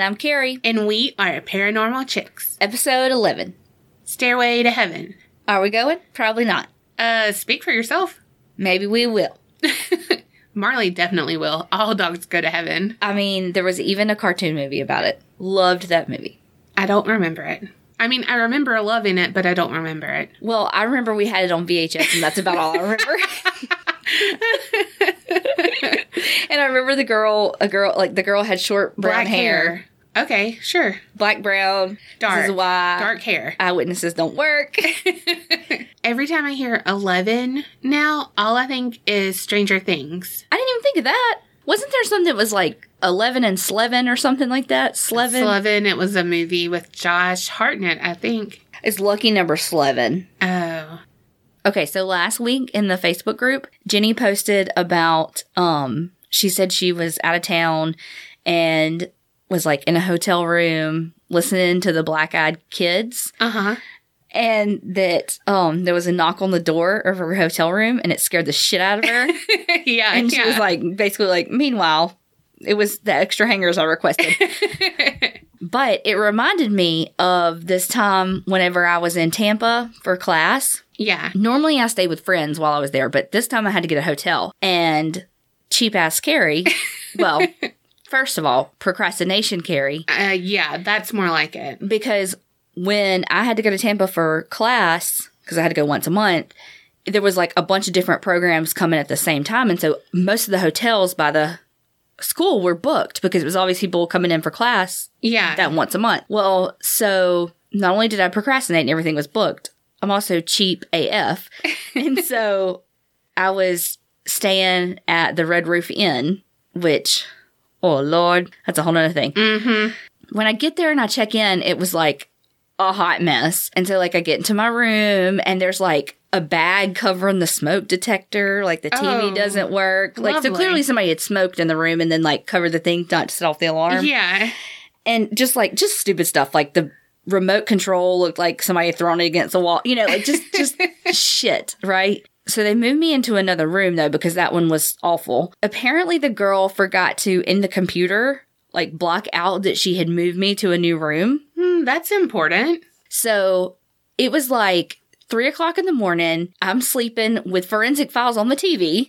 I'm And I'm Kerri. and we are Paranormal Chicks. Episode 11. Stairway to Heaven. Are we going? Probably not. Uh, speak for yourself. Maybe we will. Marley definitely will. All dogs go to heaven. I mean, there was even a cartoon movie about it. Loved that movie. I don't remember it. I mean, I remember loving it, but I don't remember it. Well, I remember we had it on VHS, and that's about all I remember. and I remember the girl, a girl, like the girl had short brown hair. Okay, sure. black, brown. Dark. This is why Dark hair. eyewitnesses don't work. Every time I hear 11 now, all I think is Stranger Things. I didn't even think of that. Wasn't there something that was like 11 and Slevin or something like that? Slevin? 11, it was a movie with Josh Hartnett, I think. It's lucky number Slevin. Oh. Okay, so last week in the Facebook group, Jenny posted about um she said she was out of town and was like in a hotel room listening to the Black Eyed Kids Uh huh. and that um there was a knock on the door of her hotel room and it scared the shit out of her yeah. and she yeah. was like basically like meanwhile it was the extra hangers I requested. but it reminded me of this time whenever I was in Tampa for class yeah. Normally I stayed with friends while I was there, but this time I had to get a hotel. And cheap ass Kerri, well, first of all, procrastination Kerri, Uh, yeah, that's more like it. because when I had to go to Tampa for class, because I had to go once a month, there was like a bunch of different programs coming at the same time. And so most of the hotels by the school were booked because it was always people coming in for class Yeah. that once a month. Well, so not only did I procrastinate and everything was booked, I'm also cheap AF. and so I was staying at the Red Roof Inn, which, oh Lord, that's a whole nother thing. mm-hmm. When I get there and I check in, it was like a hot mess. And so, like, I get into my room and there's like a bag covering the smoke detector. Like, the TV Oh, doesn't work. Like, so clearly somebody had smoked in the room and then, like, covered the thing not to set off the alarm Yeah. and just like just stupid stuff like the remote control looked like somebody had thrown it against the wall you know like just just shit right so they moved me into another room though because that one was awful. Apparently the girl forgot to in the computer like block out that she had moved me to a new room. Hmm, that's important. so it was like three o'clock in the morning. I'm sleeping with forensic files on the tv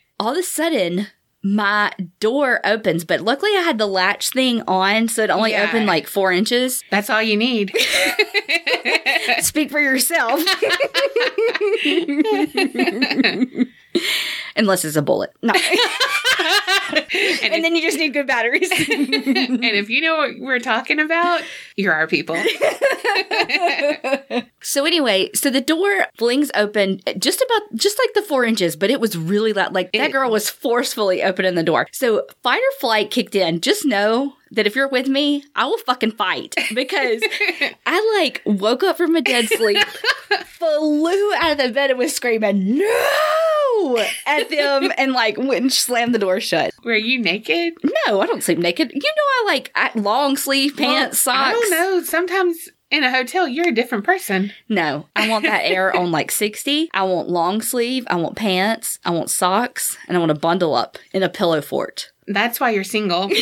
all of a sudden my door opens but luckily i had the latch thing on so it only Yeah. opened like four inches That's all you need. speak for yourself unless it's a bullet. No. and, and then you just need good batteries. And if you know what we're talking about, you're our people. so anyway so the door flings open just about just like the four inches but it was really loud. Like that It- girl was forcefully opening the door. So fight or flight kicked in. Just know that if you're with me i will fucking fight because I like woke up from a dead sleep, flew out of the bed and was screaming no at them and like went and slammed the door shut. Were you naked? No, I don't sleep naked. You know I like I, long sleeve pants, Well, socks. I don't know. Sometimes in a hotel, you're a different person. No, I want that air on like 60. I want long sleeve, I want pants, I want socks, and I want to bundle up in a pillow fort. That's why you're single.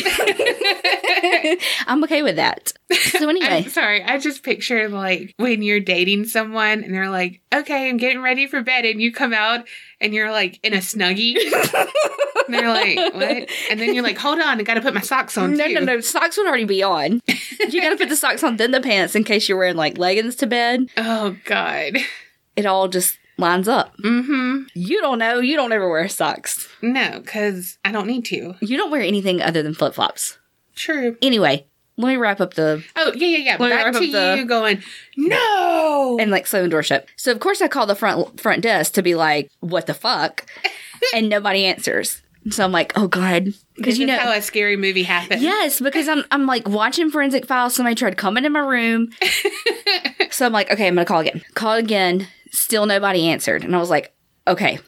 I'm okay with that. So anyway, I'm sorry. I just picture like when you're dating someone and they're like, okay, I'm getting ready for bed. And you come out and you're like in a snuggie. and they're like, what? And then you're like, hold on, I got to put my socks on. no, too. no, no. Socks would already be on. You got to put the socks on, then the pants in case you're wearing like leggings to bed. Oh, God. It all just lines up. Mm hmm. You don't know. You don't ever wear socks. No, because I don't need to. You don't wear anything other than flip flops. True. Anyway, let me wrap up the Oh, yeah, yeah, yeah. Let Back to the- you going, no. and like slamming door shut. So of course I call the front front desk to be like, "What the fuck?" and nobody answers. So I'm like, "Oh god," Because you know. how a scary movie happens. Yes, because I'm I'm like watching forensic files. Somebody tried to come into my room, so I'm like, okay, I'm gonna call again. Call again. Still nobody answered, and I was like, okay,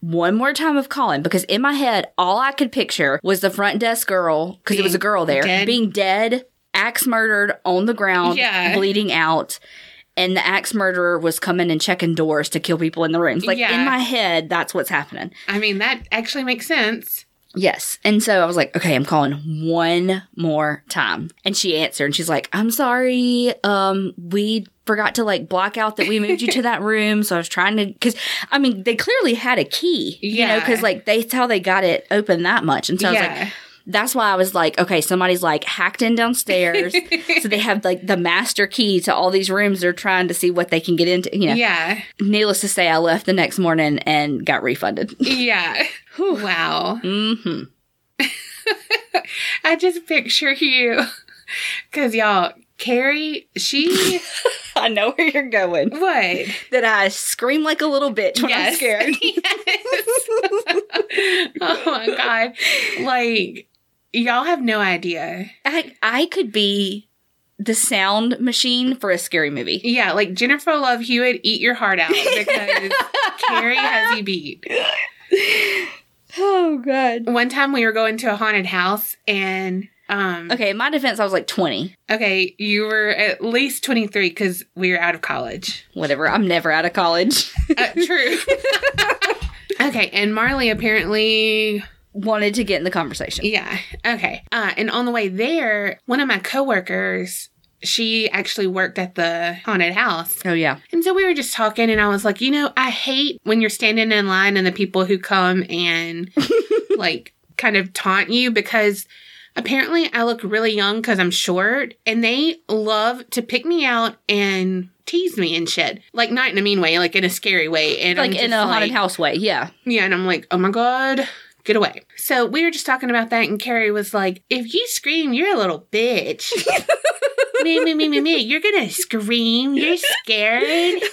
one more time of calling because in my head, all I could picture was the front desk girl because it was a girl there dead? being dead, axe murdered on the ground, Yeah. bleeding out. And the axe murderer was coming and checking doors to kill people in the rooms. Like Yeah. in my head, that's what's happening. I mean, that actually makes sense. Yes. And so I was like, okay, I'm calling one more time. And she answered and she's like, I'm sorry. Um, we forgot to like block out that we moved you to that room. So I was trying to, cause I mean, they clearly had a key, you know, cause like they, that's how they got it open that much. And so I was like, that's why I was like, okay, somebody's like hacked in downstairs. so they have like the master key to all these rooms. They're trying to see what they can get into, you know. yeah. Needless to say, I left the next morning and got refunded. Yeah. Wow. hmm I just picture you. Because, y'all, Kerri, she. I know where you're going. what? That I scream like a little bitch when I'm scared. Yes. oh my God. Like, y'all have no idea. I I could be the sound machine for a scary movie. Yeah, like Jennifer Love Hewitt, eat your heart out because Kerri has you beat. Oh god. One time we were going to a haunted house and um Okay, in my defense, I was like 20. okay, you were at least 23 cuz we were out of college. Whatever. I'm never out of college. Uh, true. okay, and Marley apparently Wanted to get in the conversation. yeah. Okay. Uh and on the way there, one of my coworkers she actually worked at the haunted house. Oh yeah. And so we were just talking, and I was like, you know, I hate when you're standing in line and the people who come and like kind of taunt you because apparently I look really young because I'm short, and they love to pick me out and tease me and shit. Like, not in a mean way, like in a scary way. And Like in a haunted house way. Yeah. Yeah, and I'm like, oh my God. Get away. So we were just talking about that, and Kerri was like, If you scream, you're a little bitch. me, me, me, me, me. You're gonna scream. You're scared.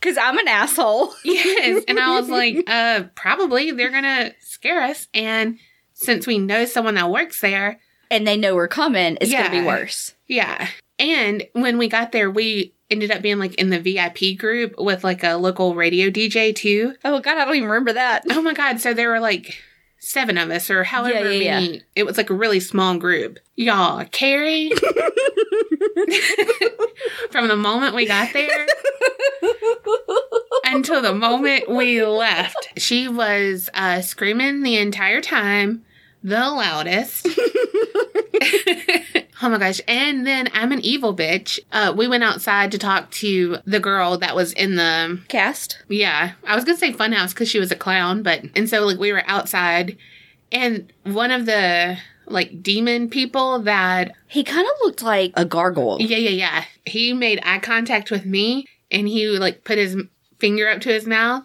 Cause I'm an asshole. Yes. And I was like, uh, probably they're gonna scare us. And since we know someone that works there, And they know we're coming, it's gonna be worse. yeah. And when we got there, we ended up being like in the VIP group with like a local radio DJ too. Oh god, I don't even remember that. Oh my god, so there were like seven of us or however Yeah, yeah, many. It was like a really small group. Y'all, Kerri from the moment we got there until the moment we left, she was uh, screaming the entire time, the loudest. oh my gosh. And then I'm an evil bitch. Uh, we went outside to talk to the girl that was in the Cast. yeah, I was gonna say funhouse because she was a clown, but and so like we were outside, and one of the like demon people that He kind of looked like a gargoyle. yeah yeah yeah he made eye contact with me and he like put his finger up to his mouth.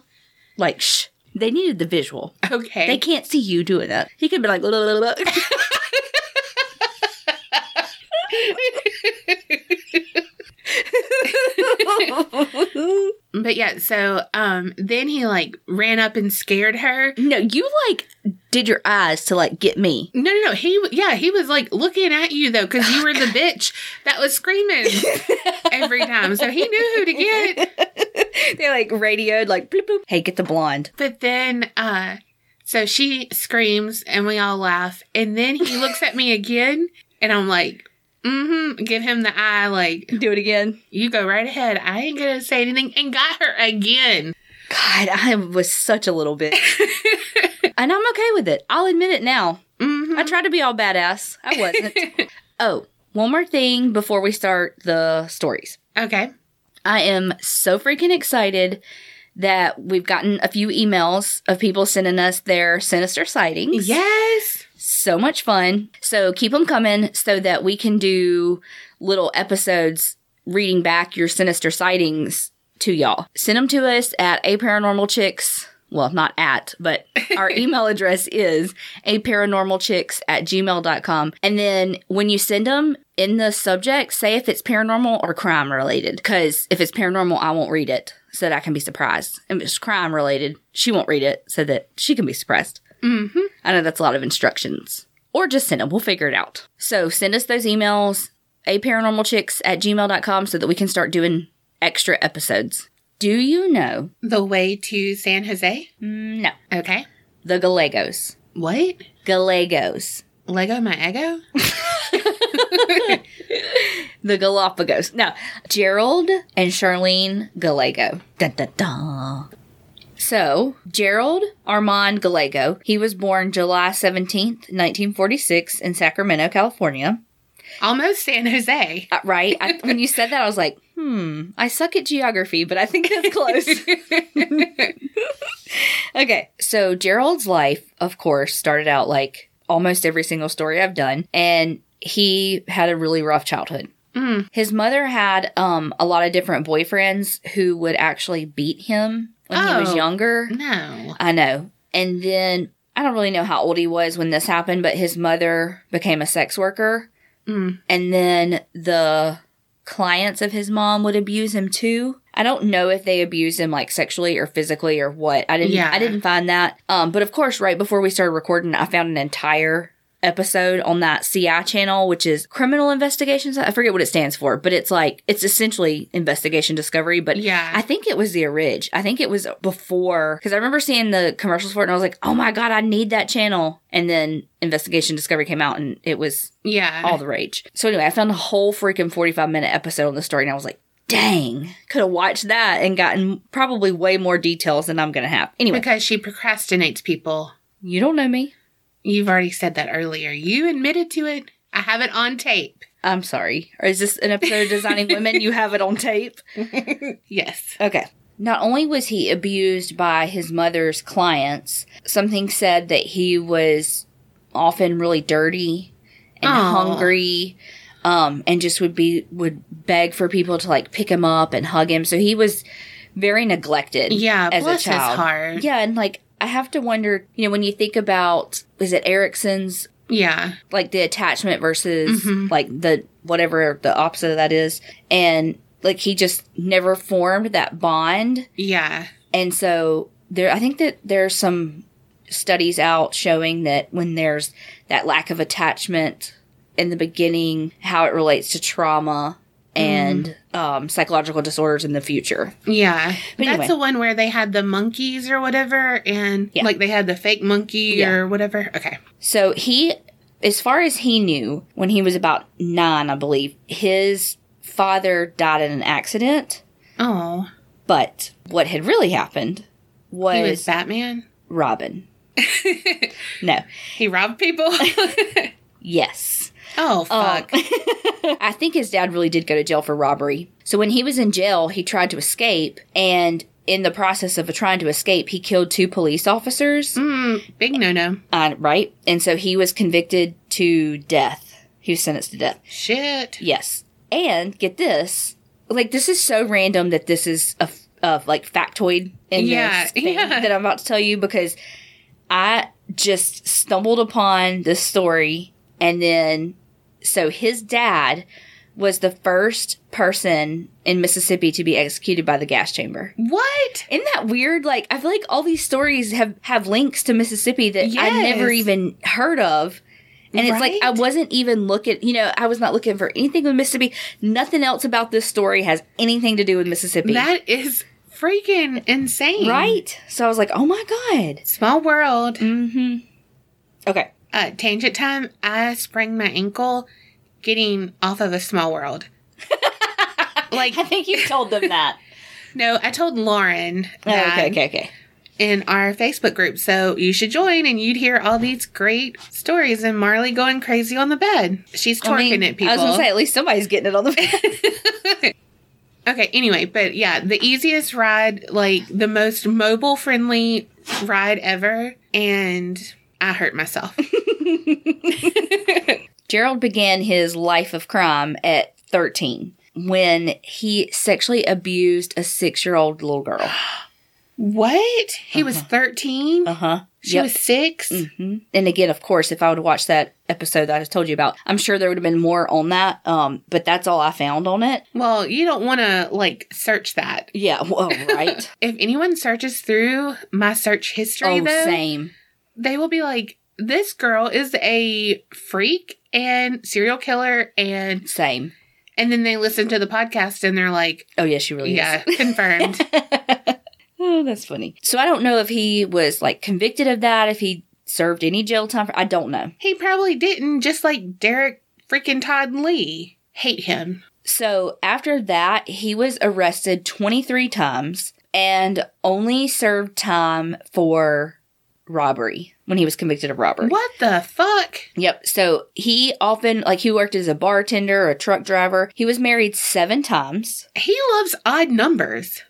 Like, shh. They needed the visual. Okay, They can't see you doing that. He could be like, "Blah, blah, blah, blah." but yeah, so um then he like ran up and scared her. no, you like did your eyes to like get me. No, no, no. He, yeah, he was like looking at you though, because you were the bitch that was screaming every time. So he knew who to get. they like radioed like bloop bloop. Hey, get the blonde. But then, uh, so she screams and we all laugh. And then he looks at me again and I'm like, mm hmm, give him the eye, like, Do it again. you go right ahead. I ain't gonna say anything. And got her again. God, I was such a little bit. and I'm okay with it. I'll admit it now. hmm I tried to be all badass. I wasn't. oh, one more thing before we start the stories. Okay. I am so freaking excited that we've gotten a few emails of people sending us their sinister sightings. Yes. So much fun. So keep them coming so that we can do little episodes reading back your sinister sightings to y'all. Send them to us at a paranormal chicks. Well, not at, but our email address is a paranormal chicks at gmail.com. And then when you send them in the subject, say if it's paranormal or crime related. Because if it's paranormal, I won't read it so that I can be surprised. If it's crime related, she won't read it so that she can be surprised. Mm-hmm. I know that's a lot of instructions. Or just send them. We'll figure it out. So send us those emails, a paranormalchicks at gmail.com so that we can start doing extra episodes. Do you know? The way to San Jose. Mm, No. Okay. The Gallegos. What? Gallegos. Lego my ego? The Galapagos. No. Gerald and Charlene Gallego. Dun, dun, dun. So, Gerald Armand Gallego, he was born July 17th, 1946, in Sacramento, California. Almost San Jose. Uh, right? I, when you said that, I was like, hmm, I suck at geography, but I think that's close. okay, so Gerald's life, of course, started out like almost every single story I've done, and he had a really rough childhood. Mm. His mother had um, a lot of different boyfriends who would actually beat him when he was Oh. younger. No. I know. And then I don't really know how old he was when this happened, but his mother became a sex worker. Mm. And then the clients of his mom would abuse him too. I don't know if they abused him like sexually or physically or what. I didn't Yeah. I didn't find that. Um but of course right before we started recording I found an entire episode on that CI channel which is criminal investigations. I forget what it stands for, but it's like it's essentially investigation discovery, but Yeah. I think it was the orig. I think it was before because I remember seeing the commercials for it and I was like, "Oh my god, I need that channel." And then Investigation Discovery came out and it was yeah. all the rage. So anyway, I found a whole freaking 45 minute episode on the story and I was like, dang, could have watched that and gotten probably way more details than I'm going to have. Anyway, because she procrastinates people. you don't know me. You've already said that earlier. You admitted to it. I have it on tape. I'm sorry. Or is this an episode of Designing Women? You have it on tape? Yes. Okay. Not only was he abused by his mother's clients, something said that he was often really dirty and Aw. hungry um, and just would be would beg for people to like pick him up and hug him. So he was very neglected. Yeah. as bless a child. his heart. Yeah, and like I have to wonder, you know, when you think about is it Erikson's Yeah. like the attachment versus Mhm. like the whatever the opposite of that is, and like he just never formed that bond, Yeah. and so there, I think that there's some studies out showing that when there's that lack of attachment in the beginning, how it relates to trauma and um, psychological disorders in the future. Yeah. But That's anyway. the one where they had the monkeys or whatever, and Yeah. like they had the fake monkey Yeah. or whatever. Okay. So he, as far as he knew, when he was about nine, I believe, his father died in an accident. Oh. But what had really happened was, He was Batman. Robin. No. He robbed people. Yes. Oh Um, fuck. I think his dad really did go to jail for robbery. So when he was in jail, he tried to escape, and in the process of trying to escape, he killed two police officers. mm, big no no. Uh, right? And so he was convicted to death. He was sentenced to death. Shit. Yes. And get this, like this is so random that this is a, a like factoid in Yeah, this thing yeah. that I'm about to tell you because I just stumbled upon this story and then so his dad was the first person in Mississippi to be executed by the gas chamber. What? Isn't that weird? Like I feel like all these stories have have links to Mississippi that I never even heard of. And it's like I wasn't even looking, you know, I was not looking for anything with Mississippi. Nothing else about this story has anything to do with Mississippi. That is freaking insane. right? So I was like, "Oh my god." Small world. Mhm. Okay. Uh, tangent time. I sprained my ankle getting off of a small world. like, I think you told them that. no, I told Lauren oh, okay, okay, okay. in our Facebook group. So you should join and you'd hear all these great stories and Marley going crazy on the bed. She's twerking I mean, it, people. I was to say at least somebody's getting it on the bed. Okay, anyway, but yeah, the easiest ride, like the most mobile friendly ride ever, and I hurt myself. Gerald began his life of crime at 13 when he sexually abused a 6-year-old little girl. what? He was 13? Uh-huh. She was 6? hmm And again, of course, if I would watch that episode that I just told you about, I'm sure there would have been more on that. Um, but that's all I found on it. Well, you don't want to like search that. Yeah, well, right. If anyone searches through my search history, oh, though, same. They will be like, this girl is a freak and serial killer and Same. and then they listen to the podcast and they're like Oh, yeah, she really yeah is. confirmed oh, that's funny. So I don't know if he was like convicted of that, if he served any jail time. For, I don't know. he probably didn't just like derrick freaking todd lee hate him So after that, he was arrested 23 times and only served time for robbery when he was convicted of robbery. What the fuck? Yep. So he often, like, he worked as a bartender, a truck driver. He was married seven times He loves odd numbers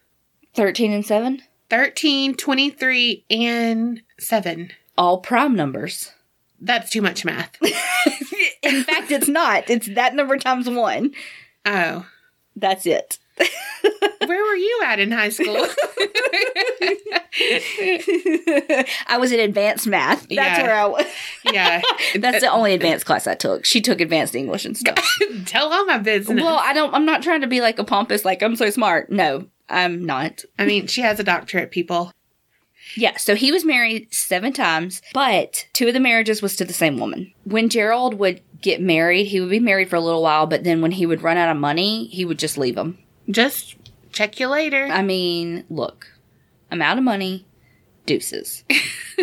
13 and 7, 13, 23, and 7. all prime numbers. That's too much math. In fact, it's not. It's that number times one. Oh. That's it. Where were you at in high school? I was in advanced math. That's Yeah. where I was. yeah. That's the only advanced class I took. She took advanced English and stuff. Tell all my business. well, I don't. I'm not trying to be like a pompous, like I'm so smart. No, I'm not. I mean, she has a doctorate, people. Yeah, so he was married seven times, but two of the marriages was to the same woman. When Gerald would get married, he would be married for a little while, but then when he would run out of money, he would just leave him. Just check you later. I mean, look, I'm out of money, deuces.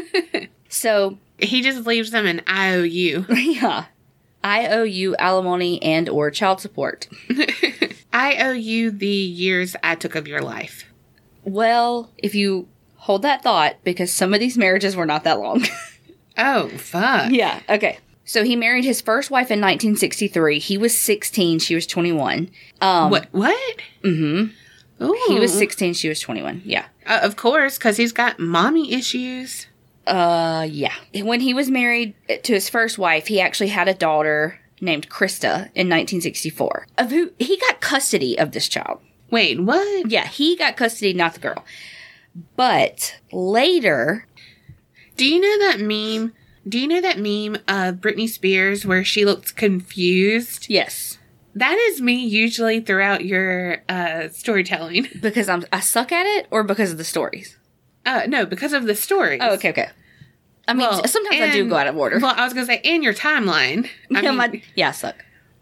so, he just leaves them an IOU. yeah, I owe you alimony and or child support. I owe you the years I took of your life. Well, if you hold that thought, because some of these marriages were not that long. Oh, fuck. Yeah. Okay. So he married his first wife in 1963. He was 16. She was 21. Um, what? What? Mm-hmm. Ooh. He was 16. She was 21. Yeah. Uh, of course, because he's got mommy issues. Uh, yeah. When he was married to his first wife, he actually had a daughter named Krista in 1964. Of who he got custody of this child. Wait, what? Yeah, he got custody, not the girl. But later, Do you know that meme? Do you know that meme of Britney Spears where she looks confused? yes, That is me usually throughout your uh, storytelling. because I'm I suck at it, or because of the stories. Uh, no, because of the stories. Oh, okay, okay. I mean, Well, sometimes I do go out of order. Well, I was gonna say, and your timeline. I yeah, mean, my- yeah, I suck.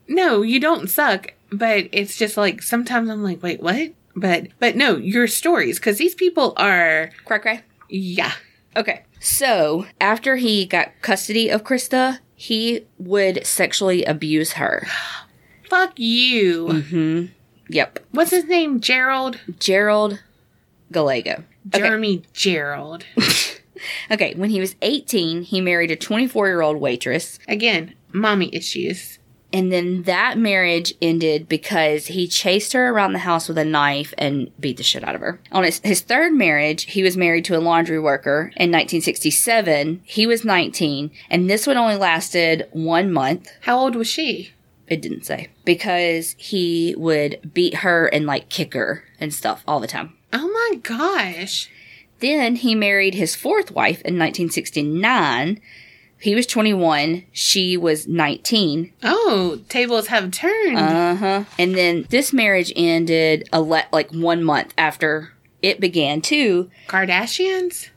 no, you don't suck, but it's just like sometimes I'm like, wait, what? But but no, your stories because these people are Cray cray. yeah. Okay. So after he got custody of Krista, he would sexually abuse her. Fuck you. Mm-hmm. Yep. What's his name? Gerald. Gerald Gallego. Okay. Jeremy Gerald. Okay. When he was 18, he married a 24 year old waitress. Again, mommy issues. And then that marriage ended because he chased her around the house with a knife and beat the shit out of her. On his, his third marriage, he was married to a laundry worker in 1967. He was 19, and this one only lasted one month. How old was she? It didn't say. Because he would beat her and like kick her and stuff all the time. Oh my gosh. Then he married his fourth wife in 1969. He was 21. She was 19. Oh, tables have turned. Uh huh. And then this marriage ended a le- like one month after it began too. Kardashians?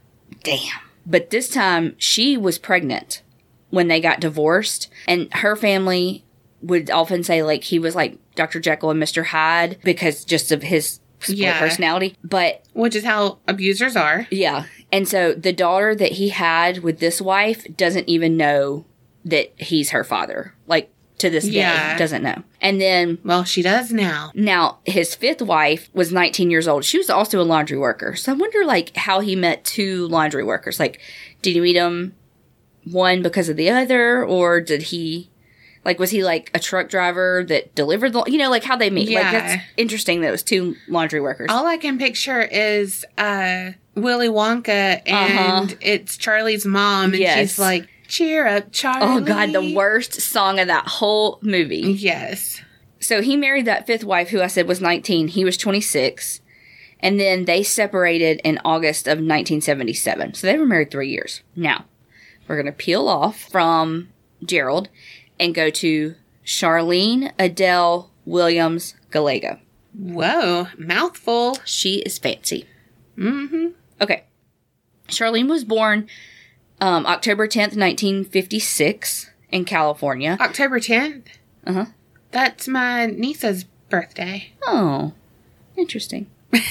Damn. But this time she was pregnant when they got divorced, and her family would often say like he was like Dr. Jekyll and Mr. Hyde because just of his split Yeah. personality. But Which is how abusers are. yeah, and so the daughter that he had with this wife doesn't even know that he's her father. Like to this day, doesn't know. And then Well, she does now. now, his fifth wife was 19 years old. She was also a laundry worker. So I wonder, like, how he met two laundry workers. Like, did he meet them one because of the other, or did he, like, was he like a truck driver that delivered the, you know, like how they meet? Like, that's interesting that it was two laundry workers. All I can picture is uh Willy Wonka and Uh-huh. it's Charlie's mom and Yes. she's like, Cheer up, Charlie. oh, God, the worst song of that whole movie. Yes. So he married that fifth wife, who I said was 19. He was 26. And then they separated in August of 1977. So they were married three years. Now, we're going to peel off from Gerald and go to Charlene Adele Williams Gallego. Whoa, mouthful. She is fancy. Mm-hmm. Okay. Charlene was born um, October 10th, 1956, in California. October 10th. Uh huh. That's my niece's birthday. Oh, interesting. I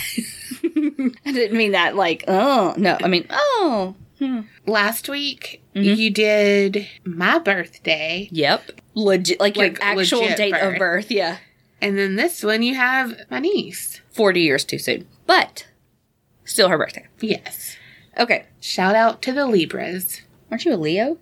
didn't mean that like, oh, no. I mean, oh. Hmm. Last week, Mhm. you did my birthday. Yep. Legit, like, Like, your actual date of birth. birth. Yeah. And then this one, you have my niece. 40 years too soon. But Still her birthday. Yes. Okay. Shout out to the Libras. Aren't you a Leo?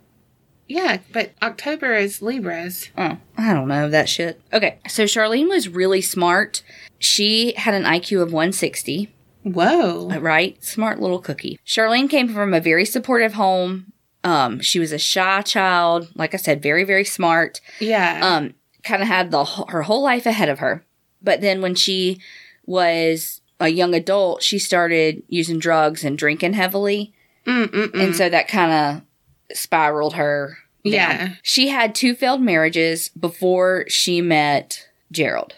Yeah, but October is Libras. Oh, I don't know that shit. Okay, so Charlene was really smart. She had an IQ of 160, Whoa. right? Smart little cookie. Charlene came from a very supportive home. Um, she was a shy child, like I said, very very smart. Yeah. Um, kind of had the her whole life ahead of her. But then when she was a young adult, she started using drugs and drinking heavily. Mm-mm-mm. And so that kind of spiraled her. down. Yeah. She had two failed marriages before she met Gerald.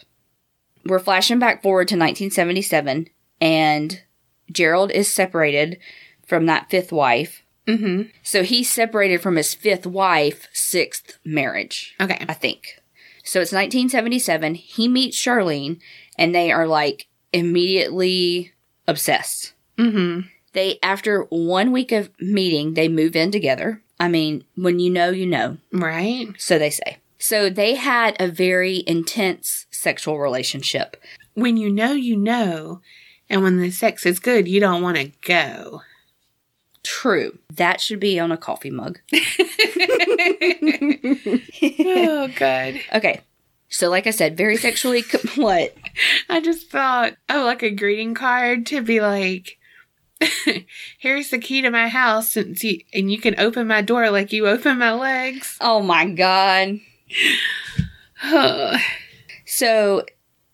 We're flashing back forward to 1977, and Gerald is separated from that fifth wife. Mm-hmm. So he's separated from his fifth wife, sixth marriage, Okay. I think. So it's 1977. He meets Charlene, and they are like immediately obsessed. Mm-hmm. They, after one week of meeting, they move in together. I mean, when you know, you know. Right. So they say. So they had a very intense sexual relationship. When you know, you know. And when the sex is good, you don't want to go. True. That should be on a coffee mug. oh, God. Okay. So, like I said, very sexually. co- what? I just thought, oh, like a greeting card to be like, here's the key to my house, and, you, and you can open my door like you open my legs. Oh my God. So,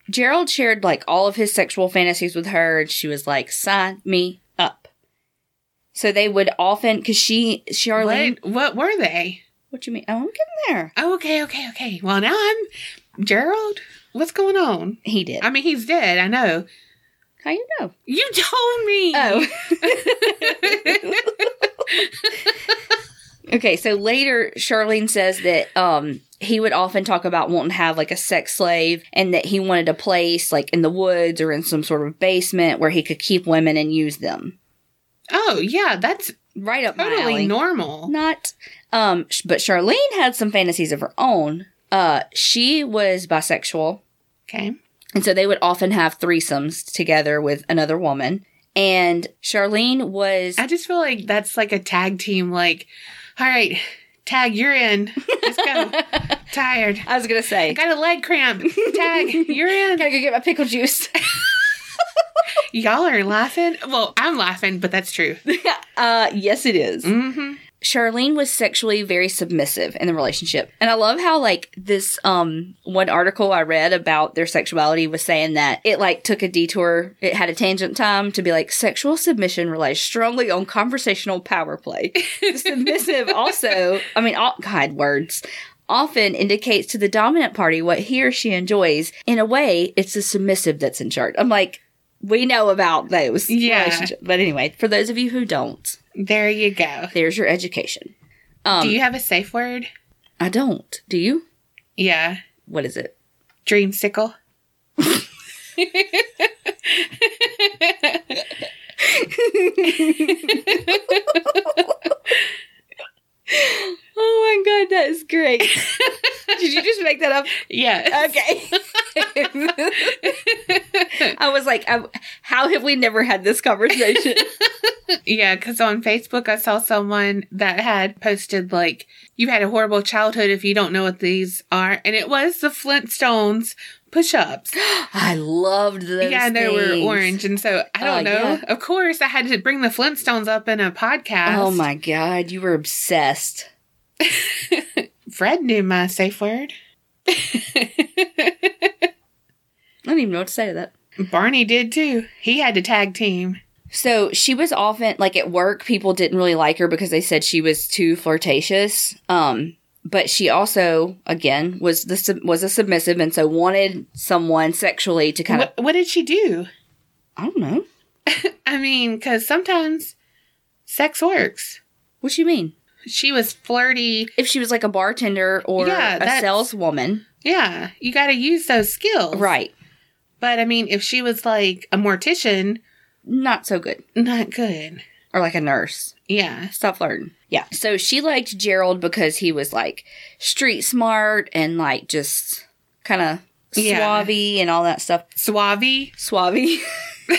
Gerald shared like all of his sexual fantasies with her, and she was like, sign me. So they would often, because she, Charlene, what, what were they? what you mean? Oh, I'm getting there. Oh, okay, okay, okay. Well, now I'm Gerald. What's going on? He did. I mean, he's dead. I know. How you know? You told me. Oh. okay, so later Charlene says that um he would often talk about wanting to have like a sex slave and that he wanted a place like in the woods or in some sort of basement where he could keep women and use them. Oh, yeah, that's Right up my totally normal. Not um sh- but Charlene had some fantasies of her own. Uh she was bisexual Okay. and so they would often have threesomes together with another woman. And Charlene was I just feel like that's like a tag team. Like, all right, tag, you're in. Let's go. Tired. I was gonna say I got a leg cramp. Tag, you're in. gotta go get my pickle juice. Y'all are laughing. Well, I'm laughing, but that's true. uh, yes, it is. Mm-hmm. Charlene was sexually very submissive in the relationship. And I love how, like, this, um, one article I read about their sexuality was saying that it, like, took a detour. It had a tangent time to be like, sexual submission relies strongly on conversational power play. submissive also, I mean, all, God, words. Often indicates to the dominant party what he or she enjoys. In a way, it's the submissive that's in charge. I'm like, we know about those Yeah. But anyway, for those of you who don't, There you go. there's your education. Um, Do you have a safe word? I don't. Do you? Yeah. What is it? Dream Dreamsicle. Oh my god, that is great. Did you just make that up? Yeah. Okay. I was like, I, how have we never had this conversation? Yeah, because on Facebook I saw someone that had posted like, "You had a horrible childhood if you don't know what these are," and it was the Flintstones push-ups. I loved those. yeah, they were orange, and so I don't Oh, know. yeah. Of course, I had to bring the Flintstones up in a podcast. Oh my god, you were obsessed. Fred knew my safe word. I don't even know what to say to that. Barney did too. He had to tag team. So she was often like at work, people didn't really like her because they said she was too flirtatious. Um, but she also, again, was the was a submissive, and so wanted someone sexually to kind of What, what did she do? I don't know I mean, because sometimes sex works. what do you mean. She was flirty. If she was like a bartender or Yeah, a saleswoman, Yeah, you got to use those skills. right? But I mean, if she was like a mortician, Not so good, not good. or like a nurse. Yeah. Stop flirting. Yeah. So she liked Gerald because he was like street smart and like just kind of Yeah. suave and all that stuff. Suave. Suave.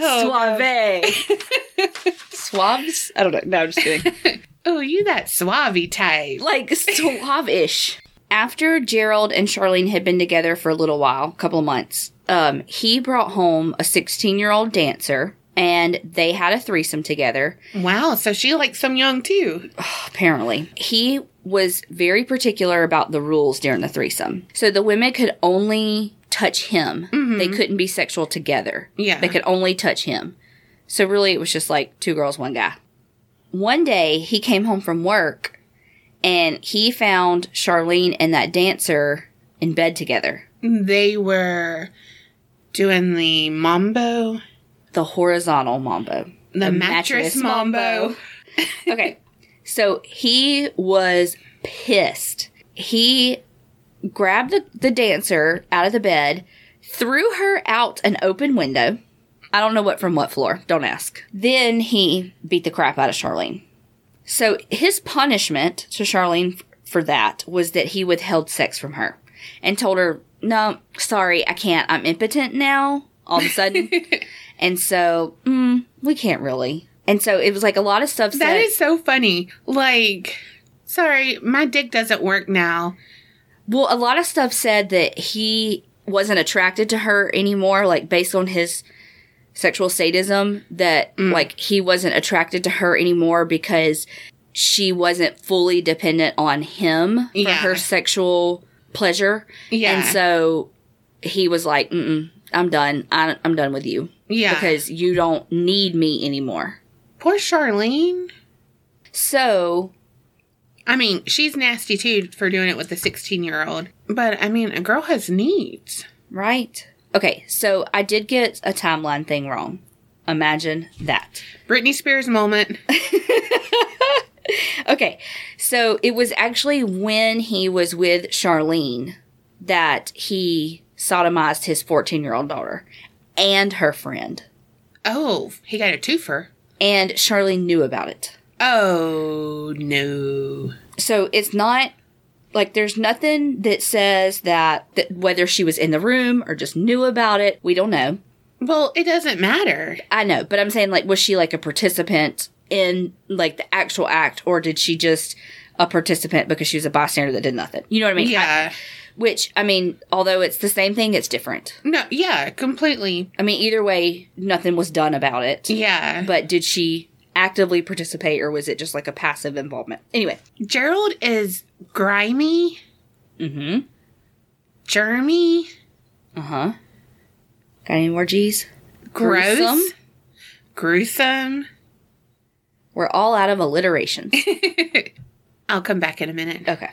Oh, Suave. Suaves? I don't know. No, I'm just kidding. Oh, you that suave type. like suave-ish. After Gerald and Charlene had been together for a little while, a couple of months, um, he brought home a 16-year-old dancer, and they had a threesome together. Wow, so she likes some young too. Apparently, he was very particular about the rules during the threesome. So the women could only touch him; they couldn't be sexual together. Yeah. they could only touch him. So really, it was just like two girls, one guy. One day, he came home from work, and he found Charlene and that dancer in bed together. They were doing the mambo, The horizontal mambo. the, mattress, mambo. okay. So he was pissed. He grabbed the, the dancer out of the bed, threw her out an open window. I don't know what from what floor. Don't ask. Then he beat the crap out of Charlene. So his punishment to Charlene for that was that he withheld sex from her and told her, No, sorry, I can't. I'm impotent now, all of a sudden. and so, mm, we can't really. And so it was like a lot of stuff said. That is so funny. Like, sorry, my dick doesn't work now. Well, a lot of stuff said that he wasn't attracted to her anymore, like based on his sexual sadism, that Mm. like he wasn't attracted to her anymore because she wasn't fully dependent on him for Yeah. her sexual pleasure. Yeah. And so he was like, Mm-mm, I'm done. I, I'm done with you Yeah. because you don't need me anymore. Poor Charlene. So I mean, she's nasty too for doing it with a 16 year old. But I mean, a girl has needs. Right. Okay, so I did get a timeline thing wrong. Imagine that. Britney Spears moment. Okay, so it was actually when he was with Charlene that he sodomized his 14 year old daughter and her friend. Oh, he got a twofer. And Charlene knew about it. Oh, no. So it's not like there's nothing that says that, that whether she was in the room or just knew about it, we don't know. Well, it doesn't matter. I know, but I'm saying like was she like a participant in like the actual act or did she just a participant because she was a bystander that did nothing? You know what I mean? I- Yeah. which I mean, although it's the same thing, it's different. No, yeah, completely. I mean, either way, nothing was done about it. Yeah. But did she actively participate or was it just like a passive involvement? Anyway. Gerald is grimy, Mm-hmm. germy, Uh-huh. Got any more G's? gross, Gruesome. gruesome. We're all out of alliteration. I'll come back in a minute. okay.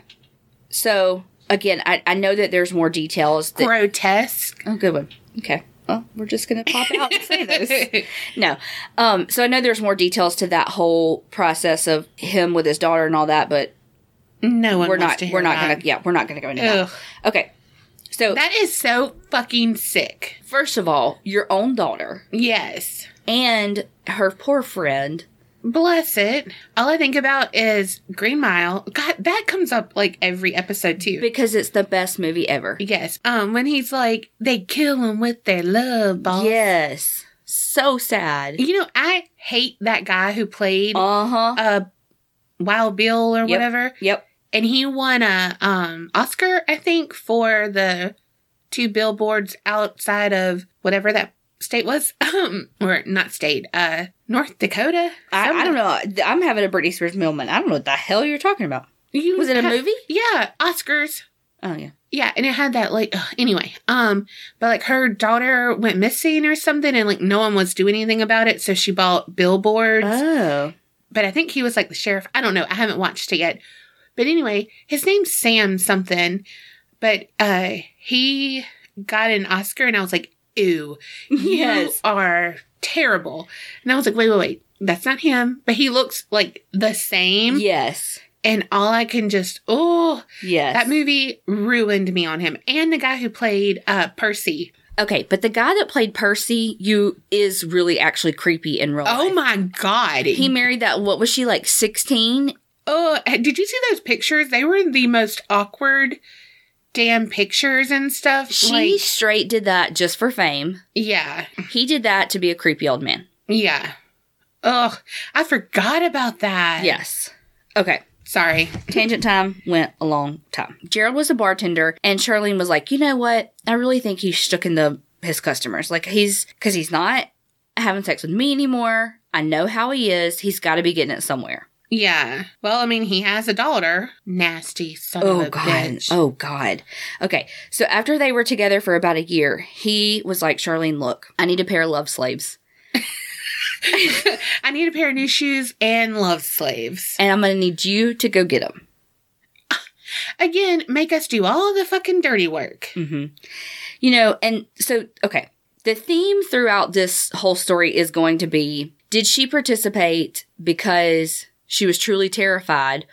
So again, I, I know that there's more details that Grotesque. Oh, good one. Okay. Well, we're just gonna pop out and say those. No. Um. So I know there's more details to that whole process of him with his daughter and all that, but no one we're wants not. to hear We're not gonna. Yeah, we're not gonna go into Ugh. that. Okay. So That is so fucking sick. first of all, your own daughter Yes. and her poor friend. Bless it. All I think about is Green Mile. God, that comes up like every episode too. Because it's the best movie ever. yes. Um, when he's like, they kill him with their love, boss. Yes. So sad. You know, I hate that guy who played Uh huh. uh Wild Bill or Yep. whatever. Yep. and he won a um Oscar, I think, for the two billboards outside of whatever that state was, um, or not state, uh, North Dakota. I, I don't know. I'm having a Britney Spears moment. I don't know what the hell you're talking about. You Was it a movie? Yeah, Oscars. Oh yeah. Yeah, and it had that like ugh, anyway. Um, but like her daughter went missing or something, and like no one was doing anything about it, so she bought billboards. Oh. but I think he was like the sheriff. I don't know. I haven't watched it yet. But anyway, his name's Sam something. But uh he got an Oscar and I was like, ew, you are terrible. And I was like, wait, wait, wait. That's not him. But he looks like the same. Yes. And all I can just oh Yes. that movie ruined me on him. And the guy who played uh Percy. Okay, but the guy that played Percy, you is really actually creepy in real Oh life. my god. He married that. What was she like? Sixteen? Oh, did you see those pictures? They were the most awkward damn pictures and stuff. She like, straight did that just for fame. yeah, He did that to be a creepy old man. yeah. Ugh, I forgot about that. Yes. Okay. Sorry. Tangent time went a long time. Gerald was a bartender, and Charlene was like, you know what? I really think he's stuck in the his customers. Like he's because he's not having sex with me anymore. I know how he is. He's got to be getting it somewhere. Yeah. Well, I mean, he has a daughter. Nasty son Oh of a God. bitch. Oh God. Okay. So after they were together for about a year, he was like, Charlene, look, I need a pair of love slaves. I need a pair of new shoes and love slaves. And I'm gonna need you to go get them. Again, make us do all the fucking dirty work. hmm You know, and so okay, the theme throughout this whole story is going to be: Did she participate because she was truly terrified,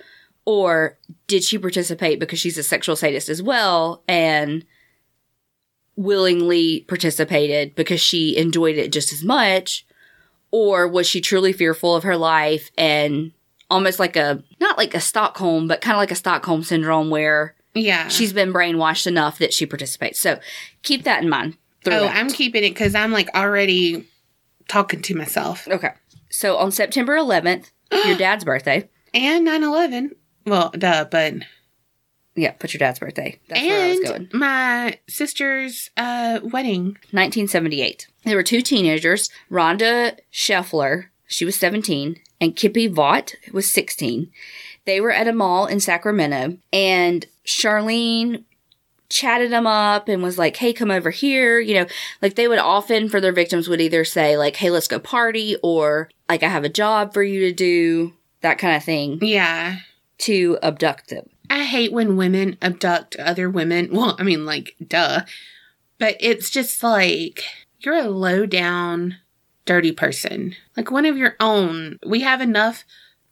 or did she participate because she's a sexual sadist as well and willingly participated because she enjoyed it just as much, or was she truly fearful of her life and almost like a not like a Stockholm, but kind of like a Stockholm syndrome where Yeah. she's been brainwashed enough that she participates. So keep that in mind. oh. I'm keeping it because I'm like already talking to myself. okay. So on September 11th, your dad's birthday. And 9 11. Well, duh, but. Yeah, put your dad's birthday. That's where I was going. and my sister's uh, wedding. 1978. There were two teenagers, Rhonda Scheffler, she was 17, and Kippy Vaught was 16. They were at a mall in Sacramento, and Charlene chatted them up and was like, hey, come over here. You know, like they would often, for their victims, would either say, like, hey, let's go party, or like, I have a job for you to do, that kind of thing, Yeah. to abduct them. I hate when women abduct other women. Well, I mean, like, duh. But it's just like, you're a low down, dirty person. Like one of your own. We have enough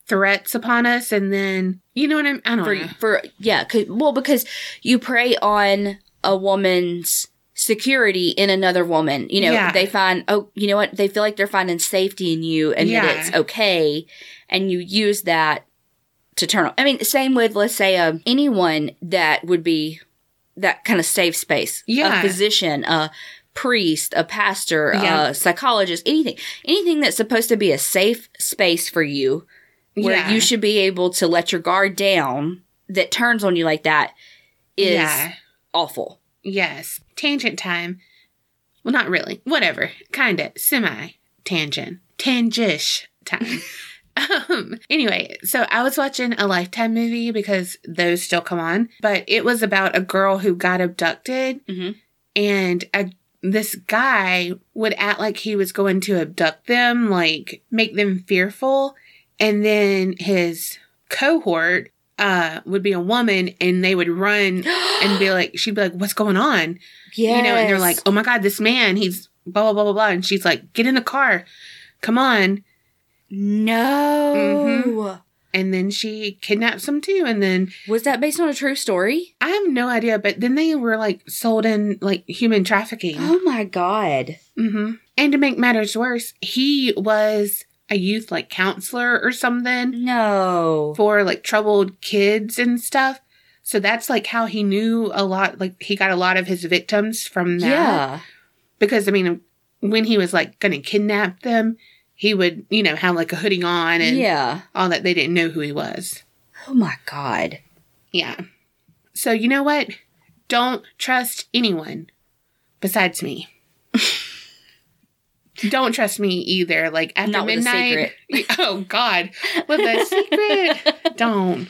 threats upon us, and then, you know what I'm, I don't for know. for yeah, well because you prey on a woman's security in another woman. You know, Yeah. they find oh, you know what? They feel like they're finding safety in you and Yeah. that it's okay, and you use that to turn. on. I mean, same with let's say uh, anyone that would be that kind of safe space. Yeah. a physician, a priest, a pastor, Yeah. a psychologist, anything, anything that's supposed to be a safe space for you where Yeah. you should be able to let your guard down that turns on you like that is yeah. awful. Yes. Tangent time. Well, not really. Whatever. Kinda. Semi. Tangent. Tangish time. um, anyway, so I was watching a Lifetime movie because those still come on, but it was about a girl who got abducted Mhm. and a, this guy would act like he was going to abduct them, like make them fearful. And then his cohort uh, would be a woman and they would run and be like, she'd be like, what's going on? yeah, You know, and they're like, oh my God, this man, he's blah, blah, blah, blah, blah. And she's like, get in the car. Come on. no. Mhm. And then she kidnaps him too. And then Was that based on a true story? I have no idea, but then they were like sold in like human trafficking. Oh my god. Mm-hmm. And to make matters worse, he was a youth like counselor or something No. for like troubled kids and stuff. So that's like how he knew a lot. Like he got a lot of his victims from that. Yeah. because I mean, when he was like going to kidnap them, he would, you know, have like a hoodie on and Yeah. all that. They didn't know who he was. Oh my god. Yeah. So you know what? Don't trust anyone besides me. Don't trust me either. Like after Not midnight. Oh God, with a secret. don't.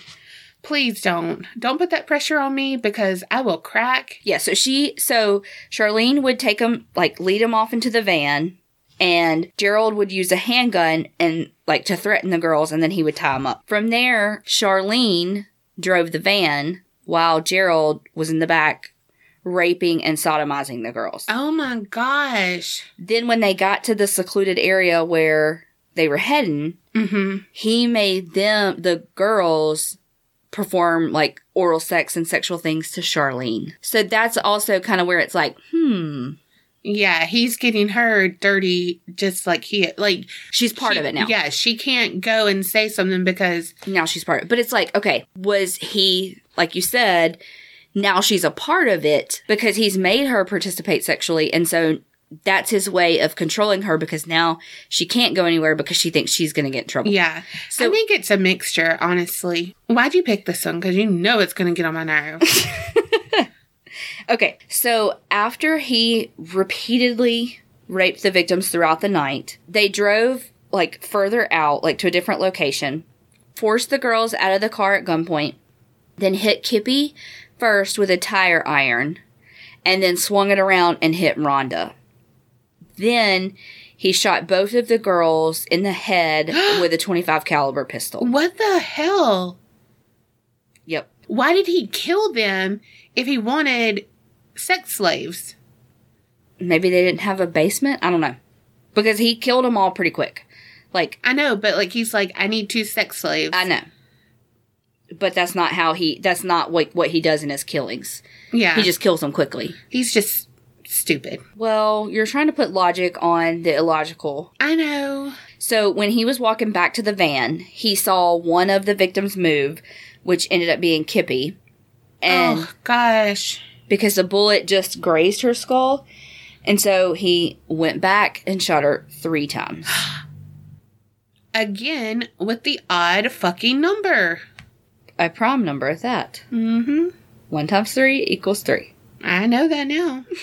Please don't. Don't put that pressure on me because I will crack. Yeah, so she so Charlene would take him like lead him off into the van and Gerald would use a handgun and like to threaten the girls and then he would tie them up. From there, Charlene drove the van while Gerald was in the back raping and sodomizing the girls. Oh my gosh. Then when they got to the secluded area where they were heading, Mm-hmm. he made them the girls perform like oral sex and sexual things to Charlene. So that's also kind of where it's like, hmm, Yeah, he's getting her dirty, just like he like she's part she- of it now. Yeah, she can't go and say something because Now she's part of it. But it's like, okay, was he, like you said, now she's a part of it because he's made her participate sexually. And so that's his way of controlling her because now she can't go anywhere because she thinks she's going to get in trouble. Yeah. So- I think it's a mixture, honestly. Why'd you pick this one? Because you know it's going to get on my nerves. Okay, so after he repeatedly raped the victims throughout the night, they drove like further out, like to a different location, forced the girls out of the car at gunpoint, then hit Kippy first with a tire iron, and then swung it around and hit Rhonda. Then he shot both of the girls in the head with a 25 caliber pistol. what the hell? Yep. Why did he kill them if he wanted sex slaves? Maybe they didn't have a basement. I don't know. Because he killed them all pretty quick. Like, I know, but like he's like, I need two sex slaves. I know. But that's not how he, that's not what, what he does in his killings. yeah. He just kills them quickly. he's just stupid. Well, you're trying to put logic on the illogical. I know. So when he was walking back to the van, he saw one of the victims move, which ended up being Kippy. And oh gosh. because the bullet just grazed her skull. And so he went back and shot her three times. Again with the odd fucking number. A prime number at that. Mm-hmm. One times three equals three. I know that now.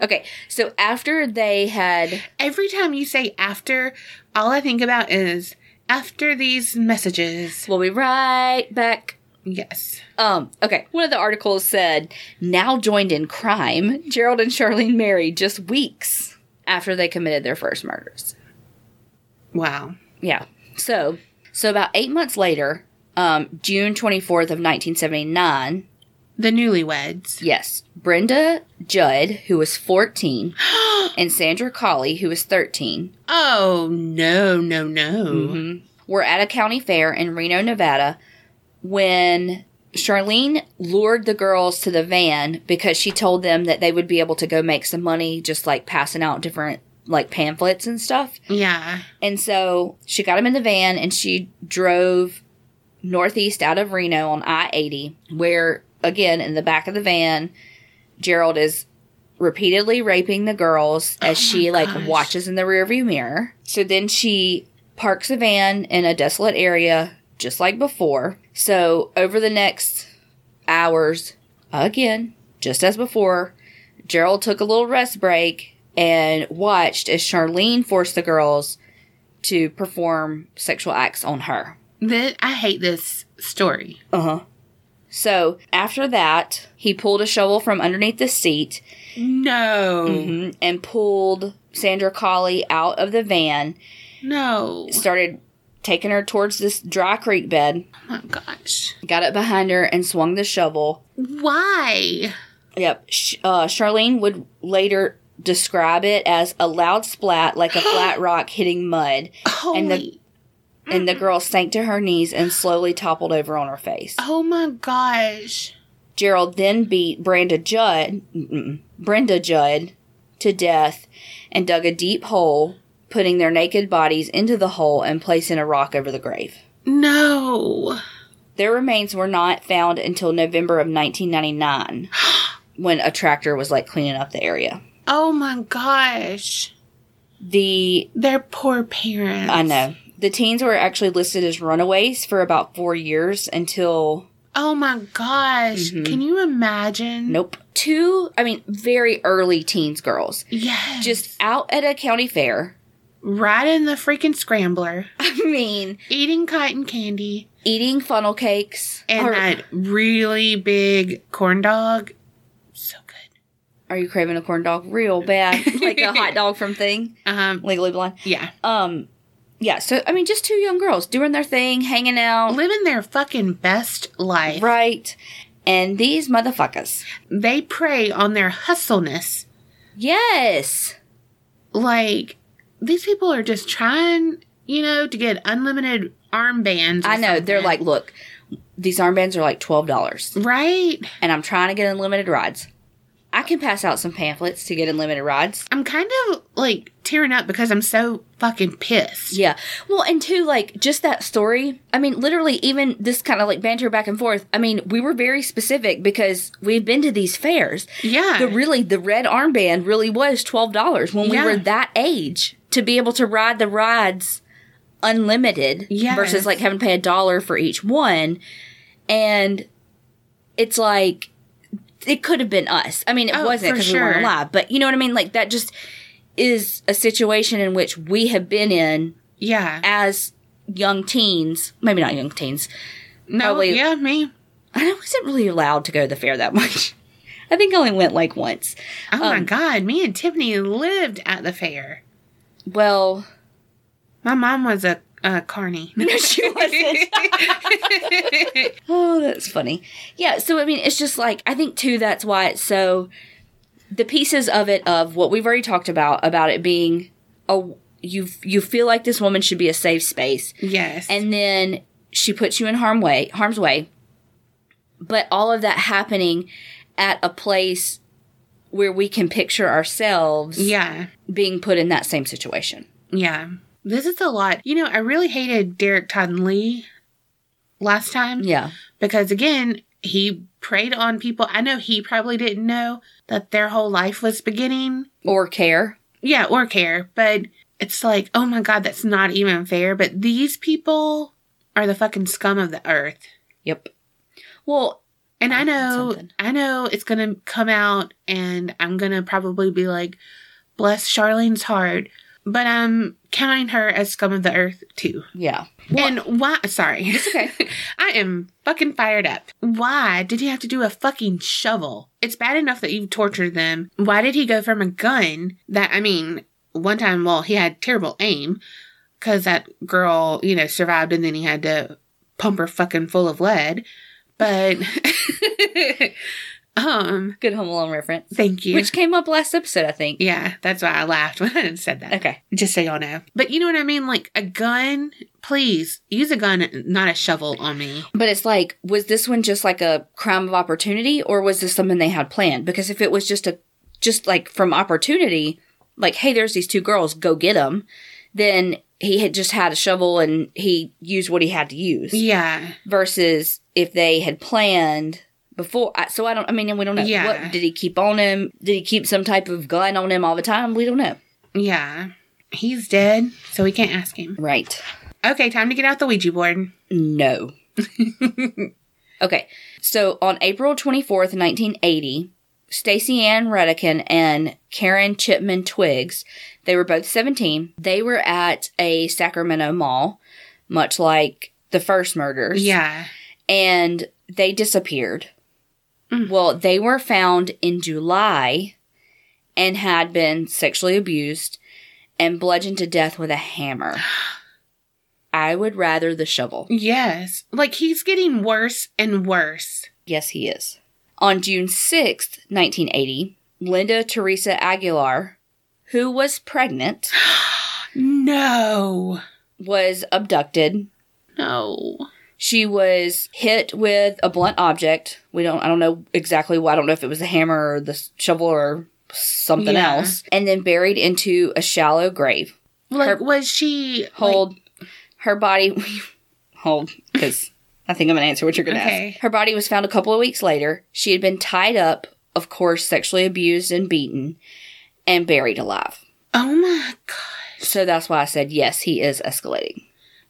Okay, so after they had Every time you say after, all I think about is after these messages. we'll be right back. Yes. Um, okay. One of the articles said, now joined in crime, Gerald and Charlene married just weeks after they committed their first murders. Wow. Yeah. So, so about eight months later, um, June 24th of 1979, The newlyweds. yes, Brenda Judd, who was 14, and Sandra Colley, who was 13, Oh, no, no, no. Mhm. were at a county fair in Reno, Nevada, when Charlene lured the girls to the van because she told them that they would be able to go make some money just like passing out different like pamphlets and stuff. Yeah. And so she got them in the van and she drove northeast out of Reno on I 80, where again in the back of the van, Gerald is repeatedly raping the girls oh as Oh she like gosh. watches in the rearview mirror. So then she parks the van in a desolate area just like before. So over the next hours, again, just as before, Gerald took a little rest break and watched as Charlene forced the girls to perform sexual acts on her. Th- I hate this story. Uh huh. So after that, he pulled a shovel from underneath the seat No. mhm, and pulled Sandra Colley out of the van, No. started taking her towards this dry creek bed, Oh my gosh. got it behind her, and swung the shovel. Why? Yep. Sh- uh, Charlene would later describe it as a loud splat like a flat rock hitting mud, Holy. And the- and the girl sank to her knees and slowly toppled over on her face. oh my gosh. Gerald then beat Brenda Judd, Brenda Judd, to death and dug a deep hole, putting their naked bodies into the hole and placing a rock over the grave. No. Their remains were not found until November of 1999, when a tractor was like cleaning up the area. Oh my gosh. The Their poor parents. I know the teens were actually listed as runaways for about four years until Oh my gosh. Mhm. Can you imagine? nope, two. I mean, very early teens girls Yes. just out at a county fair. right in the freaking scrambler, I mean, eating cotton candy eating funnel cakes. and Are, that really big corn dog. So good. are you craving a corn dog real bad, like a hot dog from Thing, Um, Legally Blonde? yeah. Um, yeah. So I mean, just two young girls doing their thing, hanging out, Living their fucking best life. right? And these motherfuckers, They prey on their hustleness. yes, Like, these people are just trying, you know, to get unlimited armbands. I know. They're like, look, these armbands are like twelve dollars, right? and I'm trying to get unlimited rides. I can pass out some pamphlets to get unlimited rides. I'm kind of like tearing up because I'm so fucking pissed. Yeah. Well, and two, like, just that story. I mean, literally, even this kind of like banter back and forth. I mean, we were very specific because we've been to these fairs. Yeah. The really, the red armband really was $12 when we Yeah. were that age to be able to ride the rides unlimited Yes. versus like having to pay a dollar for each one. And it's like, it could have been us. I mean, it Oh, wasn't because we weren't sure. alive, but you know what I mean? Like, that just is a situation in which we have been in yeah. as young teens, maybe not young teens. No, probably- yeah, me. I wasn't really allowed to go to the fair that much. I think I only went like once. Oh my Um, god, me and Tiffany lived at the fair. Well, My mom was a, Uh, a carny. no, she wasn't. oh, that's funny. Yeah, so I mean, it's just like I think too. That's why it's so. The pieces of it of what we've already talked about about it being a you you feel like this woman should be a safe space, yes. and then she puts you in harm way harm's way but all of that happening at a place where we can picture ourselves yeah. being put in that same situation Yeah. This is a lot. You know, I really hated Derrick Todd Lee last time yeah because, again, he preyed on people. I know he probably didn't know that their whole life was beginning. or care Yeah, or care. But it's like, oh my God, that's not even fair. But these people are the fucking scum of the earth. yep well And I know, something. I know it's gonna come out, and I'm gonna probably be like, bless Charlene's heart, but um, I'm counting her as scum of the earth too. yeah and why? Sorry, It's okay. I am fucking fired up. Why did he have to do a fucking shovel? It's bad enough that you've tortured them. Why did he go from a gun that I mean, one time, well, he had terrible aim because that girl, you know, survived, and then he had to pump her fucking full of lead. But um, good home alone reference thank you. which came up last episode i think yeah, that's why I laughed when I said that. okay Just so y'all know. But you know what I mean? Like a gun, please use a gun, not a shovel on me. but it's like was this one just like a crime of opportunity or was this something they had planned because if it was just a just like from opportunity like hey there's these two girls go get them then he had just had a shovel and he used what he had to use Yeah. versus if they had planned before I- so i don't i mean we don't know Yeah. what did he keep on him did he keep some type of gun on him all the time we don't know Yeah. He's dead, so we can't ask him. right Okay, time to get out the Ouija board. No. okay. So on April 24th, 1980, Stacey Ann Redican and Karen Chipman Twiggs, they were both 17. They were at a Sacramento mall, much like the first murders. Yeah. And they disappeared. Mm. Well, they were found in July and had been sexually abused and bludgeoned to death with a hammer. I would rather the shovel. Yes. Like he's getting worse and worse. Yes, he is. On June 6th, 1980, Linda Teresa Aguilar, who was pregnant, No. was abducted. No. She was hit with a blunt object. We don't I don't know exactly what. I don't know if it was a hammer or the shovel or something Yeah. else. And then buried into a shallow grave. Like Her- was she Hold her body hold cuz I think I'm going to answer what you're going to Okay. ask. Her body was found a couple of weeks later. She had been tied up, of course, sexually abused and beaten and buried alive. Oh my god. So that's why I said yes, he is escalating.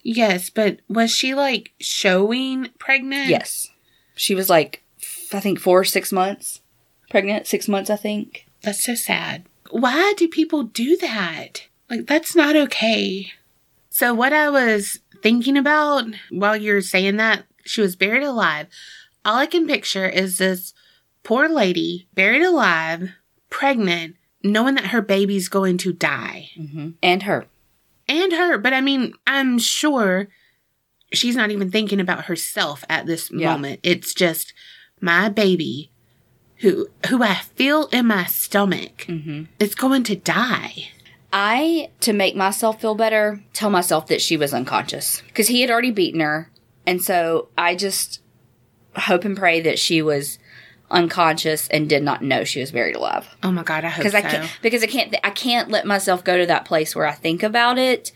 Yes, but was she like showing pregnant? Yes. She was like, f- I think four or six months pregnant, six months, I think. That's so sad. Why do people do that? Like, that's not okay. So, what I was thinking about while you're saying that, she was buried alive. All I can picture is this poor lady buried alive, pregnant, knowing that her baby's going to die. Mm-hmm. And her. And her, but I mean, I'm sure she's not even thinking about herself at this Yeah. moment. It's just my baby who who I feel in my stomach Mm-hmm. is going to die. I, to make myself feel better, tell myself that she was unconscious because he had already beaten her. And so I just hope and pray that she was unconscious and did not know she was buried alive. Oh my god, I hope Because so. I can't because I can't I can't let myself go to that place where I think about it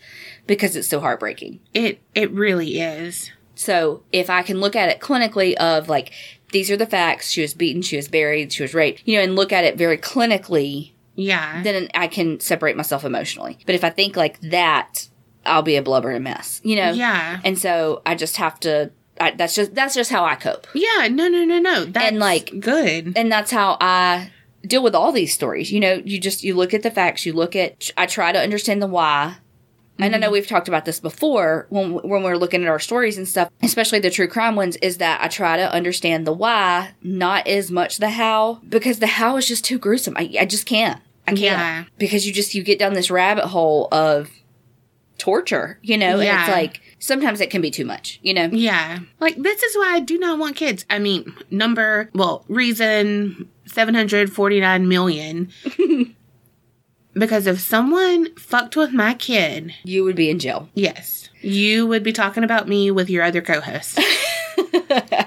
because it's so heartbreaking. It it really is. So if I can look at it clinically of like these are the facts, she was beaten, she was buried, she was raped, you know, and look at it very clinically, Yeah. then I can separate myself emotionally. But if I think like that, I'll be a blubbering mess, you know. yeah. And so I just have to. I, that's just that's just how I cope, Yeah. No. No. No. No. That's and like, good. and that's how I deal with all these stories. You know, you just you look at the facts, you look at. I try to understand the why. And I know mm-hmm. we've talked about this before when when we're looking at our stories and stuff, especially the true crime ones. Is that I try to understand the why, not as much the how, because the how is just too gruesome. I, I just can't. I can't Yeah. because you just you get down this rabbit hole of torture, you know, and it's like sometimes it can be too much, you know. Yeah. Like, this is why I do not want kids. I mean, number, well, reason 749 million. because if someone fucked with my kid, You would be in jail. yes, you would be talking about me with your other co host.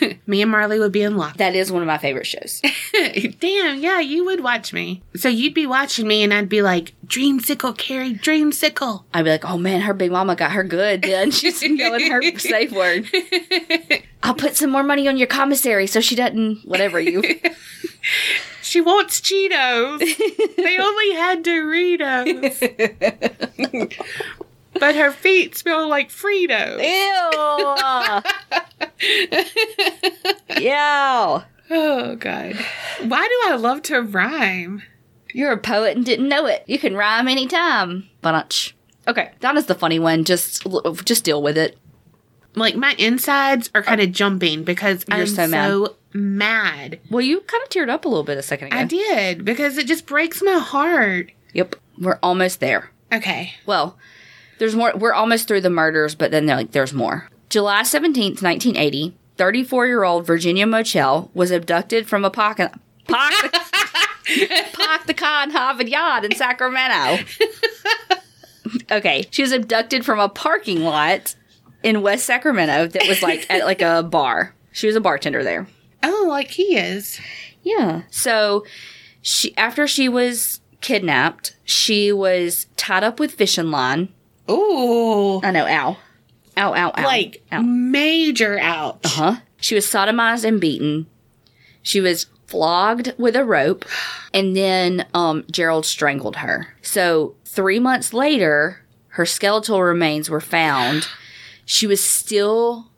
me and Marley would be in lock. That is one of my favorite shows. Damn, yeah, you would watch me. So you'd be watching me, and I'd be like, Dreamsicle, Kerri, Dreamsicle. I'd be like, oh man, her big mama got her good. Then she's knowing her safe word. I'll put some more money on your commissary so she doesn't whatever you. She wants Cheetos. they only had Doritos. But her feet smell like Fritos. Ew. Ew. Oh, God. Why do I love to rhyme? You're a poet and didn't know it. You can rhyme anytime. Bunch. Okay, Donna's the funny one. Just just deal with it. Like, my insides are kind of jumping because You're I'm so mad. so mad. Well, you kind of teared up a little bit a second ago. I did because it just breaks my heart. Yep, we're almost there. Okay. Well, there's more. We're almost through the murders, but then like there's more. July 17th, 1980, 34 year old Virginia Mochel was abducted from a pocket. Park, park the car in Harvard Yard in Sacramento. okay, she was abducted from a parking lot in West Sacramento that was like at like a bar. She was a bartender there. Oh, like he is. Yeah. So she after she was kidnapped, she was tied up with fishing line. Ooh. I know, ow. Ow, ow, ow. Like, ow. major ouch. Uh huh? She was sodomized and beaten. She was flogged with a rope, and then um, Gerald strangled her. So three months later, her skeletal remains were found. She was still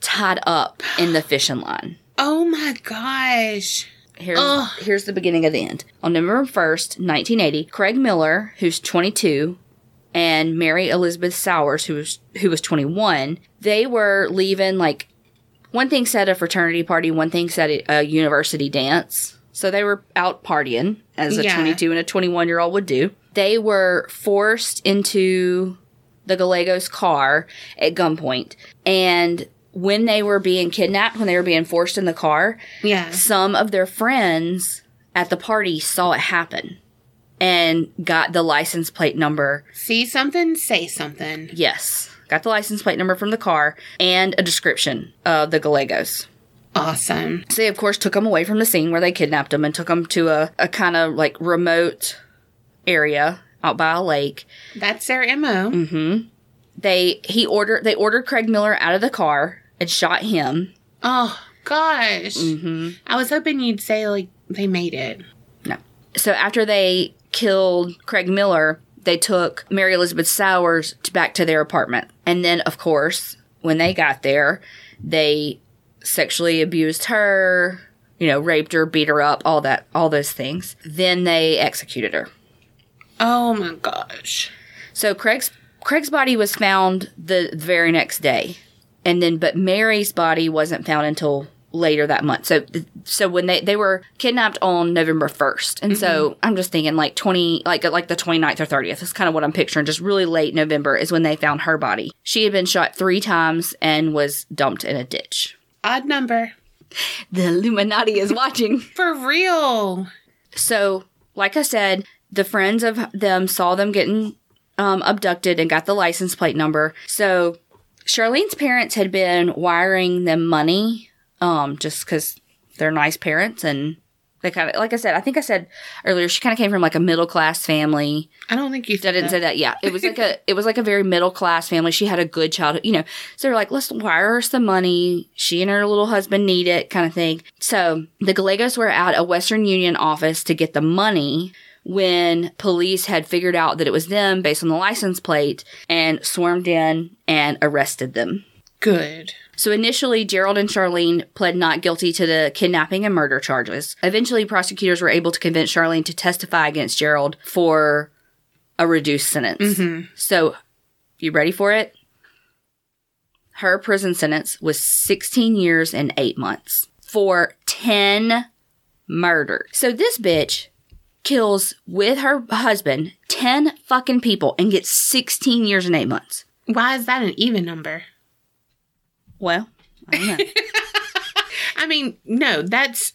tied up in the fishing line. Oh my gosh. Here's, Ugh. here's the beginning of the end. On November 1st, 1980, Craig Miller, who's 22, and Mary Elizabeth Sowers, who was who was 21, they were leaving like one thing said a fraternity party, one thing said a, university dance. So they were out partying as a Yeah. 22 and a 21 year old would do. They were forced into the Gallegos car at gunpoint. And when they were being kidnapped, when they were being forced in the car, Yeah. some of their friends at the party saw it happen and got the license plate number. See something, say something. Yes, got the license plate number from the car and a description of the Gallegos. Awesome. So they, of course, took them away from the scene where they kidnapped them and took them to a, a kind of like remote area out by a lake. That's their MO. Mm-hmm. They he ordered they ordered Craig Miller out of the car and shot him. Oh gosh. Mm-hmm. I was hoping you'd say like they made it. No. So after they killed Craig Miller, they took Mary Elizabeth Sowers to, back to their apartment. And then, of course, when they got there, they sexually abused her, you know, raped her, beat her up, all that, all those things. Then they executed her. Oh my gosh. So Craig's Craig's body was found the very next day, and then but Mary's body wasn't found until later that month. So so when they they were kidnapped on November 1st. And so I'm just thinking like 20 like like the 29th or 30th. is kind of what I'm picturing. Just really late November is when they found her body. She had been shot 3 times and was dumped in a ditch. Odd number. The Illuminati is watching. For real. So, like I said, the friends of them saw them getting um, abducted and got the license plate number. So, Charlene's parents had been wiring them money um, just because they're nice parents and they kind of, like I said, I think I said earlier, she kind of came from like a middle class family. I don't think you I said didn't that. say that. Yeah, it was like a it was like a very middle class family. She had a good childhood, you know. So they're like, let's wire her some money. She and her little husband need it, kind of thing. So the Gallegos were at a Western Union office to get the money when police had figured out that it was them based on the license plate and swarmed in and arrested them. Good. So initially, Gerald and Charlene pled not guilty to the kidnapping and murder charges. Eventually, prosecutors were able to convince Charlene to testify against Gerald for a reduced sentence. Mm-hmm. So, you ready for it? Her prison sentence was 16 years and 8 months for 10 murders. So, this bitch kills with her husband 10 fucking people and gets 16 years and 8 months. Why is that an even number? Well, I. I mean, no, that's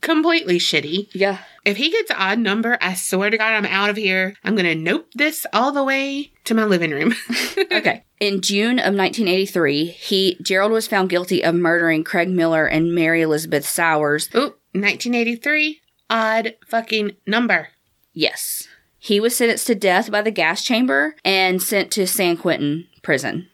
completely shitty. yeah. If he gets an odd number, I swear to God, I'm out of here. I'm going to nope this all the way to my living room. Okay. In June of 1983, he Gerald was found guilty of murdering Craig Miller and Mary Elizabeth Sowers. Ooh, 1983, odd fucking number. Yes. He was sentenced to death by the gas chamber and sent to San Quentin prison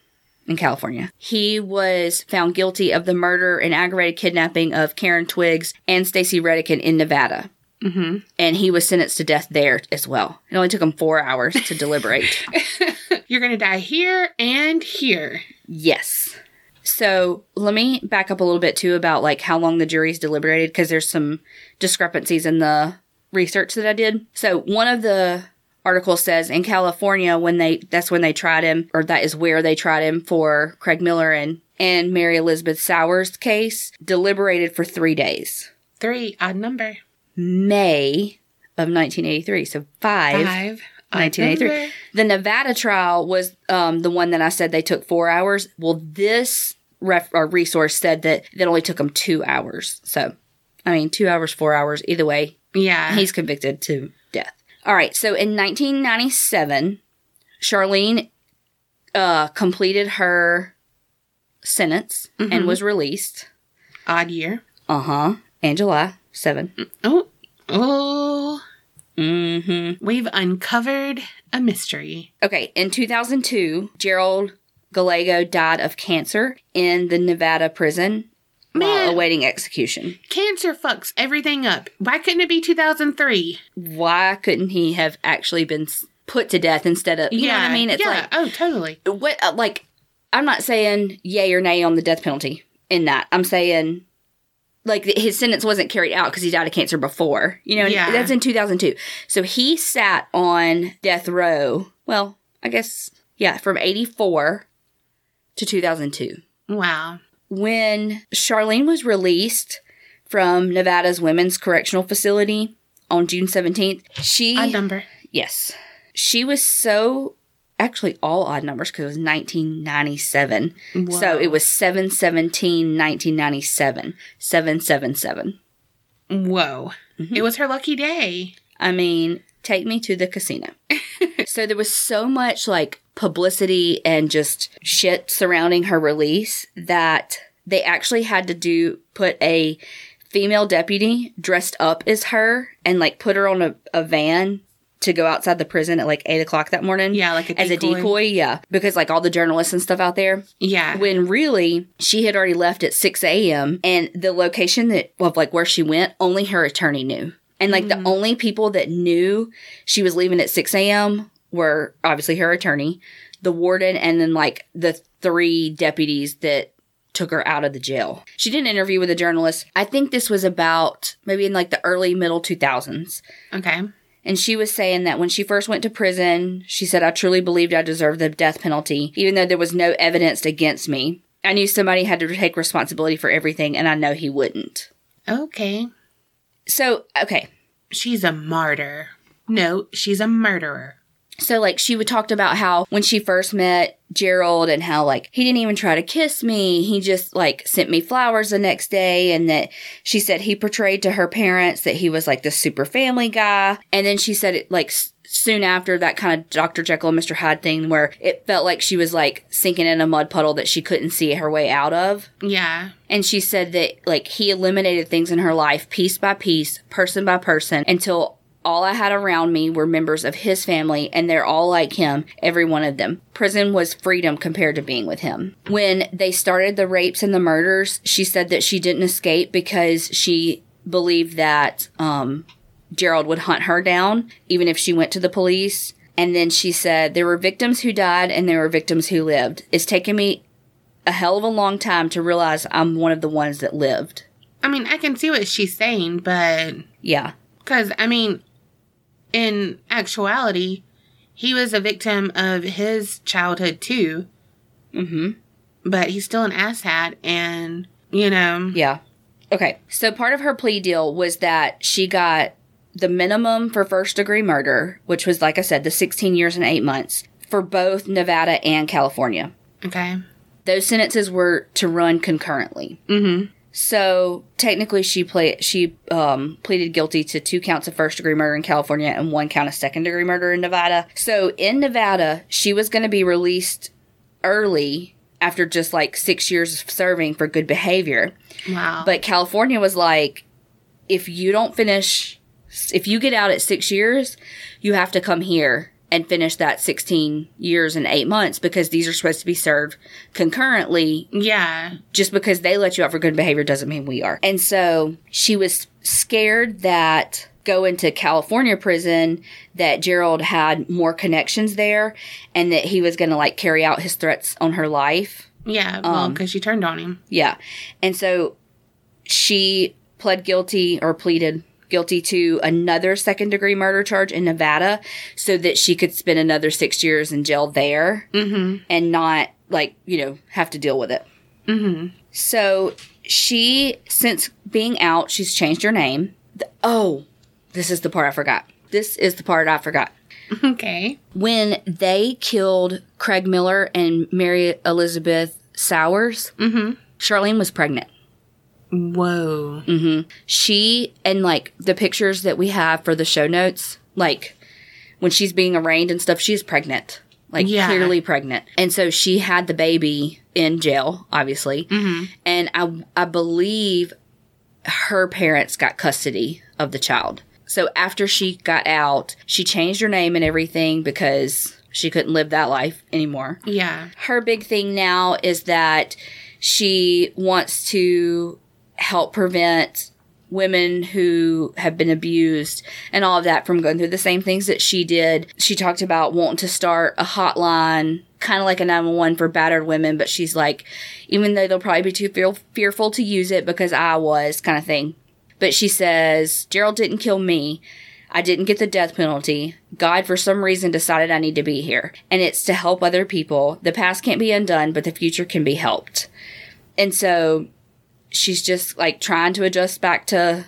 in California. He was found guilty of the murder and aggravated kidnapping of Karen Twiggs and Stacy Redican in Nevada. Mm-hmm. And he was sentenced to death there as well. It only took him four hours to deliberate. You're going to die here and here. Yes. So let me back up a little bit too about like how long the jury's deliberated because there's some discrepancies in the research that I did. So one of the articles says in California when they that's when they tried him or that is where they tried him for Craig Miller and and Mary Elizabeth Sowers case deliberated for 3 days. Three, odd number. May of 1983. So 5 Five, 1983. The Nevada trial was um, the one that I said they took four hours. Well, this ref- or resource said that that only took them two hours. So, I mean, two hours, four hours, either way, Yeah. he's convicted to death. All right. So in 1997, Charlene uh, completed her sentence and was released. odd year. Uh huh. And July 7. Oh, oh. Mm-hmm. We've uncovered a mystery. Okay, in 2002, Gerald Gallego died of cancer in the Nevada prison while Man. awaiting execution. Cancer fucks everything up. Why couldn't it be 2003? Why couldn't he have actually been put to death instead of, you know what I mean? It's yeah. oh, totally. like, what, uh, like, I'm not saying yay or nay on the death penalty in that. I'm saying, like, his sentence wasn't carried out because he died of cancer before. You know, Yeah. that's in 2002. So he sat on death row, well, I guess, yeah, from 84 to 2002. Wow. When Charlene was released from Nevada's Women's Correctional Facility on June 17th, she Odd number. yes, she was so actually all odd numbers because it was 1997. So it was 717 1997. 777. Whoa. Mm-hmm. It was her lucky day. I mean, take me to the casino. so there was so much like publicity and just shit surrounding her release that they actually had to do put a female deputy dressed up as her and like put her on a, a van to go outside the prison at like eight o'clock that morning. Yeah, like a as a decoy. yeah, because like all the journalists and stuff out there Yeah. when really she had already left at 6 a.m. and the location that of like where she went, only her attorney knew. And like the mm. only people that knew she was leaving at 6 a.m. were obviously her attorney, the warden, and then like the three deputies that took her out of the jail. She did an interview with a journalist. I think this was about maybe in like the early middle 2000s. okay. And she was saying that when she first went to prison, she said, I truly believed I deserved the death penalty, even though there was no evidence against me. I knew somebody had to take responsibility for everything, and I know he wouldn't. Okay. So, okay. She's a martyr. No, she's a murderer. So, like, she would talked about how when she first met Gerald and how, like, he didn't even try to kiss me. He just, like, sent me flowers the next day. And that she said he portrayed to her parents that he was, like, the super family guy. And then she said, it, like, soon after that kind of Dr. Jekyll and Mr. Hyde thing where it felt like she was like sinking in a mud puddle that she couldn't see her way out of. Yeah. And she said that like he eliminated things in her life piece by piece, person by person until all I had around me were members of his family, and they're all like him, every one of them. Prison was freedom compared to being with him. When they started the rapes and the murders, she said that she didn't escape because she believed that um, Gerald would hunt her down, even if she went to the police. And then she said, There were victims who died and there were victims who lived. It's taken me a hell of a long time to realize I'm one of the ones that lived. I mean, I can see what she's saying, but Yeah. because I mean, in actuality, he was a victim of his childhood too, Mm hmm. but he's still an asshat, and you know, Yeah. Okay. So part of her plea deal was that she got the minimum for first degree murder, which was, like I said, the 16 years and eight months for both Nevada and California. okay, Those sentences were to run concurrently. mm-hmm, So technically, she play, she um, pleaded guilty to two counts of first degree murder in California and one count of second degree murder in Nevada. So in Nevada, she was going to be released early after just like six years of serving for good behavior. wow, But California was like, if you don't finish, if you get out at six years, you have to come here and finish that 16 years and eight months because these are supposed to be served concurrently. yeah, Just because they let you out for good behavior doesn't mean we are. And so she was scared that going to California prison that Gerald had more connections there and that he was going to like carry out his threats on her life. yeah, well, Um, because she turned on him, Yeah. And so she pled guilty or pleaded guilty to another second degree murder charge in Nevada so that she could spend another six years in jail there mm-hmm, and not, like, you know, have to deal with it. mm-hmm, So she, since being out, she's changed her name. The- oh, this is the part I forgot. This is the part I forgot. okay, When they killed Craig Miller and Mary Elizabeth Sowers, mm-hmm, Charlene was pregnant. Whoa, hmm She and like the pictures that we have for the show notes, like when she's being arraigned and stuff, she's pregnant, like Yeah. clearly pregnant, and so she had the baby in jail, obviously, mm-hmm, and I I believe her parents got custody of the child. So after she got out, she changed her name and everything because she couldn't live that life anymore. Yeah, her big thing now is that she wants to help prevent women who have been abused and all of that from going through the same things that she did. She talked about wanting to start a hotline, kind of like a 911 for battered women, but she's like, even though they'll probably be too fear- fearful to use it because I was, kind of thing. But she says, Gerald didn't kill me. I didn't get the death penalty. God, for some reason, decided I need to be here. And it's to help other people. The past can't be undone, but the future can be helped. And so she's just like trying to adjust back to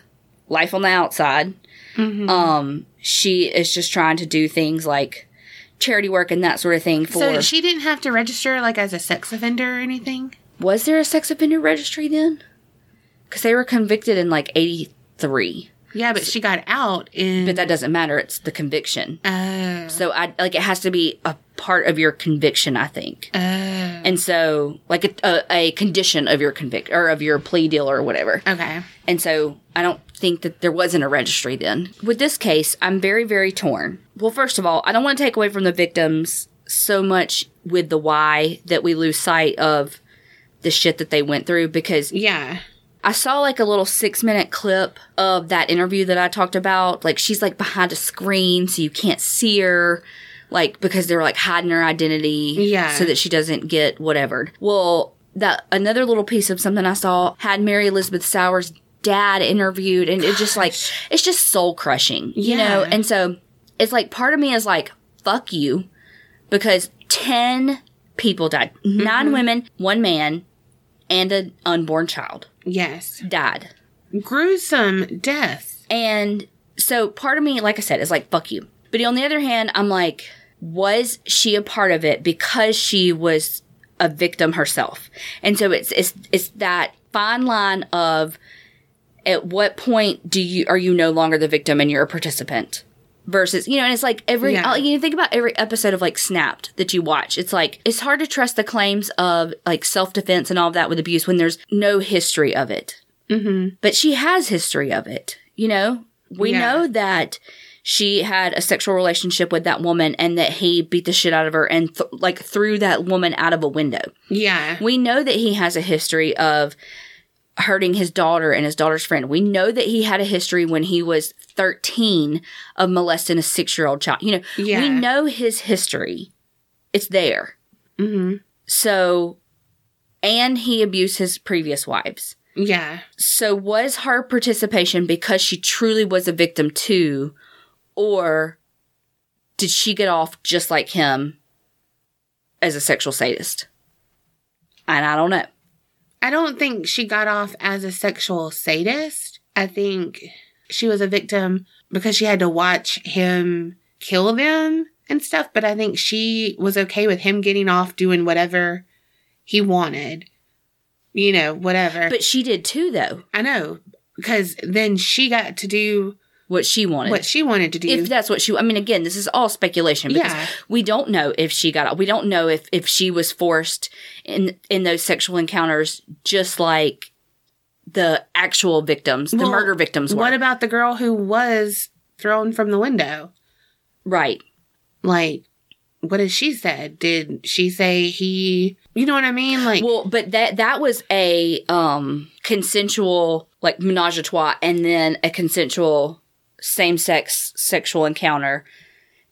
life on the outside. mm-hmm. Um, she is just trying to do things like charity work and that sort of thing for. so she didn't have to register like as a sex offender or anything. was there a sex offender registry then? Because they were convicted in like 83. Yeah, but she got out in. But that doesn't matter. It's the conviction. Oh. So I like it has to be a part of your conviction, I think. Oh. And so like a, a, a condition of your convict or of your plea deal or whatever. Okay. And so I don't think that there wasn't a registry then. With this case, I'm very, very torn. Well, first of all, I don't want to take away from the victims so much with the why that we lose sight of the shit that they went through because Yeah. I saw like a little six minute clip of that interview that I talked about. Like she's like behind a screen so you can't see her. Like because they're like hiding her identity. Yeah. So that she doesn't get whatever. Well, that another little piece of something I saw had Mary Elizabeth Sowers dad interviewed and it just like it's just soul crushing. You know? And so it's like part of me is like, fuck you. Because ten people died. Nine mm-hmm. women, one man, and an unborn child Yes. died. Gruesome death. And so part of me, like I said, is like, fuck you. But on the other hand, I'm like, was she a part of it because she was a victim herself? And so it's it's it's that fine line of at what point do you are you no longer the victim and you're a participant? Versus you know and it's like every Yeah. you think about every episode of like snapped that you watch it's like it's hard to trust the claims of like self-defense and all of that with abuse when there's no history of it Mm-hmm. but she has history of it you know we Yeah. know that she had a sexual relationship with that woman and that he beat the shit out of her and th- like threw that woman out of a window Yeah. we know that he has a history of hurting his daughter and his daughter's friend. We know that he had a history when he was 13 of molesting a six year old child. You know, Yeah. we know his history. It's there. Mm-hmm. So, and he abused his previous wives. Yeah. So, was her participation because she truly was a victim too, or did she get off just like him as a sexual sadist? And I don't know. I don't think she got off as a sexual sadist. I think she was a victim because she had to watch him kill them and stuff. But I think she was okay with him getting off doing whatever he wanted. You know, whatever. But she did too, though. I know because then she got to do What she wanted. what she wanted to do. if that's what she, I mean, again, this is all speculation because Yeah. we don't know if she got, we don't know if if she was forced in in those sexual encounters, just like the actual victims, the Well, murder victims were. what about the girl who was thrown from the window? right? Like, what did she said? Did she say he? You know what I mean? Like, Well, but that that was a um consensual like menage a trois, and then a consensual same sex sexual encounter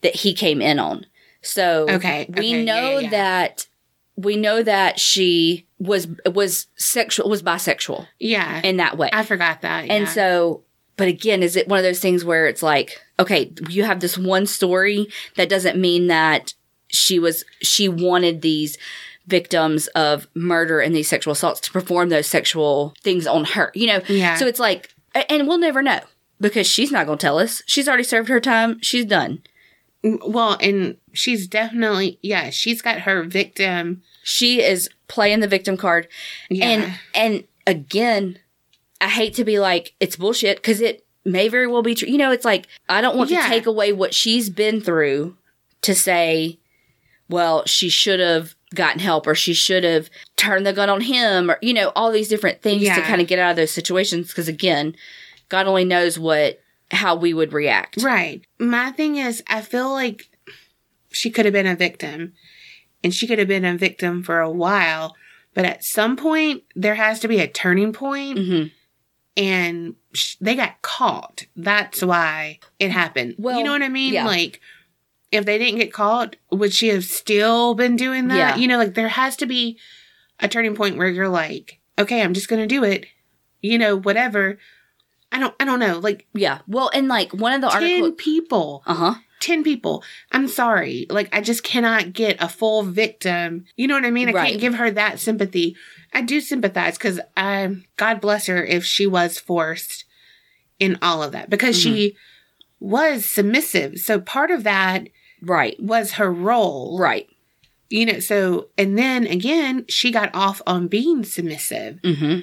that he came in on. So Okay, we okay, know yeah, yeah. that we know that she was was sexual was bisexual yeah, in that way, I forgot that. and so. But again, is it one of those things where it's like, okay, you have this one story that doesn't mean that she was she wanted these victims of murder and these sexual assaults to perform those sexual things on her. You know, Yeah. So it's like, and we'll never know because she's not going to tell us. She's already served her time. She's done. Well, and she's definitely yeah, she's got her victim. She is playing the victim card. Yeah, And and again, I hate to be like it's bullshit because it may very well be true. You know, it's like I don't want Yeah. to take away what she's been through to say, well, she should have gotten help or she should have turned the gun on him or you know all these different things to kind of get out of those situations because again, God only knows what how we would react. right. My thing is, I feel like she could have been a victim, and she could have been a victim for a while. But at some point, there has to be a turning point, hmm and sh- they got caught. That's why it happened. Well, you know what I mean? yeah. Like, if they didn't get caught, would she have still been doing that? Yeah. You know, like there has to be a turning point where you're like, okay, I'm just gonna do it. You know, whatever. I don't. I don't know. Like Yeah. Well, and like one of the ten articles. people. Uh huh. 10 people. I'm sorry. Like, I just cannot get a full victim. You know what I mean? I Right. can't give her that sympathy. I do sympathize because I, God bless her if she was forced in all of that because she was submissive. So part of that Right. was her role. Right. You know, so, and then again, she got off on being submissive. Mm-hmm.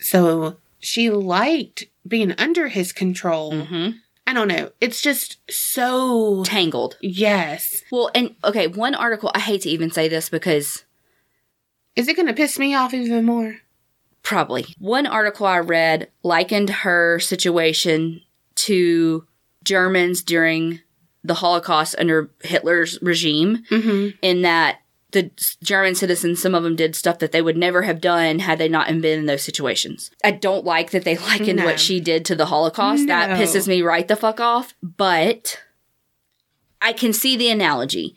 So she liked being under his control. Mm-hmm. I don't know. It's just so, Tangled. yes. Well, and okay, one article, I hate to even say this because Is it going to piss me off even more? probably one article I read likened her situation to Germans during the Holocaust under Hitler's regime, Mm-hmm. in that the German citizens, some of them did stuff that they would never have done had they not been in those situations. I don't like that they likened No. what she did to the Holocaust. That pisses me right the fuck off. But I can see the analogy,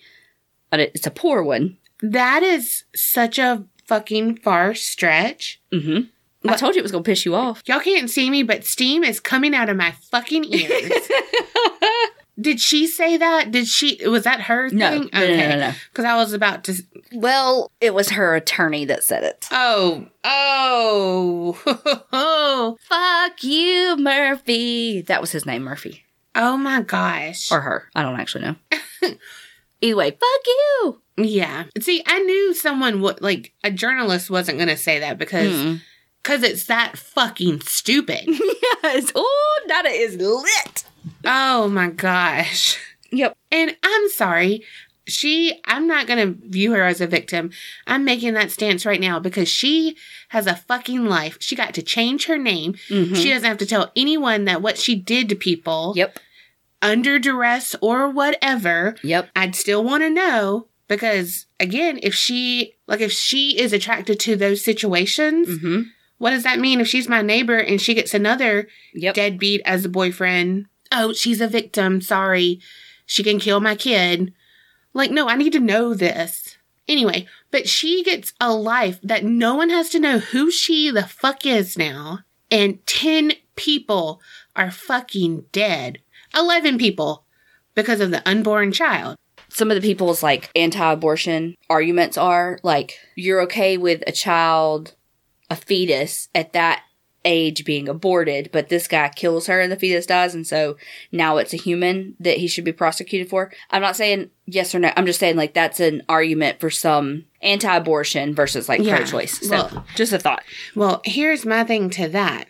but it's a poor one. That is such a fucking far stretch. hmm I told you it was going to piss you off. Y'all can't see me, but steam is coming out of my fucking ears. Did she say that? Did she? Was that her No, thing? no, no, no, no. Because I was about to. Well, it was her attorney that said it. Oh, oh, Fuck you, Murphy. That was his name, Murphy. oh my gosh. Or her. I don't actually know. Either way, fuck you. yeah. See, I knew someone would like a journalist wasn't going to say that because Mm. because it's that fucking stupid. Yes. Oh, Nada is lit. Oh my gosh. Yep. And I'm sorry. She, I'm not going to view her as a victim. I'm making that stance right now because she has a fucking life. She got to change her name. Mhm. She doesn't have to tell anyone that what she did to people Yep. under duress or whatever. Yep. I'd still want to know because again, if she, like, if she is attracted to those situations, Mm-hmm. what does that mean if she's my neighbor and she gets another Yep. deadbeat as a boyfriend? Oh, she's a victim. Sorry. She can kill my kid. Like, no, I need to know this. Anyway, but she gets a life that no one has to know who she the fuck is now. And 10 people are fucking dead. 11 people because of the unborn child. Some of the people's like anti-abortion arguments are like you're okay with a child, a fetus at that age being aborted, but this guy kills her and the fetus dies, and so now it's a human that he should be prosecuted for. I'm not saying yes or no. I'm just saying like that's an argument for some anti-abortion versus like Yeah. pro-choice. So Well- just a thought. Well, here's my thing to that.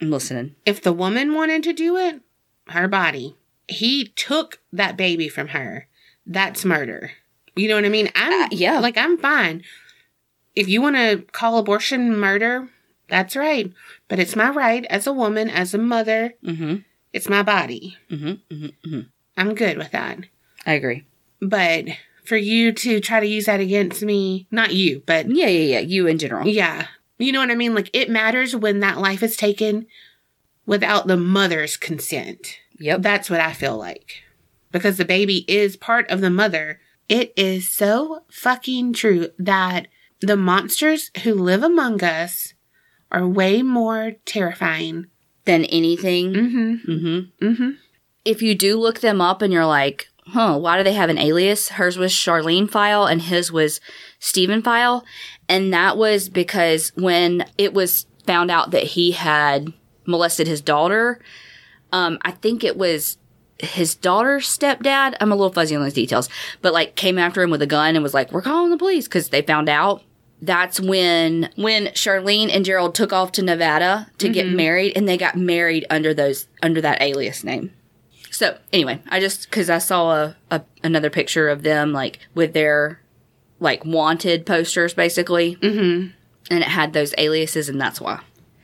I'm listening. If the woman wanted to do it, her body. He took that baby from her. That's murder. You know what I mean? I'm Uh, yeah. like I'm fine. If you want to call abortion murder, that's right. But it's my right as a woman, as a mother. Mm-hmm. It's my body. Mm-hmm. Mm-hmm. hmm I'm good with that. I agree. But for you to try to use that against me, not you, but Yeah, yeah, yeah. You in general. yeah. You know what I mean? Like it matters when that life is taken without the mother's consent. Yep. That's what I feel like. Because the baby is part of the mother. It is so fucking true that the monsters who live among us are way more terrifying. Than anything. Mm-hmm. Mm-hmm. Mm-hmm. if you do look them up and you're like, huh, why do they have an alias? Hers was Charlene Feil and his was Stephen Feil. And that was because when it was found out that he had molested his daughter, um, I think it was his daughter's stepdad. I'm a little fuzzy on those details, but like came after him with a gun and was like, we're calling the police because they found out. That's when when Charlene and Gerald took off to Nevada to get married, and they got married under those under that alias name. So anyway, I just because I saw a, a another picture of them like with their like wanted posters basically, Mm-hmm. and it had those aliases, and that's why.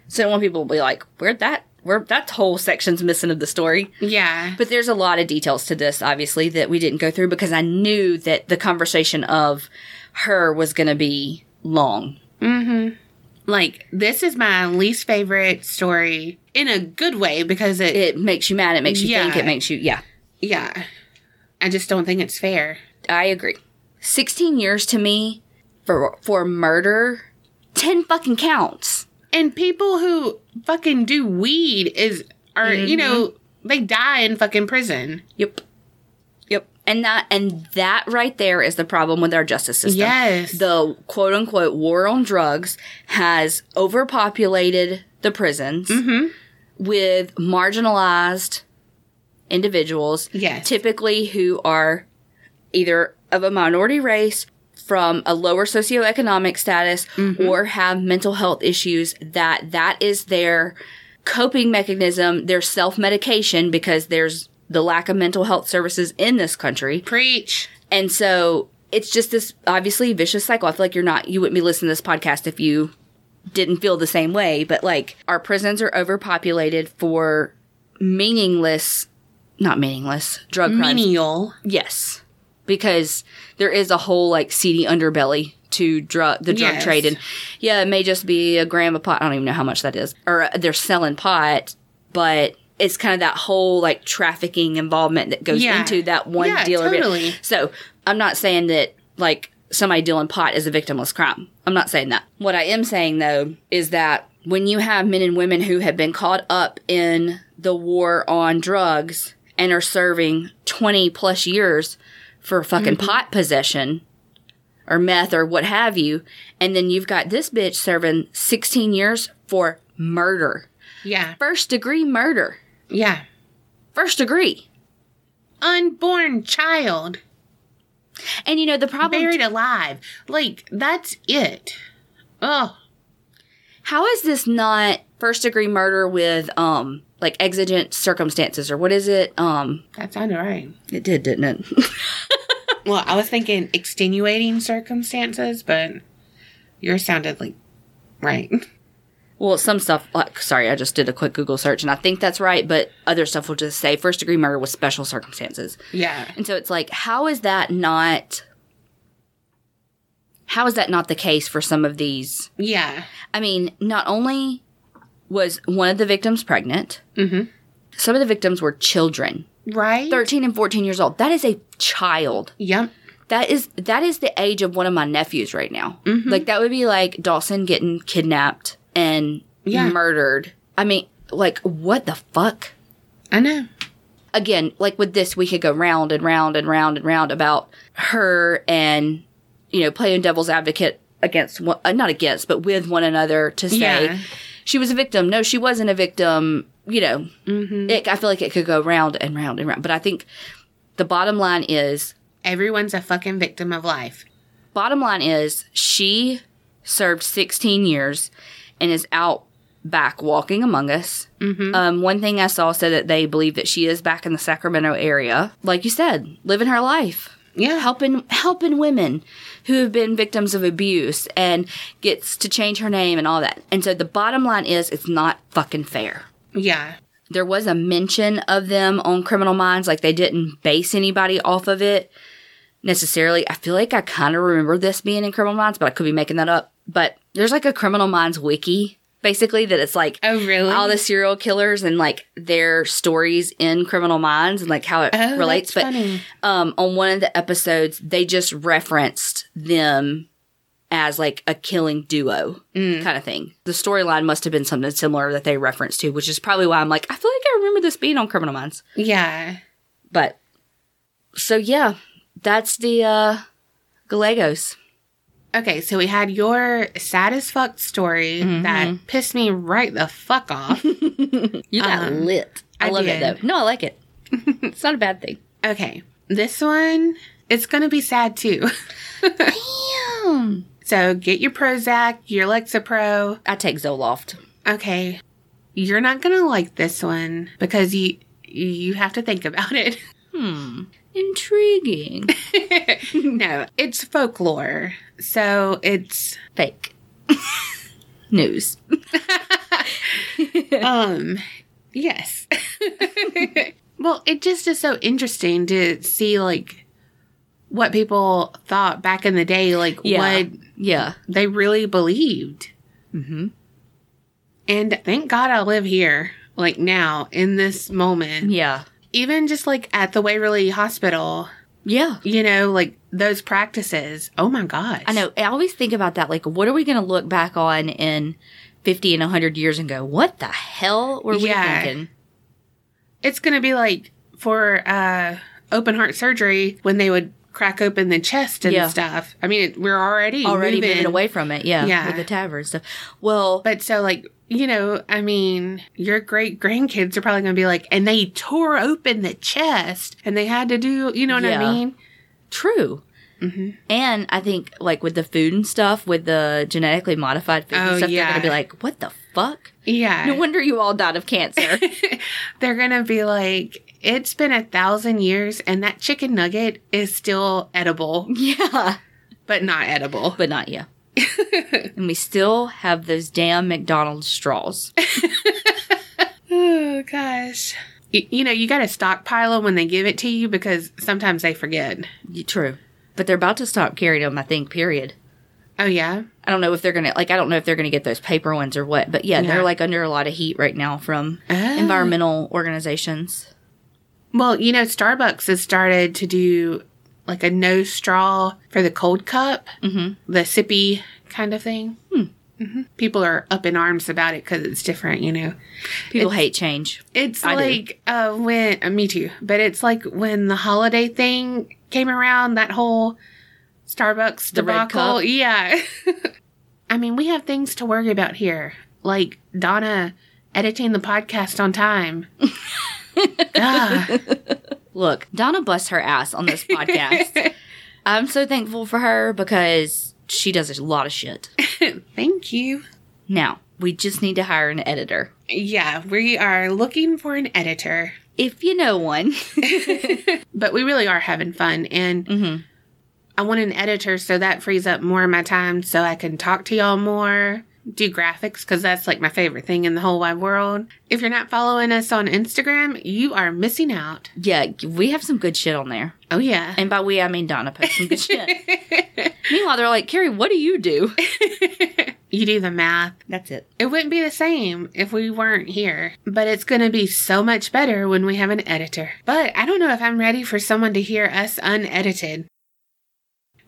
So want people to be like, "Where'd that? Where that whole section's missing of the story?" Yeah. But there's a lot of details to this, obviously, that we didn't go through because I knew that the conversation of her was going to be long. Mm-hmm. Like, this is my least favorite story in a good way because it, It makes you mad. It makes you think. It makes you, yeah. yeah. I just don't think it's fair. I agree. 16 years to me for for murder, 10 fucking counts. And people who fucking do weed is are you know they die in fucking prison. Yep. And that and that right there is the problem with our justice system. Yes. The quote unquote war on drugs has overpopulated the prisons Mhm. with marginalized individuals, Yes. typically who are either of a minority race from a lower socioeconomic status or have mental health issues that that is their coping mechanism their self-medication because there's the lack of mental health services in this country Preach. and so it's just this obviously vicious cycle. I feel like you're not, you wouldn't be listening to this podcast if you didn't feel the same way. But like our prisons are overpopulated for meaningless, not meaningless, drug crimes. Menial. Yes. Because there is a whole like seedy underbelly to drug the drug Yes. trade and yeah, it may just be a gram of pot. I don't even know how much that is. Or uh, they're selling pot, but it's kind of that whole like trafficking involvement that goes Yeah. into that one Yeah, dealer. totally. So, I'm not saying that like somebody dealing pot is a victimless crime. I'm not saying that. What I am saying though is that when you have men and women who have been caught up in the war on drugs and are serving 20 plus years for fucking mm-hmm. pot possession or meth or what have you, and then you've got this bitch serving 16 years for murder. Yeah. First degree murder. Yeah. First degree. Unborn child And you know, the problem. buried alive. Like that's it. Oh, How is this not first degree murder with um like exigent circumstances or what is it? Um, That sounded right. it did, didn't it? Well, I was thinking extenuating circumstances, but yours sounded like right. well, some stuff. Like, sorry, I just did a quick Google search and I think that's right, but other stuff will just say first degree murder with special circumstances. Yeah. And so it's like, how is that not? How is that not the case for some of these? Yeah. I mean, not only was one of the victims pregnant, Mm-hmm. some of the victims were children, Right? 13 and 14 years old. That is a child. Yep. That is that is the age of one of my nephews right now. Mm-hmm. Like that would be like Dawson getting kidnapped and Yeah. murdered. I mean, like what the fuck? I know. Again, like with this, we could go round and round and round and round about her and you know playing devil's advocate against one, uh, not against, but with one another to say Yeah. she was a victim. No, she wasn't a victim. You know, Mm-hmm. it, I feel like it could go round and round and round. But I think the bottom line is Everyone's a fucking victim of life. bottom line is she served 16 years and is out back walking among us. Mm-hmm. Um, one thing I saw said that they believe that she is back in the Sacramento area, like you said, living her life, Yeah. helping helping women who have been victims of abuse, and gets to change her name and all that. And so the bottom line is, it's not fucking fair. Yeah. There was a mention of them on Criminal Minds, like they didn't base anybody off of it necessarily. I feel like I kind of remember this being in Criminal Minds, but I could be making that up. But there's like a Criminal Minds wiki, basically, that it's like Oh, really? all the serial killers and like their stories in Criminal Minds and like how it Oh, relates. But funny. um, on one of the episodes, they just referenced them as like a killing duo Mm. kind of thing. The storyline must have been something similar that they referenced to, which is probably why I'm like, I feel like I remember this being on Criminal Minds. Yeah. But so yeah, that's the uh Gallegos. Okay, so we had your sad as fuck story Mm-hmm. that pissed me right the fuck off. You got Um, lit. I, I love did. it though. No, I like it. it's not a bad thing. okay, this one, it's gonna be sad too. Damn. so get your Prozac, your Lexapro. I take Zoloft. Okay, you're not gonna like this one because you you have to think about it. Hmm. Intriguing. no, it's folklore. So it's Fake. News. um yes. well, it just is so interesting to see like what people thought back in the day, like Yeah. what Yeah. they really believed. Mm-hmm. And thank God I live here, like now, in this moment. Yeah. Even just like at the Waverly Hospital, Yeah. you know, like those practices. Oh my gosh. I know. I always think about that. Like, what are we going to look back on in 50 and 100 years and go, what the hell were we Yeah. thinking? It's going to be like for uh, open heart surgery when they would crack open the chest and Yeah. stuff. I mean, it, we're already Already moving, moving away from it. Yeah. Yeah. With the TAVR and stuff. Well, But so, like, you know, I mean, your great grandkids are probably going to be like, and they tore open the chest and they had to do, you know what Yeah. I mean? true. hmm And I think, like, with the food and stuff, with the genetically modified food and Oh, stuff, they're going to be like, what the fuck? Yeah. No wonder you all died of cancer. They're going to be like, it's been a thousand years and that chicken nugget is still edible, yeah. but not edible. But not you. and we still have those damn McDonald's straws. Oh, gosh. You, you know, you got to stockpile them when they give it to you because sometimes they forget. True. But they're about to stop carrying them, I think, period. Oh, yeah? I don't know if they're gonna like I don't know if they're gonna get those paper ones or what, but yeah, Yeah. they're like under a lot of heat right now from Oh. environmental organizations. Well, you know, Starbucks has started to do like a no straw for the cold cup, Mm-hmm. the sippy kind of thing. Hmm. hmm People are up in arms about it because it's different, you know. People It's- hate change. It's I like uh, when uh, me too, but it's like when the holiday thing came around, that whole Starbucks The debacle. Yeah, I mean, we have things to worry about here, like Donna editing the podcast on time. Ah. Look, Donna busts her ass on this podcast. I'm so thankful for her because she does a lot of shit. Thank you. Now, We just need to hire an editor. Yeah, we are looking for an editor, If you know one. but we really are having fun. And Mhm. I want an editor so that frees up more of my time so I can talk to y'all more, do graphics, because that's like my favorite thing in the whole wide world. If you're not following us on Instagram, you are missing out. Yeah, we have some good shit on there. Oh, yeah. And by we, I mean Donna posts some good shit. Meanwhile, they're like, Kerri, what do you do? you do the math. That's it. It wouldn't be the same if we weren't here, but it's going to be so much better when we have an editor. But I don't know if I'm ready for someone to hear us unedited.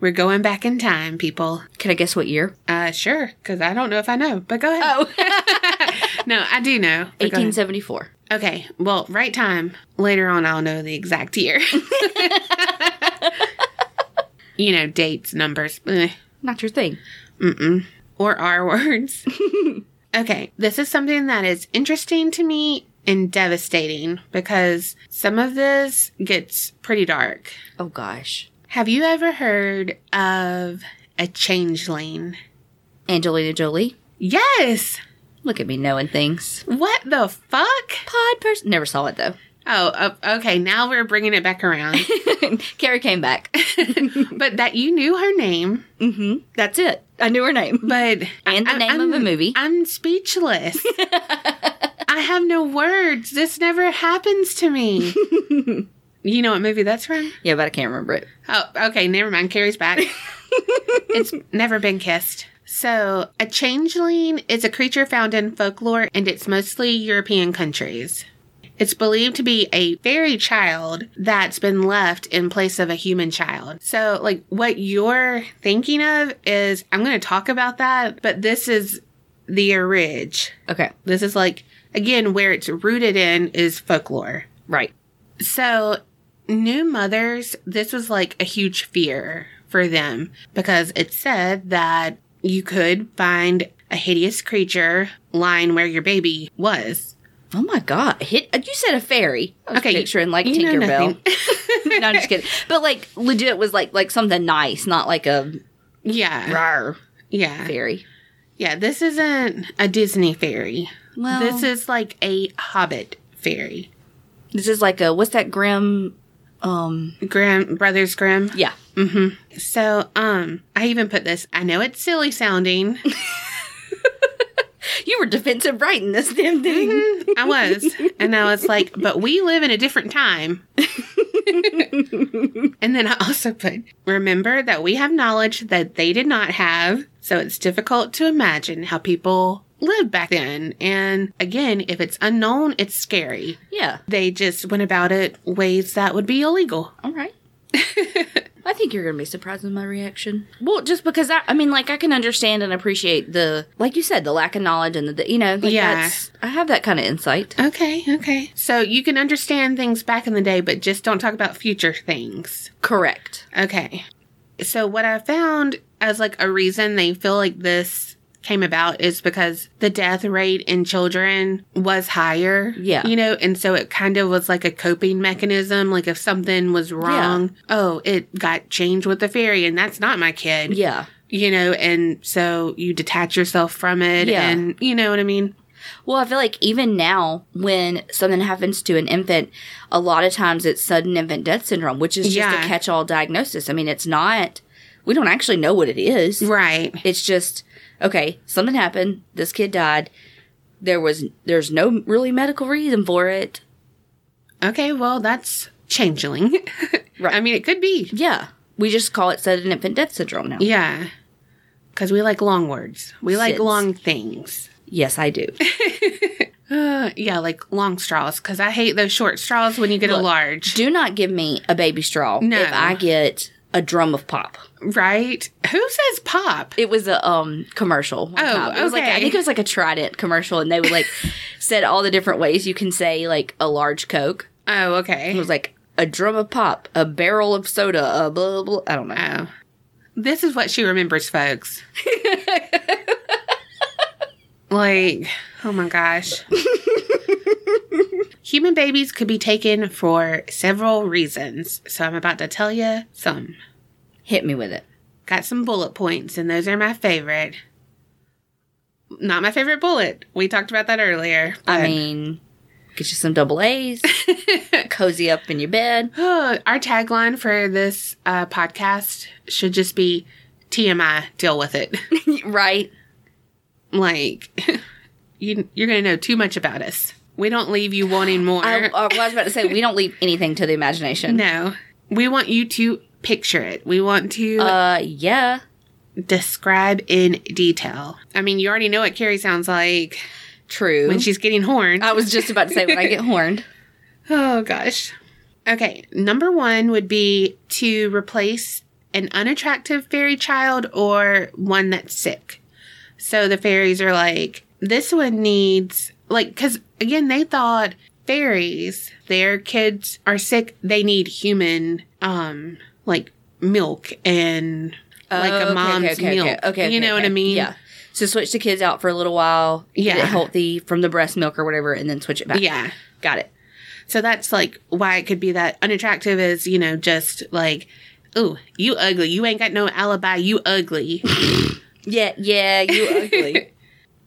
We're going back in time, people. Can I guess what year? Uh, sure, because I don't know if I know, but go ahead. Oh, no, I do know. but go ahead. 1874. Okay, well, right time. Later on, I'll know the exact year. you know, dates, numbers. eh. Not your thing. Mm-mm. Or R words. okay, this is something that is interesting to me and devastating because some of this gets pretty dark. Oh, gosh. Have you ever heard of a changeling? Angelina Jolie. Yes! Look at me knowing things. What the fuck? Pod person. Never saw it, though. Oh, okay, now we're bringing it back around. Kerri came back. but that you knew her name, mm-hmm. That's it. I knew her name. but And the name of a movie. I'm speechless. I have no words. This never happens to me. You know what movie that's from? Yeah, but I can't remember it. Oh, okay, never mind. Kerri's back. it's never been kissed. So, a changeling is a creature found in folklore and it's mostly European countries. It's believed to be a fairy child that's been left in place of a human child. So, like, what you're thinking of is I'm going to talk about that, but this is the orig. Okay. This is like, again, where it's rooted in is folklore. Right. So, new mothers, this was like a huge fear for them because it said that you could find a hideous creature lying where your baby was. Oh my god! Hit. You said a fairy. I was Okay, picturing like you Tinkerbell. no, I'm just kidding. But like legit was like like something nice, not like a Yeah. rar Yeah. fairy. Yeah. This isn't a Disney fairy. Well, This is like a Hobbit fairy. this is like a what's that Grimm? Um, Grimm, Brothers Grimm. yeah. hmm So, um, I even put this. I know it's silly sounding. You were defensive right in this damn thing. I was. And I was like, but we live in a different time. and then I also put, remember that we have knowledge that they did not have. So it's difficult to imagine how people lived back then. And again, if it's unknown, it's scary. Yeah. They just went about it ways that would be illegal. All right. I think you're gonna be surprised with my reaction. Well, just because I, I mean, like I can understand and appreciate the, like you said, the lack of knowledge and the, the you know, like Yeah. I have that kind of insight. Okay, okay. So you can understand things back in the day, but just don't talk about future things. Correct. Okay. So what I found as like a reason they feel like this came about is because the death rate in children was higher. Yeah. You know, and so it kind of was like a coping mechanism. Like if something was wrong, oh, it got changed with the fairy and that's not my kid. Yeah. You know, and so you detach yourself from it Yeah. and you know what I mean? Well, I feel like even now, when something happens to an infant, a lot of times it's sudden infant death syndrome, which is just Yeah. a catch all diagnosis. I mean, it's not, we don't actually know what it is. Right. It's just, okay, something happened. This kid died. There was, there's no really medical reason for it. Okay, well that's changeling. Right. I mean it could be. Yeah. We just call it sudden infant death syndrome now. Yeah. Because we like long words. We like long things. Yes, I do. Uh, yeah, like long straws. Because I hate those short straws when you get a large. do not give me a baby straw No. if I get a drum of pop. right? Who says pop? It was a um commercial. Oh, time. It was like I think it was like a Trident commercial, and they would like said all the different ways you can say like a large Coke. Oh, okay. It was like a drum of pop, a barrel of soda, a blah blah. I don't know. Oh. This is what she remembers, folks. like, oh my gosh. Human babies could be taken for several reasons. So I'm about to tell you some. Hit me with it. Got some bullet points, and those are my favorite. Not my favorite bullet. We talked about that earlier. I mean, get you some double A's, cozy up in your bed. our tagline for this uh, podcast should just be TMI, deal with it. right? like, you, you're going to know too much about us. We don't leave you wanting more. I, I was about to say, we don't leave anything to the imagination. no. We want you to picture it. We want to Uh, yeah. describe in detail. I mean, you already know what Kerri sounds like True. when she's getting horned. I was just about to say, when I get horned. Oh gosh. Okay, number one would be to replace an unattractive fairy child or one that's sick. So the fairies are like, this one needs, like, because again, they thought fairies, their kids are sick, they need human, um, like milk and like Oh, a okay, mom's okay, okay, milk. Okay, okay, you know what I mean? Yeah. So switch the kids out for a little while. Get Yeah. it healthy from the breast milk or whatever, and then switch it back. Yeah. Got it. So that's like why it could be that unattractive is, you know, just like, ooh, you ugly. You ain't got no alibi. You ugly. Yeah, yeah, you ugly.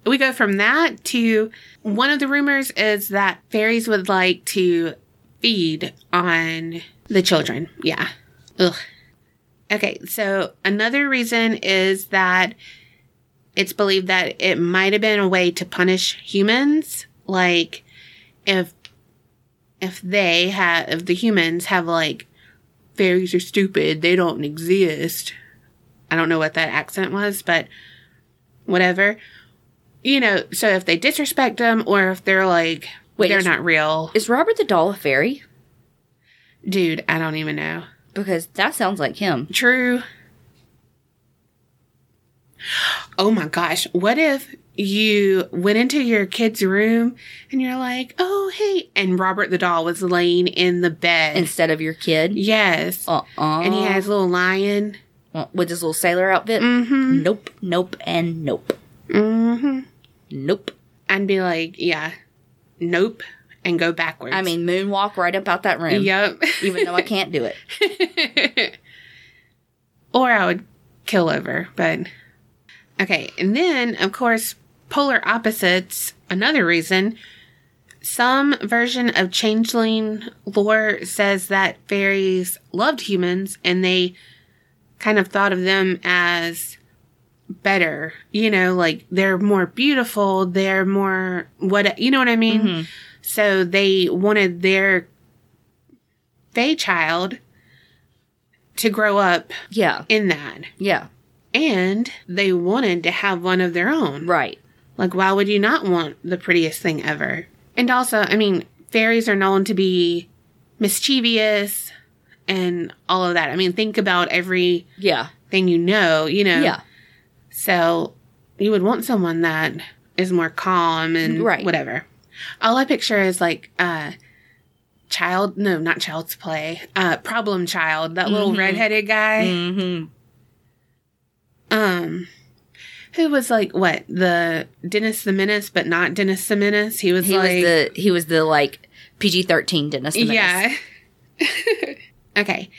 we go from that to one of the rumors is that fairies would like to feed on the children. Yeah. Ugh. Okay, so another reason is that it's believed that it might have been a way to punish humans. Like if if they have if the humans have like fairies are stupid, they don't exist. I don't know what that accent was, but whatever you know, so if they disrespect them or if they're like, Wait, they're is- not real, Is Robert the doll a fairy? dude, I don't even know. Because that sounds like him. True. Oh my gosh. What if you went into your kid's room and you're like, oh, hey, and Robert the doll was laying in the bed? Instead of your kid. yes. Uh uh And he has a little lion. with his little sailor outfit. Mm-hmm. Nope, nope, and nope. Mm-hmm. Nope. I'd be like, yeah, nope, and go backwards. I mean, moonwalk right up out that room. yep. Even though I can't do it. or I would kill over, but okay. And then, of course, polar opposites, another reason. Some version of changeling lore says that fairies loved humans and they kind of thought of them as better. You know, like they're more beautiful, they're more what you know what I mean? Mhm. So they wanted their fae child to grow up Yeah, in that. yeah, And they wanted to have one of their own. right. Like, why would you not want the prettiest thing ever? And also, I mean, fairies are known to be mischievous and all of that. I mean, think about every Yeah, thing you know, you know. yeah, So you would want someone that is more calm and Right. whatever. All I picture is like uh child no, not child's play. Uh problem child, that little Mhm. redheaded guy. mm-hmm. Um who was like what, the Dennis the Menace, but not Dennis the Menace. He was He like was the he was the like PG thirteen Dennis. the Menace. Yeah. okay.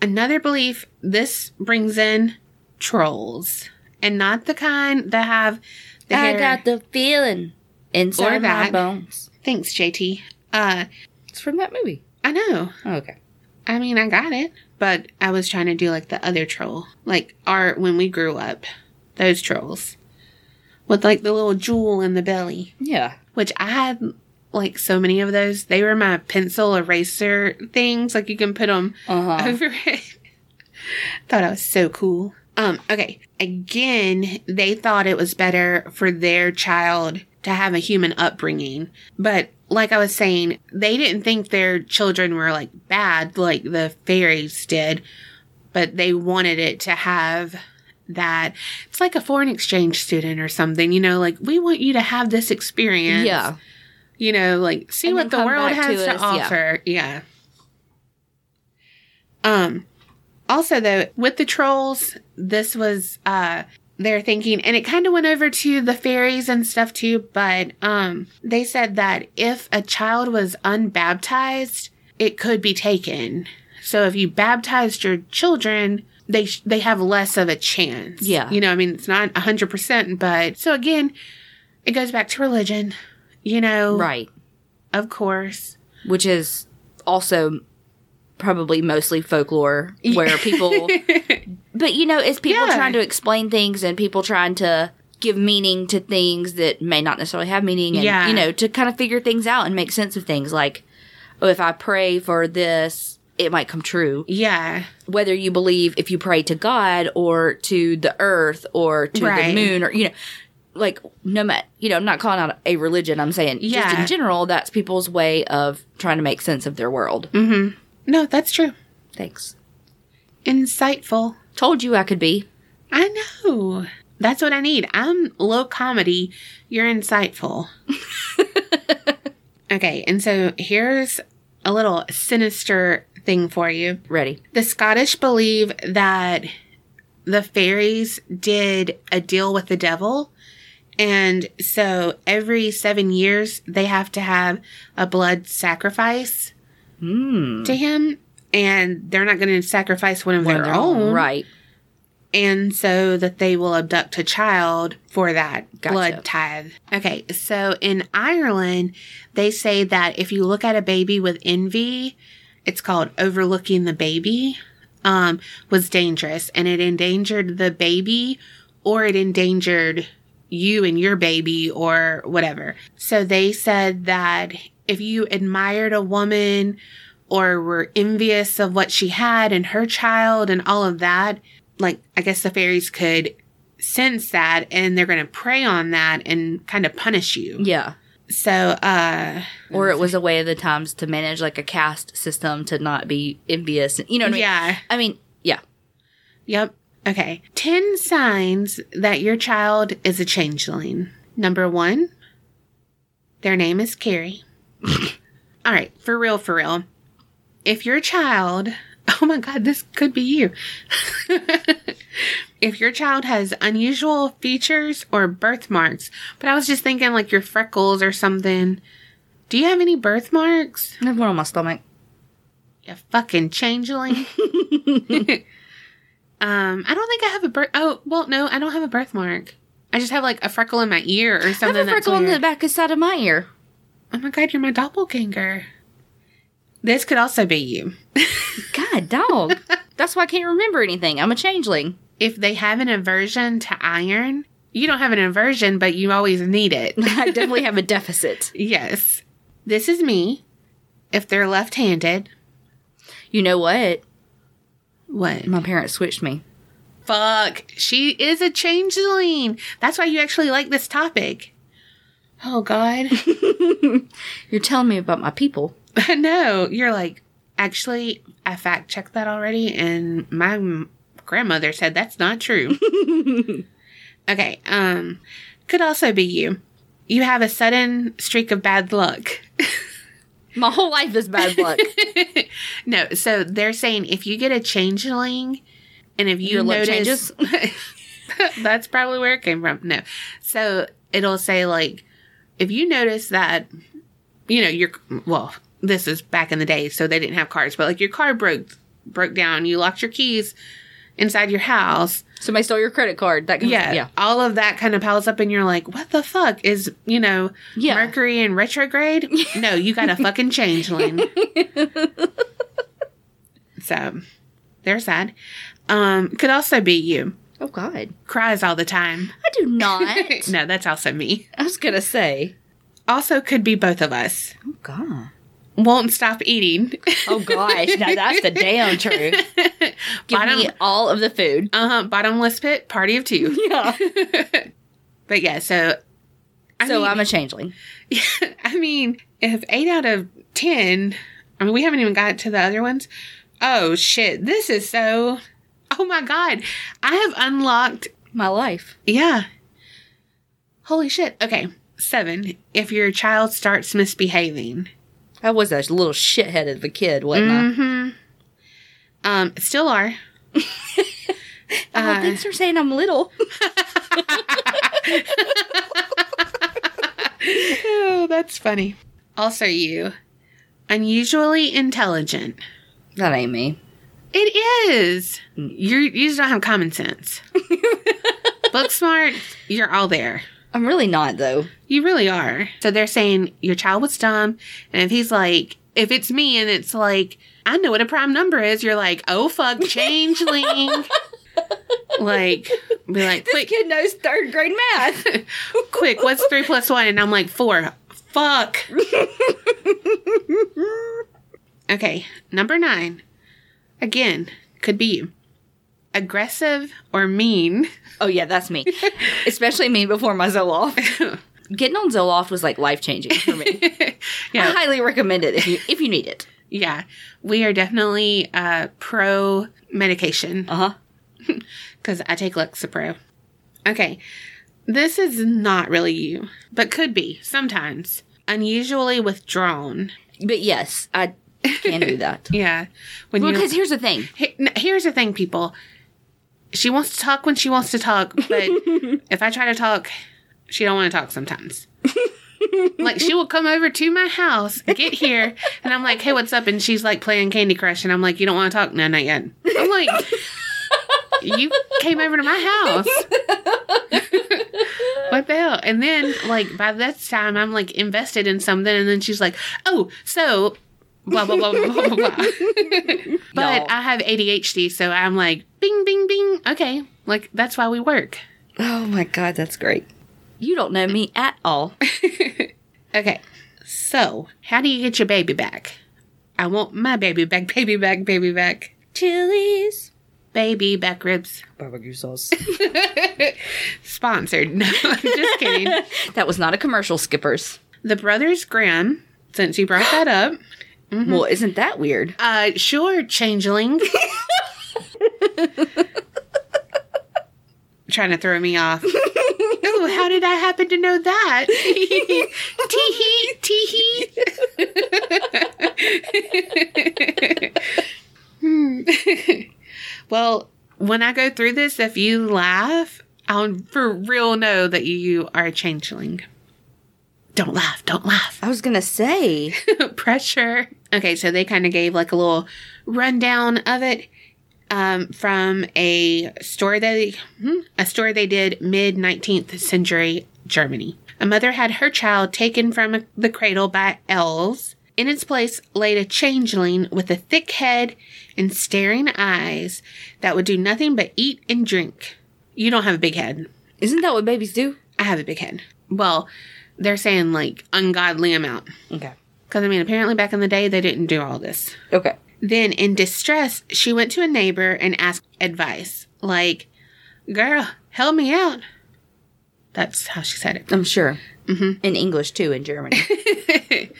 Another belief this brings in trolls. And not the kind that have the I hair. got the feeling inside Or my bones. Thanks, JT. Uh, It's from that movie. I know. Oh, okay. I mean, I got it, but I was trying to do like the other troll, like our when we grew up, those trolls with like the little jewel in the belly, Yeah. which I had like so many of those. They were my pencil eraser things, like you can put them Uh huh. over it. thought I was so cool. Um, okay. Again, they thought it was better for their child to have a human upbringing. But like I was saying, they didn't think their children were like bad like the fairies did, but they wanted it to have that it's like a foreign exchange student or something, you know, like we want you to have this experience. Yeah. You know, like see And what the world has to to, us, yeah. offer. Yeah. Um also though with the trolls this was uh their thinking and it kind of went over to the fairies and stuff too but um they said that if a child was unbaptized it could be taken so if you baptized your children they sh- they have less of a chance. Yeah. you know, I mean, it's not hundred percent, but so again, it goes back to religion. You know, Right. Of course. Which is also probably mostly folklore where people But you know, it's people Yeah. trying to explain things and people trying to give meaning to things that may not necessarily have meaning and Yeah. you know, to kind of figure things out and make sense of things like oh if I pray for this, it might come true. Yeah, Whether you believe if you pray to God or to the earth or to Right. the moon or you know like no matter you know, I'm not calling out a religion, I'm saying just Yeah. in general, that's people's way of trying to make sense of their world. Mm-hmm. No, that's true. Thanks. Insightful. Told you I could be. I know. That's what I need. I'm low comedy. You're insightful. okay, and so here's a little sinister thing for you. Ready. The Scottish believe that the fairies did a deal with the devil. And so every seven years, they have to have a blood sacrifice Hmm. to him. And they're not going to sacrifice one of their own. Right. And so that they will abduct a child for that Gotcha. blood tithe. Okay, so in Ireland, they say that if you look at a baby with envy, it's called overlooking the baby, um, was dangerous and it endangered the baby or it endangered you and your baby or whatever. So they said that if you admired a woman or were envious of what she had and her child and all of that, like I guess the fairies could sense that and they're going to prey on that and kind of punish you. Yeah. So, uh, Or it was a way of the times to manage like a caste system to not be envious. You know what I mean? yeah. I mean, yeah. Yep. Okay. 10 signs that your child is a changeling. Number one, their name is Kerri. All right. For real, for real. If your child, oh my God, this could be you. if your child has unusual features or birthmarks, but I was just thinking like your freckles or something. Do you have any birthmarks? I have one on my stomach. You fucking changeling. um, I don't think I have a birth. Oh, well, no, I don't have a birthmark. I just have like a freckle in my ear or something. I have a freckle on the back side of my ear. Oh my god, you're my doppelganger. This could also be you. God, dog. That's why I can't remember anything. I'm a changeling. If they have an aversion to iron, you don't have an aversion, but you always need it. I definitely have a deficit. yes. This is me. If they're left handed, You know what? What? My parents switched me. Fuck. She is a changeling. That's why you actually like this topic. Oh god. You're telling me about my people. no, you're like, actually, I fact checked that already, and my m- grandmother said that's not true. okay, um, could also be you. You have a sudden streak of bad luck. My whole life is bad luck. no, so they're saying if you get a changeling, and if you Your notice, that's probably where it came from. No, so it'll say like, if you notice that, you know, your well, this is back in the day, so they didn't have cars, but like your car broke broke down, you locked your keys inside your house. Somebody stole your credit card. That kind Yeah, Of, yeah. all of that kind of piles up, and you're like, what the fuck is you know Yeah. Mercury in retrograde? no, you got a fucking changeling. so there's that. Um, could also be you. Oh God. Cries all the time. I do not. no, that's also me. I was gonna say. Also could be both of us. Oh God. Won't stop eating. Oh gosh. Now that's the damn truth. Give Bottom- me all of the food. Uh-huh, bottomless pit, party of two. Yeah. But yeah, so I so mean, I'm a changeling. Yeah, I mean, if eight out of ten, I mean, we haven't even got to the other ones. Oh shit, this is so. Oh my god, I have unlocked. My life. Yeah. Holy shit. Okay, seven. If your child starts misbehaving, I was a little shithead of a kid, wasn't mm-hmm. Um, still are. I? Oh, Uh, thanks for saying I'm little. oh, that's funny. Also, you unusually intelligent. That ain't me. It is. You're, you just don't have common sense. Book smart, you're all there. I'm really not though. You really are. So they're saying your child was dumb. And if he's like, if it's me and it's like, I know what a prime number is, you're like, oh fuck, changeling. like, be like, This quick, kid knows third grade math. quick, what's three plus one? And I'm like, four. Fuck. okay, number nine. Again, could be you. Aggressive or mean. oh yeah, that's me. Especially me before my Zoloft. Getting on Zoloft was like life changing for me. I yeah, highly recommend it if you if you need it. yeah. We are definitely uh, pro medication. Uh huh. because I take Lexapro. Okay, this is not really you, but could be sometimes. Unusually withdrawn. But yes, I can do that. Yeah, when you Because here's the thing. He- here's the thing, people. She wants to talk when she wants to talk, but if I try to talk, she don't want to talk sometimes. like she will come over to my house, get here, and I'm like, "Hey, what's up?" And she's like playing Candy Crush, and I'm like, "You don't want to talk? No, not yet." I'm like, "You came over to my house." what the hell? And then, like by this time, I'm like invested in something, and then she's like, "Oh, so." Blah blah blah blah blah blah. but. I have ADHD, so I'm like, bing, bing, bing. Okay, like that's why we work. Oh my god, that's great. You don't know me at all. Okay, so how do you get your baby back? I want my baby back, baby back, baby back, Chili's. baby back ribs. Barbecue sauce. Sponsored. No, I'm just kidding. that was not a commercial, Skippers. The Brothers Grimm, since you brought that up, Well, isn't that weird? uh, sure, changeling. Trying to throw me off. oh, how did I happen to know that? Tee hee, tee hee. well, when I go through this, if you laugh, I'll for real know that you are a changeling. Don't laugh, don't laugh. I was gonna say. pressure. Okay, so they kind of gave like a little rundown of it um, from a story they hmm, a story they did mid 19th century Germany. A mother had her child taken from the cradle by elves. In its place laid a changeling with a thick head and staring eyes that would do nothing but eat and drink. You don't have a big head. Isn't that what babies do? I have a big head. Well, they're saying like ungodly amount. Okay. Because, I mean, apparently back in the day, they didn't do all this. Okay. Then, in distress, she went to a neighbor and asked advice. Like, girl, help me out. That's how she said it. I'm sure. Mm-hmm. In English too, in Germany.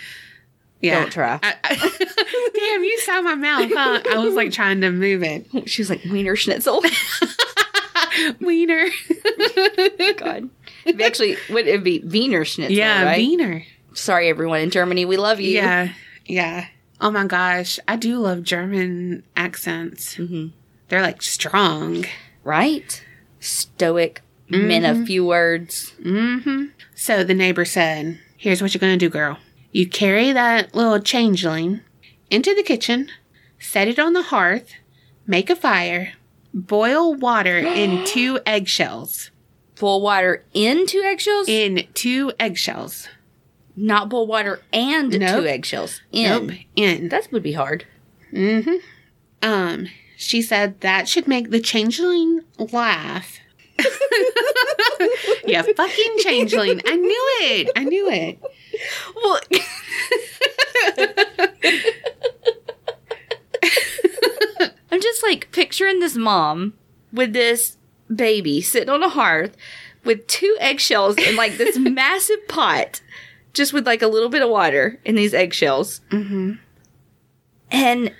Yeah. Don't try. I- I- damn, you saw my mouth, huh? I was like trying to move it. She was like Wiener Schnitzel. Wiener. God. Be actually, would it be Wiener Schnitzel? yeah, right? Wiener. Sorry, everyone in Germany. We love you. Yeah. Yeah. Oh my gosh. I do love German accents. Mhm. They're like strong. Right? Stoic, men of few words. Mm-hmm. So the neighbor said, Here's what you're going to do, girl. You carry that little changeling into the kitchen, set it on the hearth, make a fire, boil water in two eggshells. Boil water into eggshells? In two eggshells. Not boil water and Nope. two eggshells. In. Nope. In. That would be hard. Mm-hmm. Um, she said that should make the changeling laugh. yeah, fucking changeling. I knew it. I knew it. Well, I'm just like picturing this mom with this baby sitting on a hearth with two eggshells in like this massive pot, just with like a little bit of water in these eggshells. Mm-hmm. And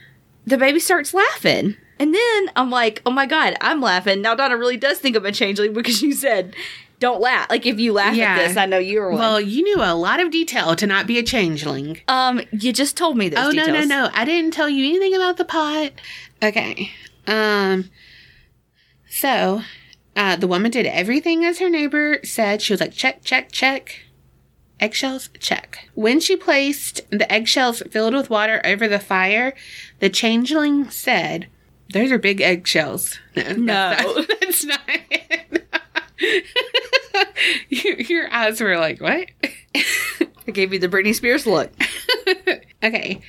the baby starts laughing. And then I'm like, oh my God, I'm laughing. Now Donna really does think I'm a changeling because you said, don't laugh. Like if you laugh Yeah. at this, I know you're one. Well, you knew a lot of detail to not be a changeling. um, you just told me those oh details. no, no, no! I didn't tell you anything about the pot. Okay. Um. So, uh, the woman did everything as her neighbor said. She was like, check, check, check. Eggshells, check. When she placed the eggshells filled with water over the fire, the changeling said, Those are big eggshells. No, No. that's, that's not it. your, your eyes were like, what? I gave you the Britney Spears look. okay.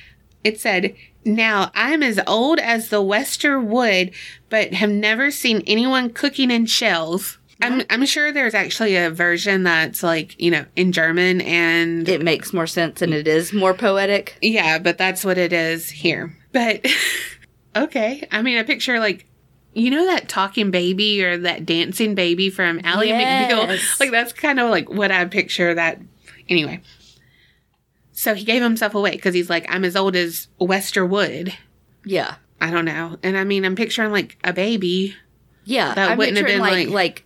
It said, Now I'm as old as the Wester wood, but have never seen anyone cooking in shells. I'm, I'm sure there's actually a version that's like, you know, in German and It makes more sense and it is more poetic. yeah, but that's what it is here. But okay. I mean, I picture like, you know, that talking baby or that dancing baby from Ally Yes. McBeal? Like, that's kind of like what I picture that. Anyway. So he gave himself away because he's like, I'm as old as Wester Wood. Yeah. I don't know. And I mean, I'm picturing like a baby. Yeah. That I'm wouldn't have picturing, been, like, like- like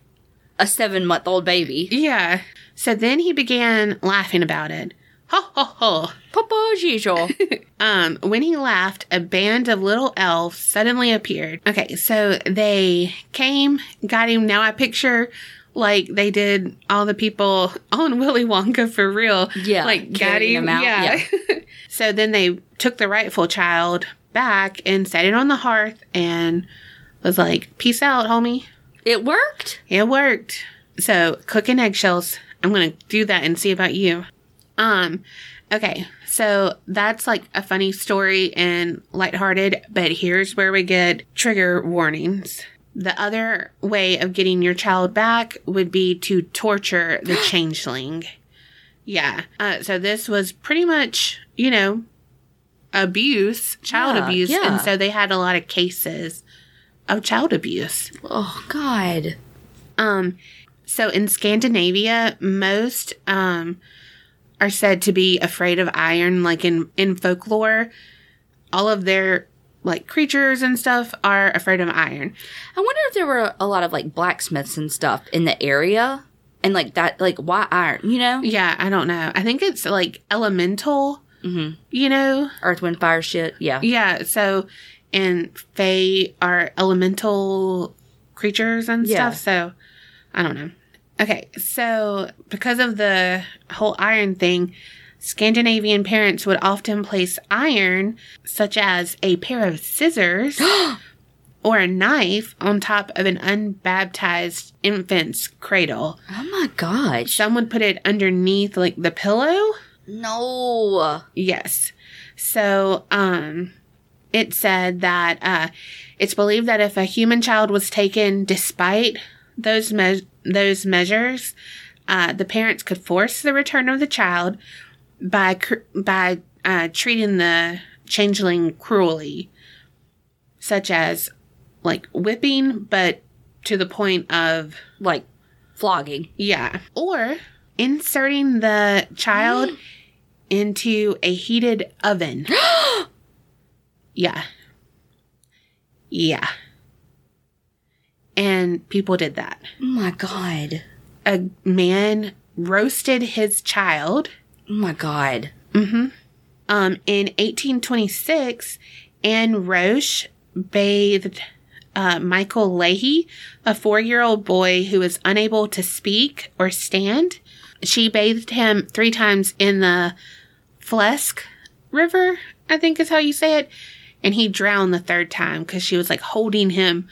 a seven month old baby. Yeah. So then he began laughing about it. Ho, ho, ho. Papa as usual. Um, when he laughed, a band of little elves suddenly appeared. Okay, so they came, got him. Now I picture like they did all the people on Willy Wonka for real. Yeah, Like him. him out, Yeah. so then they took the rightful child back and set it on the hearth and was like, Peace out, homie. it worked. It worked. So cooking eggshells. I'm gonna do that and see about you. Um, okay, so that's like a funny story and lighthearted, but here's where we get trigger warnings. The other way of getting your child back would be to torture the changeling. Yeah. Uh, so this was pretty much, you know, abuse, child Yeah, abuse, yeah. and so they had a lot of cases of child abuse. Oh, God. Um, so in Scandinavia, most um are said to be afraid of iron. Like in in folklore, all of their like creatures and stuff are afraid of iron. I wonder if there were a lot of like blacksmiths and stuff in the area. And like that, like why iron, you know? Yeah, I don't know. I think it's like elemental. Mhm. You know, Earth, wind, fire shit. Yeah. yeah. So and fae are elemental creatures and Yeah. stuff. So I don't know. Okay, so because of the whole iron thing, Scandinavian parents would often place iron, such as a pair of scissors or a knife, on top of an unbaptized infant's cradle. Oh my gosh. Some would put it underneath, like the pillow. No. Yes. So, um, it said that uh, it's believed that if a human child was taken despite those me- those measures, uh, the parents could force the return of the child by by uh, treating the changeling cruelly, such as like whipping, but to the point of Like flogging. yeah. Or inserting the child into a heated oven. yeah. Yeah. And people did that. Oh my God. A man roasted his child. Oh my God. Mm-hmm. Um, in 1826, Anne Roche bathed uh, Michael Leahy, a four year old boy who was unable to speak or stand. She bathed him three times in the Flesk River, I think is how you say it. And he drowned the third time because she was like holding him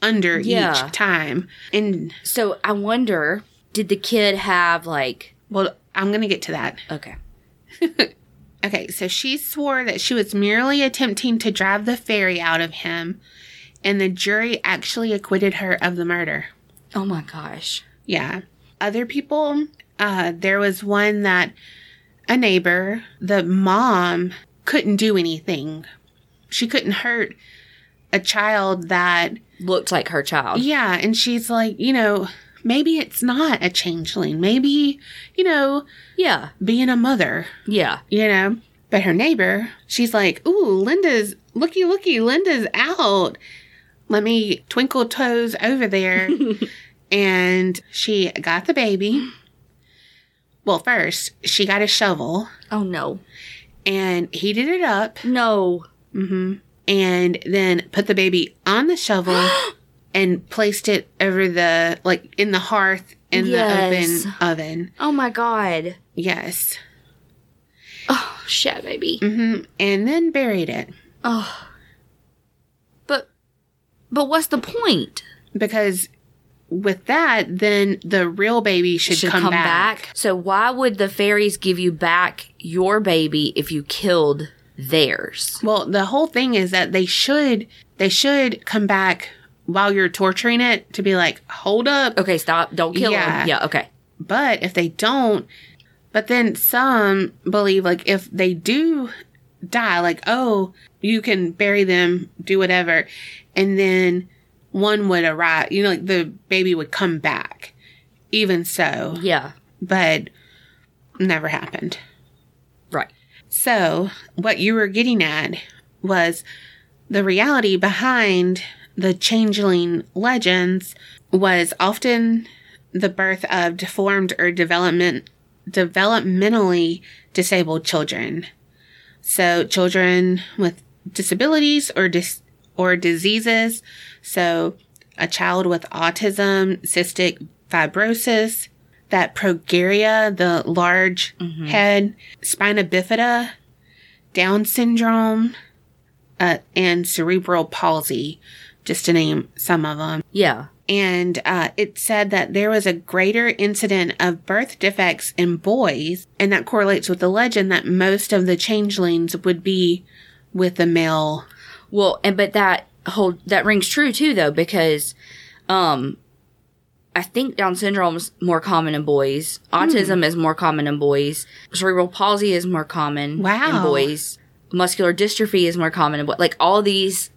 under Yeah. each time. And So I wonder, did the kid have like, well, I'm going to get to that. okay. Okay, so she swore that she was merely attempting to drive the fairy out of him, and the jury actually acquitted her of the murder. Oh my gosh. Yeah. Other people, uh, there was one that a neighbor, the mom couldn't do anything. She couldn't hurt a child that, Looked like her child. yeah, and she's like, you know, maybe it's not a changeling. Maybe, you know, Yeah. being a mother. Yeah. you know. But her neighbor, she's like, "Ooh, Linda's looky, looky, Linda's out. Let me twinkle toes over there." and she got the baby. Well, first she got a shovel Oh no. and heated it up, No. hmm and then put the baby on the shovel and placed it over the like in the hearth in Yes. the open oven. Oh my God. Yes, Oh, shit, baby. hmm and then buried it. Oh. But But what's the point? because with that, then the real baby should, Should come, back. So why would the fairies give you back your baby if you killed theirs? Well, the whole thing is that they should they should come back while you're torturing it to be like, hold up. Okay, stop. Don't kill Yeah. them. Yeah, okay. But if they don't, but then some believe like if they do die, like, oh, you can bury them, do whatever. And then one would arrive, you know, like the baby would come back. Even so, Yeah. but never happened. Right. So, what you were getting at was the reality behind the changeling legends was often the birth of deformed or development developmentally disabled children. So, children with disabilities or dis- or diseases. So, a child with autism, cystic fibrosis, that progeria, the large head, spina bifida, Down syndrome, uh, and cerebral palsy, just to name some of them. Yeah. And uh, it said that there was a greater incident of birth defects in boys, and that correlates with the legend that most of the changelings would be with the male. Well, and but that whole that rings true too though because um I think Down syndrome is more common in boys. Autism is more common in boys. Cerebral palsy is more common Wow. in boys. Muscular dystrophy is more common in boys. Like all these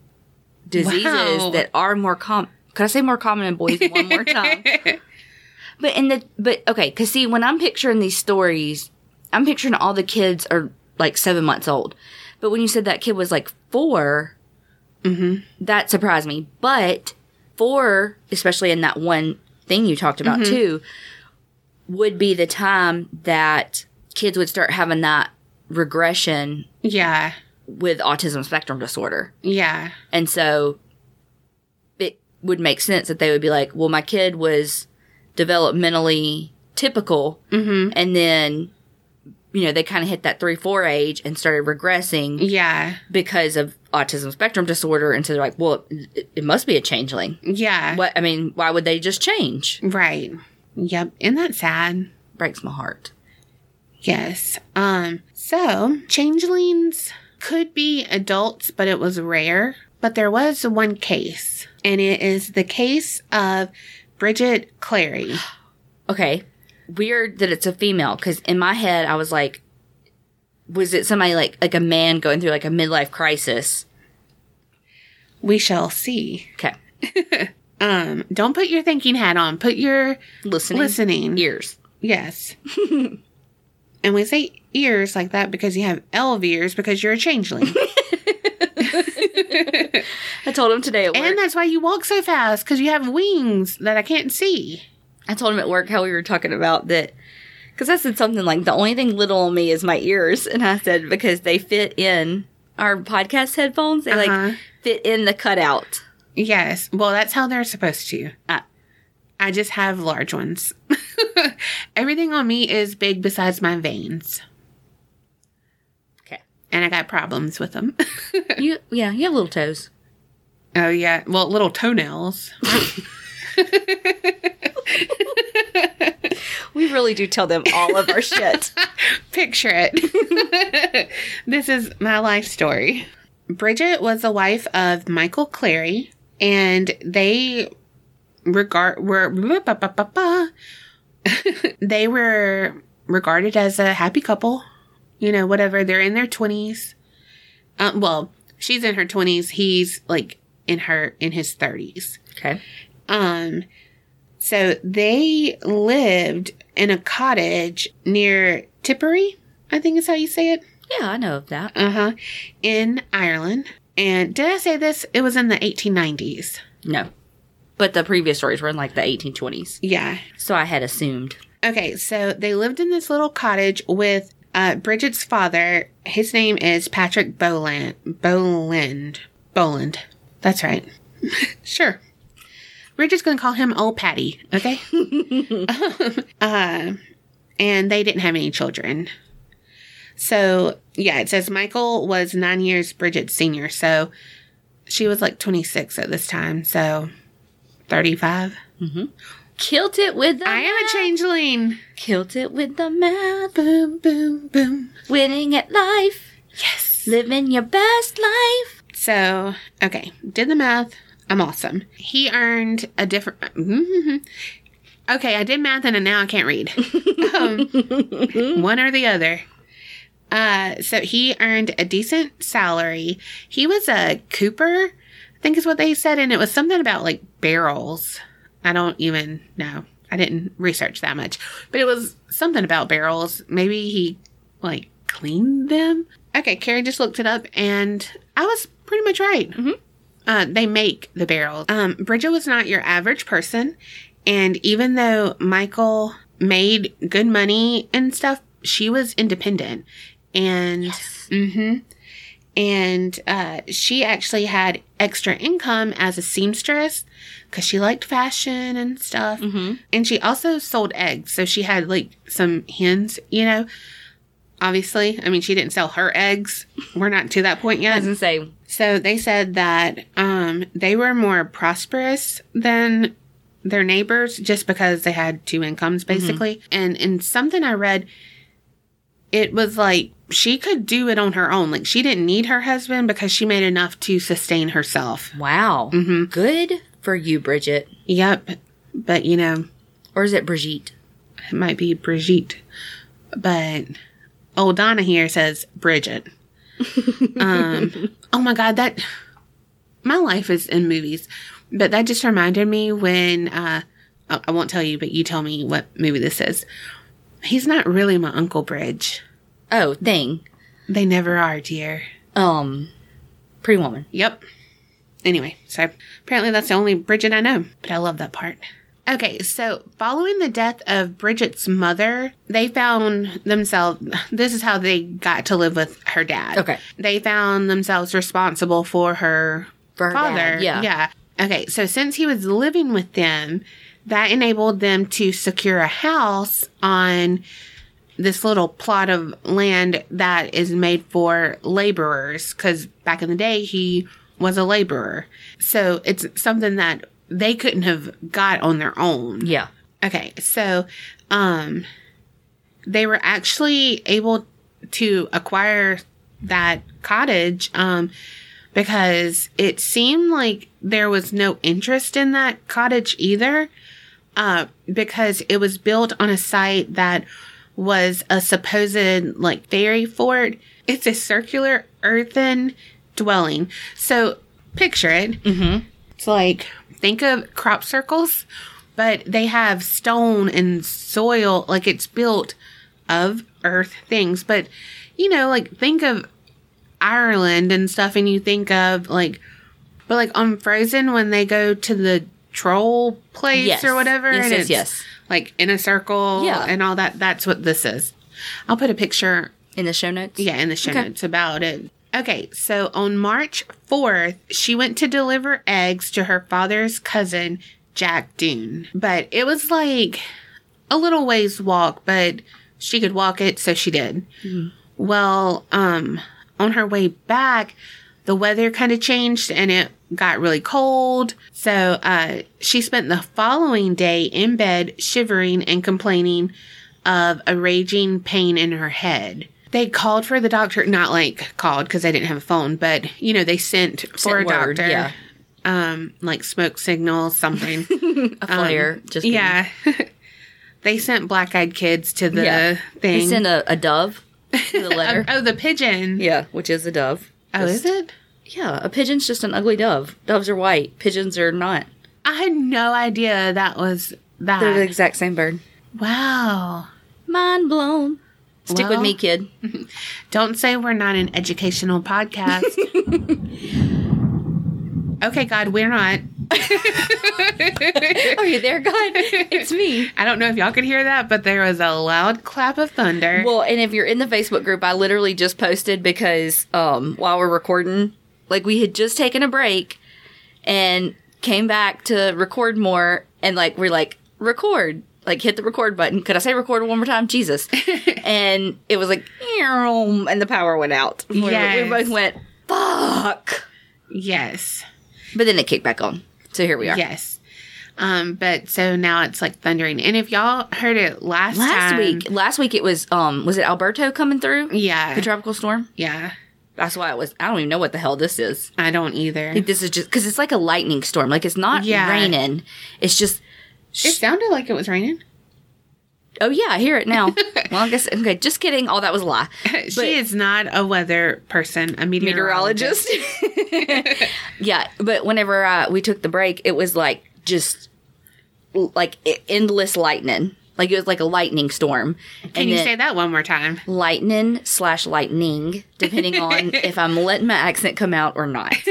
diseases Wow. that are more common. Could I say more common in boys one more time? But in the but okay, because see, when I'm picturing these stories, I'm picturing all the kids are like seven months old. But when you said that kid was like 4 mm-hmm. that surprised me. But four, especially in that one thing you talked about mm-hmm. too, would be the time that kids would start having that regression Yeah, with autism spectrum disorder. yeah, And so it would make sense that they would be like, well, my kid was developmentally typical. And then, you know, they kind of hit that three, four age and started regressing yeah, because of autism spectrum disorder. And so they're like, well, it, it must be a changeling. yeah. What, I mean, why would they just change? Right. Yep. Isn't that sad? Breaks my heart. Yes. Um, so changelings could be adults, but it was rare. But there was one case, and it is the case of Bridget Cleary. Okay. Weird that it's a female because in my head, I was like, was it somebody like, like a man going through like a midlife crisis? We shall see. Okay. Um, don't put your thinking hat on. Put your Listening. listening. Ears. Yes. and we say ears like that because you have elf ears because you're a changeling. I told him today at work. and that's why you walk so fast because you have wings that I can't see. I told him at work how we were talking about that because I said something like the only thing little on me is my ears, and I said because they fit in our podcast headphones, they Uh-huh. like fit in the cutout. Yes. Well, that's how they're supposed to. I just have large ones. Everything on me is big besides my veins. Okay, And I got problems with them. you yeah, you have little toes. oh, yeah. Well, little toenails. We really do tell them all of our shit. Picture it. this is my life story. Bridget was the wife of Michael Cleary, and they regard were they were regarded as a happy couple. You know, whatever. They're in their twenties. Um, well, she's in her twenties. He's like in her in his thirties. Okay, Um, so they lived in a cottage near Tipperary, I think is how you say it. yeah, I know of that. Uh huh. In Ireland. And did I say this? It was in the 1890s. No, but the previous stories were in like the 1820s, Yeah. so I had assumed. Okay, so they lived in this little cottage with uh, Bridget's father. His name is Patrick Boland. Boland. Boland. That's right. sure. We're just going to call him Old Patty, okay? uh, and they didn't have any children. So, yeah, it says Michael was nine years Bridget's senior. So, she was like 26 at this time, so 35. Killed it with the I am a changeling. Killed it with the math. Boom, boom, boom. Winning at life. Yes. Living your best life. So, okay, did the math. I'm awesome. He earned a different. Okay, I did math and now I can't read. um, one or the other. Uh, so he earned a decent salary. He was a cooper, think is what they said, and it was something about like barrels. I don't even know. I didn't research that much, but it was something about barrels. Maybe he like cleaned them. Okay, Carrie just looked it up, and I was pretty much right. Uh, they make the barrels. Um, Bridget was not your average person, and even though Michael made good money and stuff, she was independent, and hmm and uh, she actually had extra income as a seamstress because she liked fashion and stuff. Mhm. And she also sold eggs, so she had like some hens, you know. Obviously, I mean, she didn't sell her eggs. We're not to that point yet. gonna say, So they said that um, they were more prosperous than their neighbors just because they had two incomes basically. And in something I read, it was like she could do it on her own. Like she didn't need her husband because she made enough to sustain herself. wow, hmm good for you, Bridget. Yep. But you know, Or is it Brigitte? it might be Brigitte. But old Donna here says Bridget. um, oh my God, that my life is in movies. But that just reminded me when uh, I won't tell you, but you tell me what movie this is. He's not really my Uncle Bridge. Oh, thing. They never are, dear. Um, Pretty Woman. Yep. Anyway, so apparently that's the only Bridget I know, but I love that part. Okay, so following the death of Bridget's mother, they found themselves. This is how they got to live with her dad. Okay. They found themselves responsible for her For her father. dad, yeah. Yeah. Okay, so since he was living with them, that enabled them to secure a house on this little plot of land that is made for laborers because back in the day he was a laborer. So it's something that they couldn't have got on their own. Yeah. okay so um they were actually able to acquire that cottage um because it seemed like there was no interest in that cottage either uh, because it was built on a site that was a supposed like fairy fort. It's a circular earthen dwelling. So picture it. Mm-hmm. It's like think of crop circles, but they have stone and soil. Like it's built of earth things. But you know, like think of Ireland and stuff, and you think of like, but like on Frozen when they go to the troll place Yes. or whatever, Yes, and yes, it's yes. like in a circle, Yeah. and all that. That's what this is. I'll put a picture In the show notes? yeah, in the show Okay. notes about it. Okay, so on March 4th, she went to deliver eggs to her father's cousin, Jack Dunne. But it was like a little ways walk, but she could walk it, so she did. Well, um, on her way back, the weather kind of changed and it got really cold. So, uh, she spent the following day in bed shivering and complaining of a raging pain in her head. They called for the doctor, not like called because they didn't have a phone, but you know, they sent for a word, doctor. yeah. Um, like smoke signals, something. A flare. just kidding. Um, yeah. they sent black eyed kids to the Yeah. thing. They sent a, a dove a letter. oh, the pigeon. yeah, which is a dove. Oh, is it? Yeah, a pigeon's just an ugly dove. Doves are white. Pigeons are not. I had no idea that was that. They're the exact same bird. wow. Mind blown. Stick with me, kid. Don't say we're not an educational podcast. okay, God, we're not. Are you there, God? It's me. I don't know if y'all could hear that, but there was a loud clap of thunder. Well, and if you're in the Facebook group, I literally just posted because um, while we're recording, like we had just taken a break and came back to record more, and like we're like record, like hit the record button. Could I say record one more time? Jesus! and it was like, and the power went out. We- We both went, fuck. Yes. But then it kicked back on. So here we are. Yes. Um, but so now it's like thundering. And if y'all heard it last Last time- week, last week it was um was it Alberto coming through? yeah, The tropical storm? yeah, That's why it was I don't even know what the hell this is. I don't either. This is just cuz it's like a lightning storm. Like it's not Yeah. raining. It's just it sounded like it was raining. Oh yeah, I hear it now. well, I guess okay, just kidding. All that was a lie. she is not a weather person, a meteorologist. Meteorologist. yeah, but whenever uh, we took the break, it was like just like endless lightning. Like it was like a lightning storm. Can you say that one more time? lightning slash lightning, depending on if I'm letting my accent come out or not.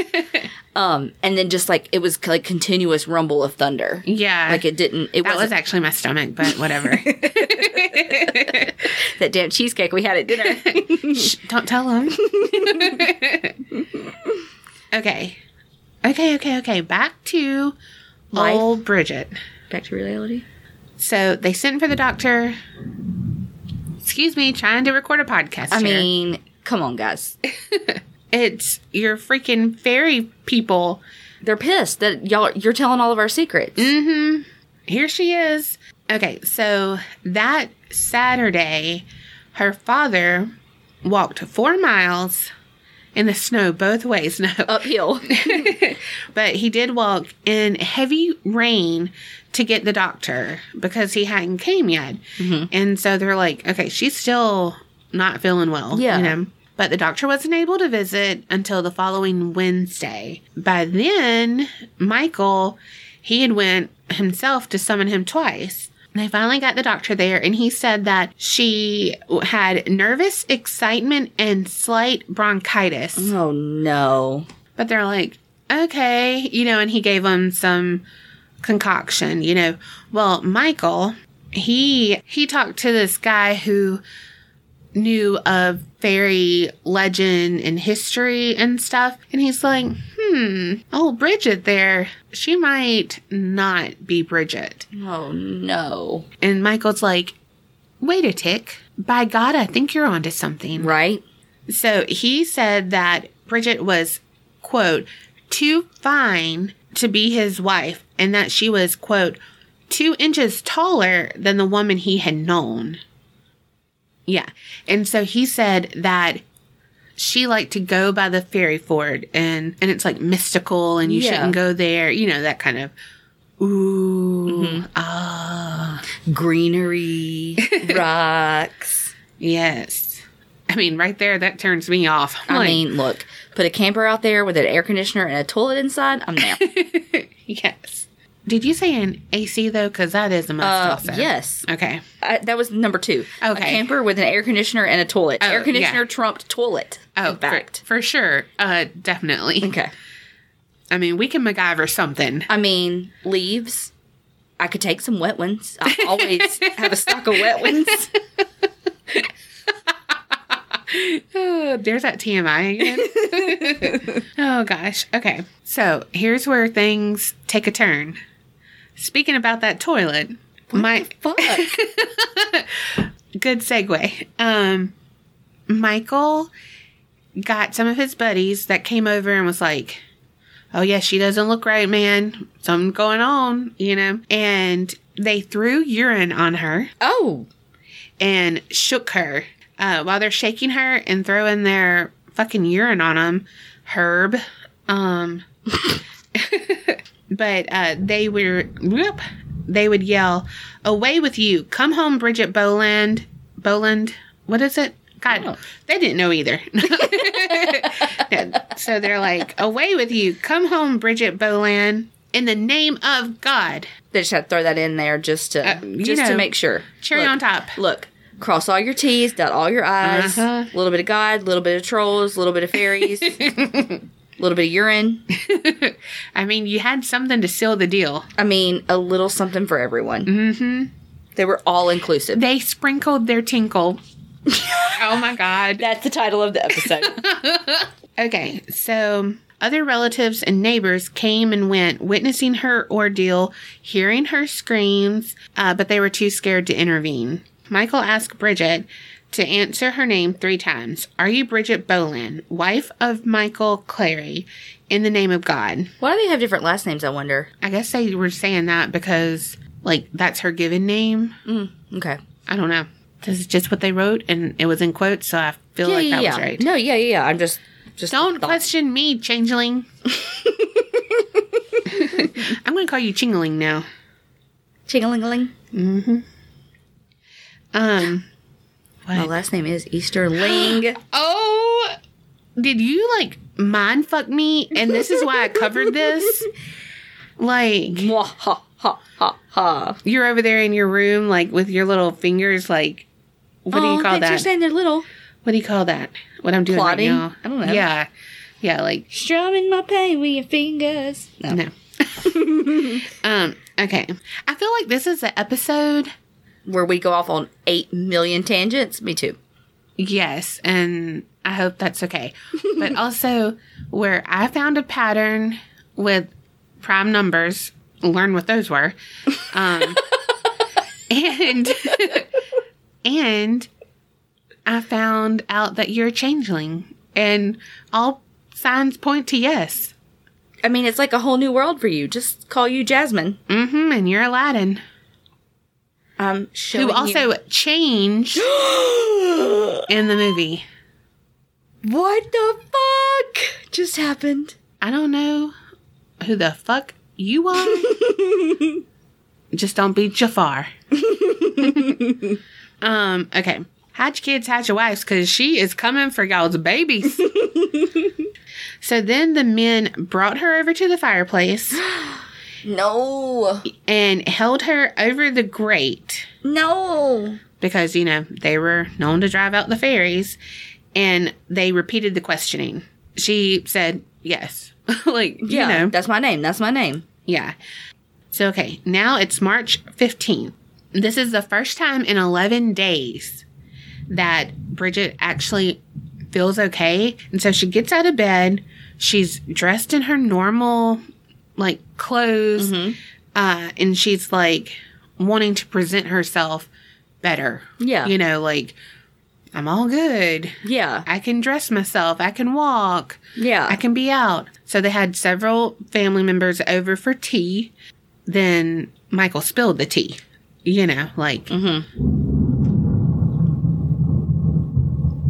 Um, and then just like it was like continuous rumble of thunder. Yeah, Like it didn't. It that was actually my stomach, but whatever. that damn cheesecake we had at dinner. Shh, don't tell them. okay, okay, okay, okay. Back to Life. old Bridget. Back to reality. So they sent for the doctor. Excuse me, trying to record a podcast. I here. mean, come on, guys. it's your freaking fairy people. They're pissed that y'all you're telling all of our secrets. Mm-hmm. Here she is. Okay, so that Saturday, her father walked four miles in the snow both ways. No, Uphill. but he did walk in heavy rain to get the doctor because he hadn't came yet. Mm-hmm. And so they're like, okay, she's still not feeling well. Yeah. You know? But the doctor wasn't able to visit until the following Wednesday. By then, Michael, he had went himself to summon him twice. And they finally got the doctor there, and he said that she had nervous excitement and slight bronchitis. oh no. But they're like, okay, you know, and he gave them some concoction, you know. Well, Michael, he he talked to this guy who knew of fairy legend and history and stuff, and he's like, hmm, oh Bridget there, she might not be Bridget. Oh no. And Michael's like, wait a tick. By God, I think you're onto something. Right? So he said that Bridget was, quote, too fine to be his wife, and that she was, quote, two inches taller than the woman he had known. Yeah. And so he said that she liked to go by the fairy fort and and it's like mystical and you Yeah. shouldn't go there, you know, that kind of ooh ah Greenery, rocks. yes. I mean, right there, that turns me off. I'm I like, mean, look, put a camper out there with an air conditioner and a toilet inside. I'm there. yes. Did you say an AC though? Because that is a must. Uh, also. yes. Okay. I, that was number two. Okay. A camper with an air conditioner and a toilet. Oh, air conditioner yeah. trumped toilet. Oh, in fact. for, for sure. Uh, definitely. Okay. I mean, we can MacGyver something. I mean, leaves. I could take some wet ones. I always have a stock of wet ones. Oh, there's that TMI again. oh gosh. Okay. So here's where things take a turn. Speaking about that toilet, my Fuck. good segue. Um, Michael got some of his buddies that came over and was like, "Oh yeah, she doesn't look right, man. Something going on, you know." And they threw urine on her Oh. and shook her uh, while they're shaking her and throwing their fucking urine on them. Herb, um, but uh, they were whoop, they would yell, "Away with you! Come home, Bridget Boland." Boland, what is it? God, Oh. they didn't know either. Yeah, so they're like, "Away with you! Come home, Bridget Boland." In the name of God, They just had to throw that in there just to Uh, just to make sure. cherry Look, on top. Look, cross all your T's, dot all your I's. A Uh-huh. little bit of God, a little bit of trolls, a little bit of fairies, a little bit of urine. I mean, you had something to seal the deal. I mean, a little something for everyone. Mm-hmm. They were all inclusive. They sprinkled their tinkle. oh my god. That's the title of the episode. Okay, so other relatives and neighbors came and went, witnessing her ordeal, hearing her screams, uh, but they were too scared to intervene. Michael asked Bridget to answer her name three times. Are you Bridget Boland, wife of Michael Cleary, in the name of God? Why do they have different last names? I wonder. I guess they were saying that because, like, that's her given name. Mm, okay. I don't know. This is just what they wrote, and it was in quotes, so I feel Yeah, like yeah, that yeah. was right. No, yeah, yeah, yeah. I'm just, just Don't thought- question me, changeling. I'm going to call you Chingling now. Ching-a-ling-a-ling. Mm-hmm. Um, My last name is Easterling. Oh, did you like mind fuck me? And this is why I covered this. Like, ha, ha, ha, ha. you're over there in your room, like with your little fingers, like, what do oh, you call that? You're saying they're little. What do you call that? What I'm doing Plotting? right now? I don't know. Yeah, yeah, like Strumming my pain with your fingers. No. no. um. Okay. I feel like this is the episode. Where we go off on 8 million tangents. Me too. Yes, and I hope that's okay. But also, where I found a pattern with prime numbers, learn what those were, um, and and I found out that you're a changeling, and all signs point to yes. I mean, it's like a whole new world for you. Just call you Jasmine. Mm-hmm. And you're Aladdin, Um, who also changed in the movie. what the fuck just happened? I don't know who the fuck you are. Just don't be Jafar. um, okay. Hatch kids, hatch your wives, because she is coming for y'all's babies. so then the men brought her over to the fireplace No, and held her over the grate no. because, you know, they were known to drive out the fairies and they repeated the questioning. She said yes. like, Yeah, you know. that's my name. That's my name. Yeah. So, okay, now it's March 15th. This is the first time in 11 days that Bridget actually feels okay. And so she gets out of bed. She's dressed in her normal, like, clothes. Uh, and she's like wanting to present herself better. Yeah. You know, like, I'm all good. Yeah, I can dress myself. I can walk. yeah. I can be out. So they had several family members over for tea. Then Michael spilled the tea. You know, like Mm-hmm.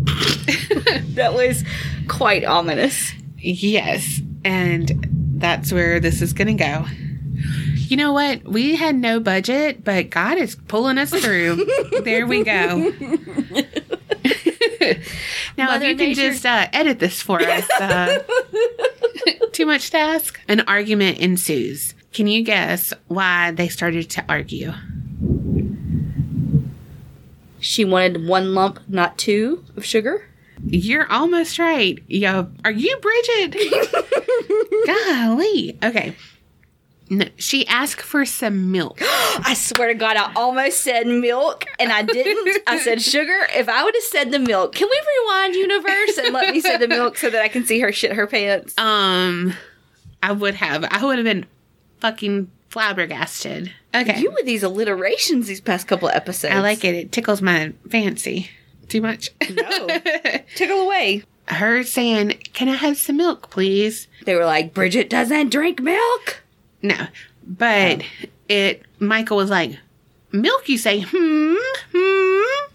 that was quite ominous. yes, and that's where this is going to go. You know what? We had no budget, but God is pulling us through. there we go. now, Mother if you can Nature- just uh, edit this for us. Uh, too much to ask? An argument ensues. Can you guess why they started to argue? She wanted one lump, not two, of sugar. You're almost right. Yo, are you Bridget? Golly. Okay. No, she asked for some milk. I swear to God, I almost said milk and I didn't. I said sugar. If I would have said the milk, can we rewind universe and let me say the milk so that I can see her shit her pants? Um, I would have. I would have been fucking flabbergasted. Okay. You with these alliterations these past couple episodes. I like it. It tickles my fancy. Too much? No. Tickle away. Her saying, Can I have some milk, please? They were like, Bridget doesn't drink milk. No. But it Michael was like, Milk, you say, hmm, hmm.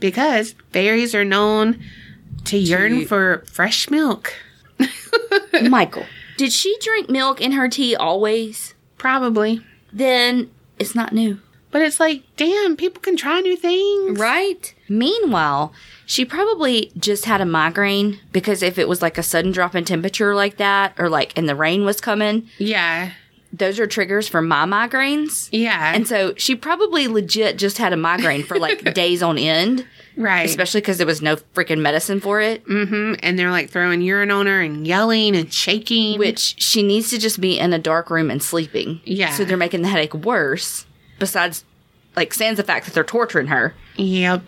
Because fairies are known to yearn for fresh milk. Michael, did she drink milk in her tea always? Probably. Then it's not new. But it's like, damn, people can try new things. Right? Meanwhile, she probably just had a migraine because if it was like a sudden drop in temperature like that, or like and the rain was coming, Yeah. those are triggers for my migraines. Yeah. And so she probably legit just had a migraine for like days on end, right. especially because there was no freaking medicine for it, hmm And they're like throwing urine on her and yelling and shaking. which she needs to just be in a dark room and sleeping. Yeah. So they're making the headache worse, besides, like, sans the fact that they're torturing her. Yep.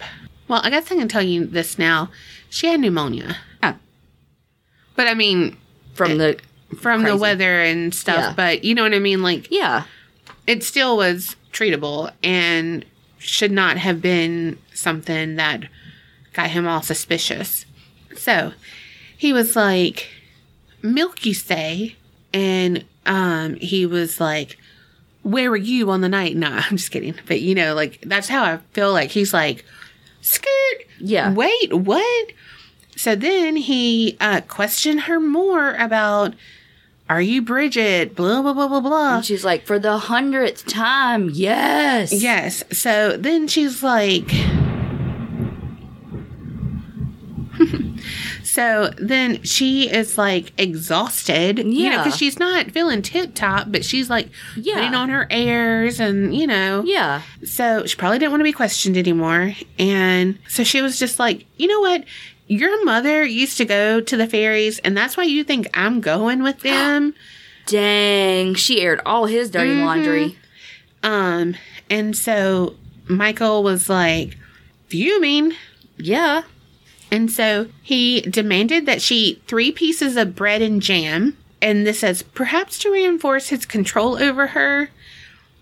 Well, I guess I can tell you this now. She had pneumonia. Oh. But I mean, From the. from the weather and stuff. Yeah. But you know what I mean? Like, Yeah. it still was treatable and should not have been something that got him all suspicious. So he was like, Milk, you say? And um, he was like, Where were you on the night? No, I'm just kidding. But you know, like, that's how I feel like he's like, Skirt. Yeah. Wait, what? So then he uh, questioned her more about, Are you Bridget? Blah, blah, blah, blah, blah. And she's like, for the hundredth time, yes. Yes. So then she's like, so then she is like exhausted, you know, because she's not feeling tip top, but she's like Yeah. putting on her airs and, you know, Yeah. so she probably didn't want to be questioned anymore. And so she was just like, you know what? Your mother used to go to the fairies, and that's why you think I'm going with them. Dang. She aired all his dirty Mm-hmm. laundry. Um, and so Michael was like fuming. Yeah. And so he demanded that she eat three pieces of bread and jam. And this says perhaps to reinforce his control over her.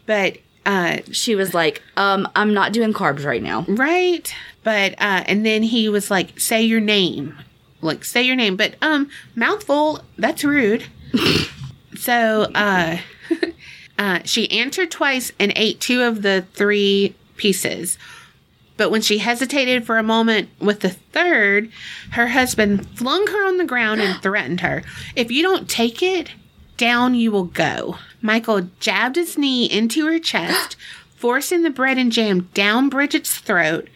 But, uh, She was like, um, I'm not doing carbs right now. right. But, uh, and then he was like, say your name. Like, say your name. But, um, mouthful, that's rude. so, uh, uh, she answered twice and ate two of the three pieces. But when she hesitated for a moment with the third, her husband flung her on the ground and threatened her. If you don't take it, down you will go. Michael jabbed his knee into her chest, forcing the bread and jam down Bridget's throat.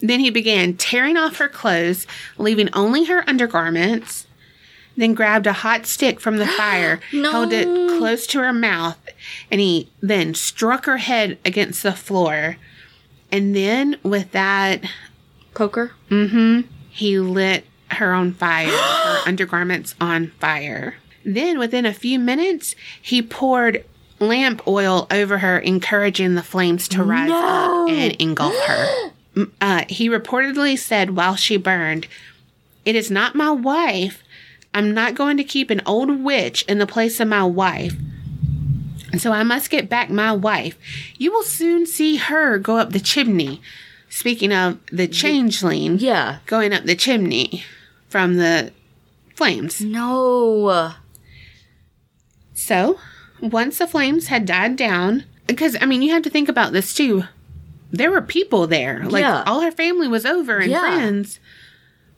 Then he began tearing off her clothes, leaving only her undergarments. Then grabbed a hot stick from the fire, No. held it close to her mouth, and he then struck her head against the floor. And then with that, Poker? he lit her on fire, her undergarments on fire. Then within a few minutes, he poured lamp oil over her, encouraging the flames to rise No. up and engulf her. Uh, he reportedly said while she burned, It is not my wife. I'm not going to keep an old witch in the place of my wife. So I must get back my wife. You will soon see her go up the chimney. Speaking of the changeling Yeah. going up the chimney from the flames. No. So, once the flames had died down, because I mean, you have to think about this too. There were people there. Like, Yeah. all her family was over and Yeah. friends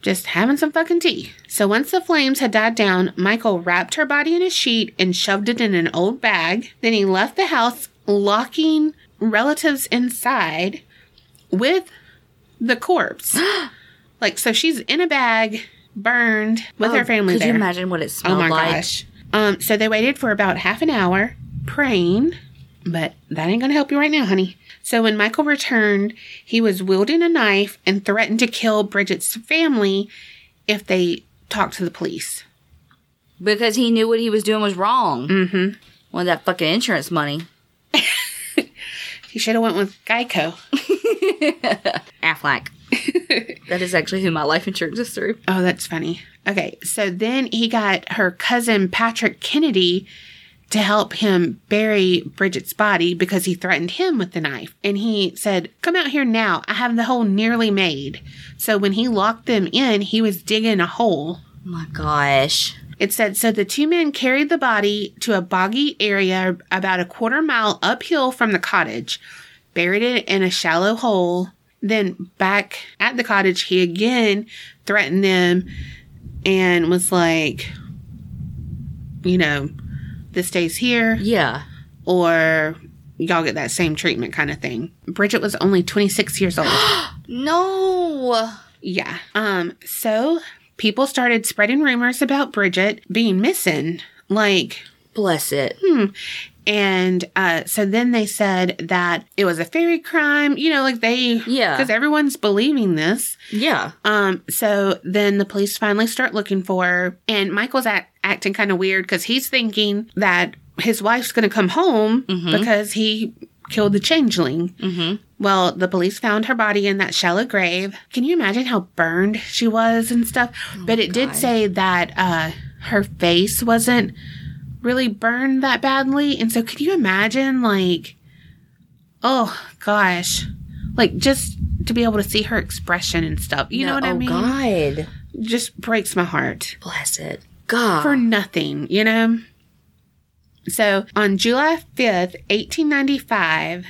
just having some fucking tea. So, once the flames had died down, Michael wrapped her body in a sheet and shoved it in an old bag. Then he left the house, locking relatives inside with the corpse. like, so she's in a bag, burned with her family Could there. you imagine what it smelled like? Oh my like? gosh. Um, so they waited for about half an hour praying, but that ain't gonna help you right now, honey. So when Michael returned, he was wielding a knife and threatened to kill Bridget's family if they talked to the police. Because he knew what he was doing was wrong. Mm-hmm. Wanted that fucking insurance money. He should have went with Geico. Aflac. that is actually who my life insurance is through. Oh, that's funny. Okay, so then he got her cousin Patrick Kennedy to help him bury Bridget's body because he threatened him with the knife. And he said, Come out here now. I have the hole nearly made. So when he locked them in, he was digging a hole. Oh my gosh. It said, So the two men carried the body to a boggy area about a quarter mile uphill from the cottage, buried it in a shallow hole. Then back at the cottage, he again threatened them and was like, You know, this stays here Yeah. or y'all get that same treatment kind of thing. Bridget was only 26 years old. No. Yeah. Um, so people started spreading rumors about Bridget being missing. Like, Bless it. And uh, so then they said that it was a fairy crime, you know, like they, Yeah. because everyone's believing this. Yeah. Um, so then the police finally start looking for her, and Michael's act- acting kind of weird because he's thinking that his wife's going to come home because he killed the changeling. Mm-hmm. Well, the police found her body in that shallow grave. Can you imagine how burned she was and stuff? but it did say that uh, her face wasn't really burned that badly. And so, could you imagine, like, oh gosh, like just to be able to see her expression and stuff. You know No, what I mean? oh, mean? God. Just breaks my heart Bless it. God. for nothing, you know? So on July 5th, 1895,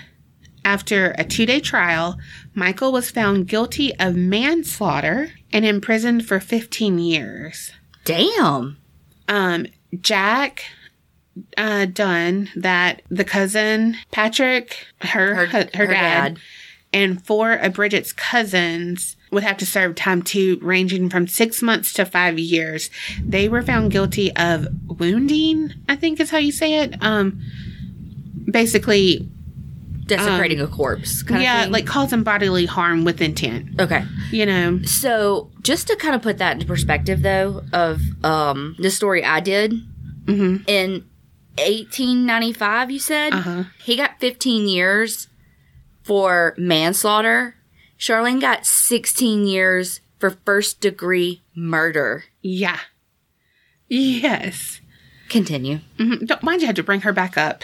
after a two day trial, Michael was found guilty of manslaughter and imprisoned for 15 years. Damn. Um, Jack uh, Dunne, that the cousin, Patrick, her, her, her, her dad, dad. and four of Bridget's cousins would have to serve time too, ranging from six months to five years. They were found guilty of wounding, I think is how you say it. Um, basically, Desecrating a corpse. Kind Um, yeah, like causing bodily harm with intent. Okay. You know, So just to kind of put that into perspective, though, of um, the story I did Mhm. in 1895, you said Uh-huh. he got 15 years for manslaughter. Charlene got 16 years for first degree murder. yeah, yes. Continue. Mhm. Don't mind you had to bring her back up.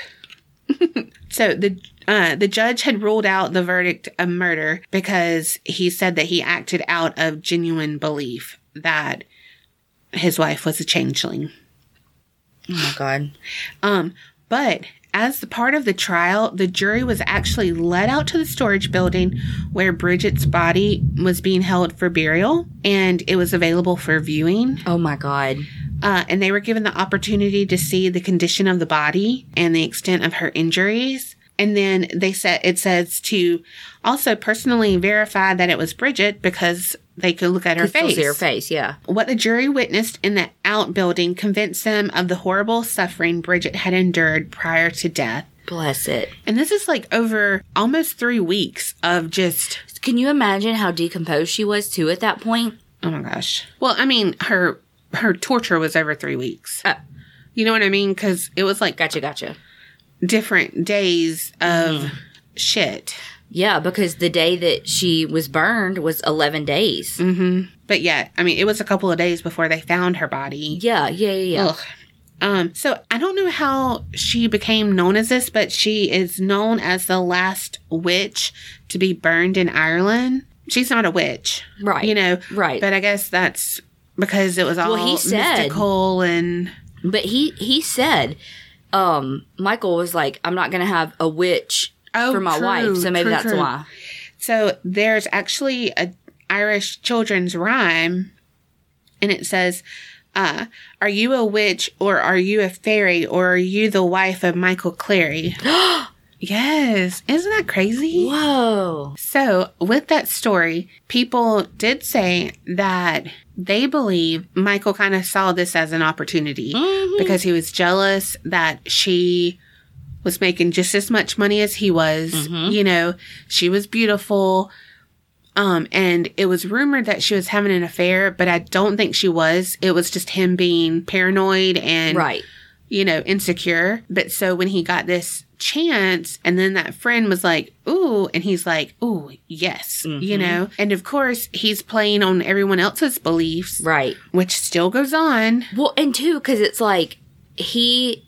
so the uh, the judge had ruled out the verdict of murder because he said that he acted out of genuine belief that his wife was a changeling. Oh my god. Um, but as the part of the trial, the jury was actually led out to the storage building where Bridget's body was being held for burial, and it was available for viewing. Oh my god. Uh, and they were given the opportunity to see the condition of the body and the extent of her injuries. And then they said it says to also personally verify that it was Bridget because they could look at her face. see her face. Yeah. What the jury witnessed in the outbuilding convinced them of the horrible suffering Bridget had endured prior to death. Bless it. And this is like over almost three weeks of just, Can you imagine how decomposed she was too at that point? oh my gosh. Well, I mean, her her torture was over three weeks. Uh. you know what I mean? Because it was like Gotcha. Gotcha. Different days of shit. Yeah, because the day that she was burned was 11 days. hmm But yeah, I mean, it was a couple of days before they found her body. Yeah, yeah, yeah, yeah. Ugh. Um, so I don't know how she became known as this, but she is known as the last witch to be burned in Ireland. She's not a witch, Right. You know, Right. But I guess that's because it was all Well, he said- mystical and But he he said, um, Michael was like, I'm not gonna have a witch Oh, for my true, wife, so maybe true, that's true. why. So there's actually a Irish children's rhyme, and it says, uh, "Are you a witch, or are you a fairy, or are you the wife of Michael Cleary?" yes, isn't that crazy? Whoa. So with that story, people did say that they believe Michael kind of saw this as an opportunity Mhm. because he was jealous that she was making just as much money as he was. Mhm. You know, she was beautiful. Um, and it was rumored that she was having an affair, but I don't think she was. It was just him being paranoid and, Right. you know, insecure. But so when he got this chance, and then that friend was like, ooh, and he's like, ooh, yes, you Mhm. know? And of course, he's playing on everyone else's beliefs, Right. which still goes on. Well, and two, because it's like he,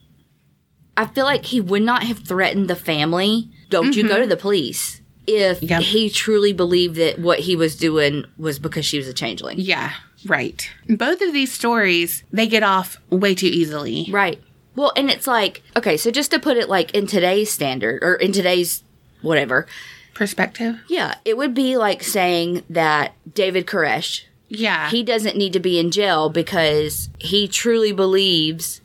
I feel like he would not have threatened the family. Don't you go to the police if Yep. he truly believed that what he was doing was because she was a changeling. Yeah, right. Both of these stories, they get off way too easily. Right. Well, and it's like, okay, so just to put it like in today's standard or in today's whatever, Perspective? yeah, it would be like saying that David Koresh, Yeah. he doesn't need to be in jail because he truly believes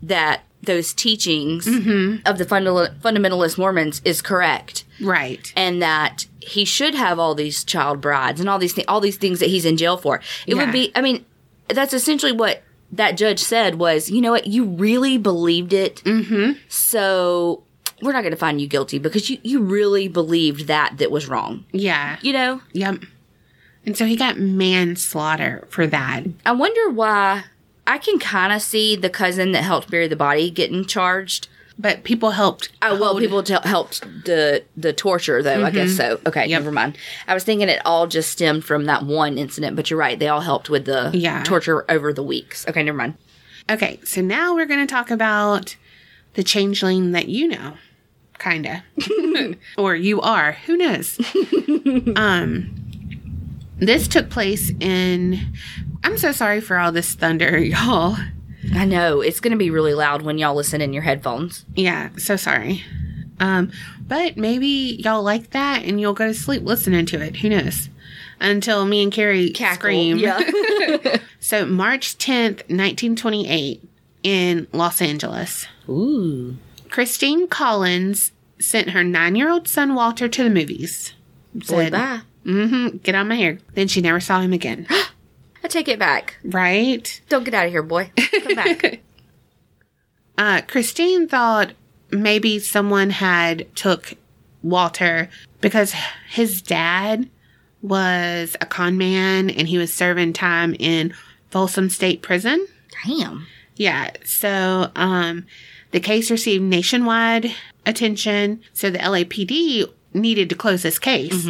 that those teachings mm-hmm. of the fundal- fundamentalist Mormons is correct right. and that he should have all these child brides and all these thi- all these things that he's in jail for. It Yeah. would be I mean that's essentially what that judge said was, you know what, you really believed it. Mm-hmm. So we're not going to find you guilty because you you really believed that that was wrong. Yeah. You know? Yep. And so he got manslaughter for that. I wonder why I can kind of see the cousin that helped bury the body getting charged. But people helped. Oh well, people t- helped the the torture though. I guess so. Okay, Yep. never mind. I was thinking it all just stemmed from that one incident, but you're right. They all helped with the Yeah. torture over the weeks. Okay, never mind. Okay, so now we're going to talk about the changeling that you know. kinda. or you are. Who knows? um, this took place in. I'm so sorry for all this thunder, y'all. I know it's going to be really loud when y'all listen in your headphones. Yeah, so sorry. Um, but maybe y'all like that and you'll go to sleep listening to it. Who knows? Until me and Kerri scream. Yeah. So March 10th, 1928, in Los Angeles, Ooh. Christine Collins sent her nine-year-old son Walter to the movies. Boy, bye. Mm-hmm. Get on my hair. Then she never saw him again. I take it back. right? Don't get out of here, boy. Come back. Uh, Christine thought maybe someone had took Walter because his dad was a con man and he was serving time in Folsom State Prison. Damn. Yeah, so um, the case received nationwide attention. So the LAPD needed to close this case.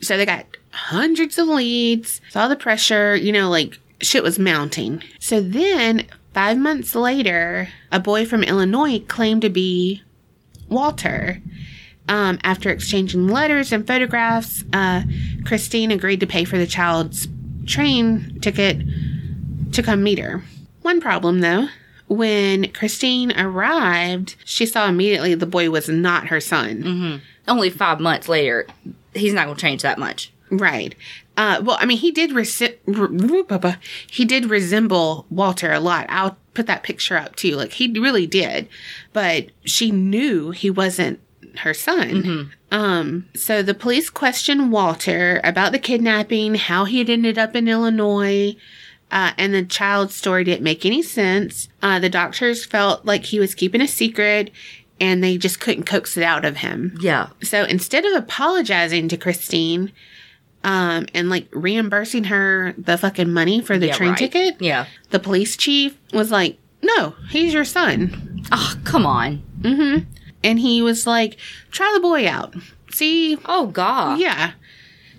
So they got hundreds of leads, saw the pressure, you know, like shit was mounting. So then, five months later, a boy from Illinois claimed to be Walter. Um, after exchanging letters and photographs, uh, Christine agreed to pay for the child's train ticket to come meet her. One problem though, when Christine arrived, she saw immediately the boy was not her son. Only five months later, he's not going to change that much. Right. Uh, well, I mean, he did resi- he did resemble Walter a lot. I'll put that picture up too. Like he really did, but she knew he wasn't her son. Um, so the police questioned Walter about the kidnapping, how he had ended up in Illinois. Uh, and the child's story didn't make any sense. Uh, the doctors felt like he was keeping a secret and they just couldn't coax it out of him. Yeah. So instead of apologizing to Christine um, and like reimbursing her the fucking money for the Yeah, train right. ticket, Yeah. the police chief was like, no, he's your son. Oh, come on. Mm-hmm. And he was like, try the boy out. See, Oh, God. yeah.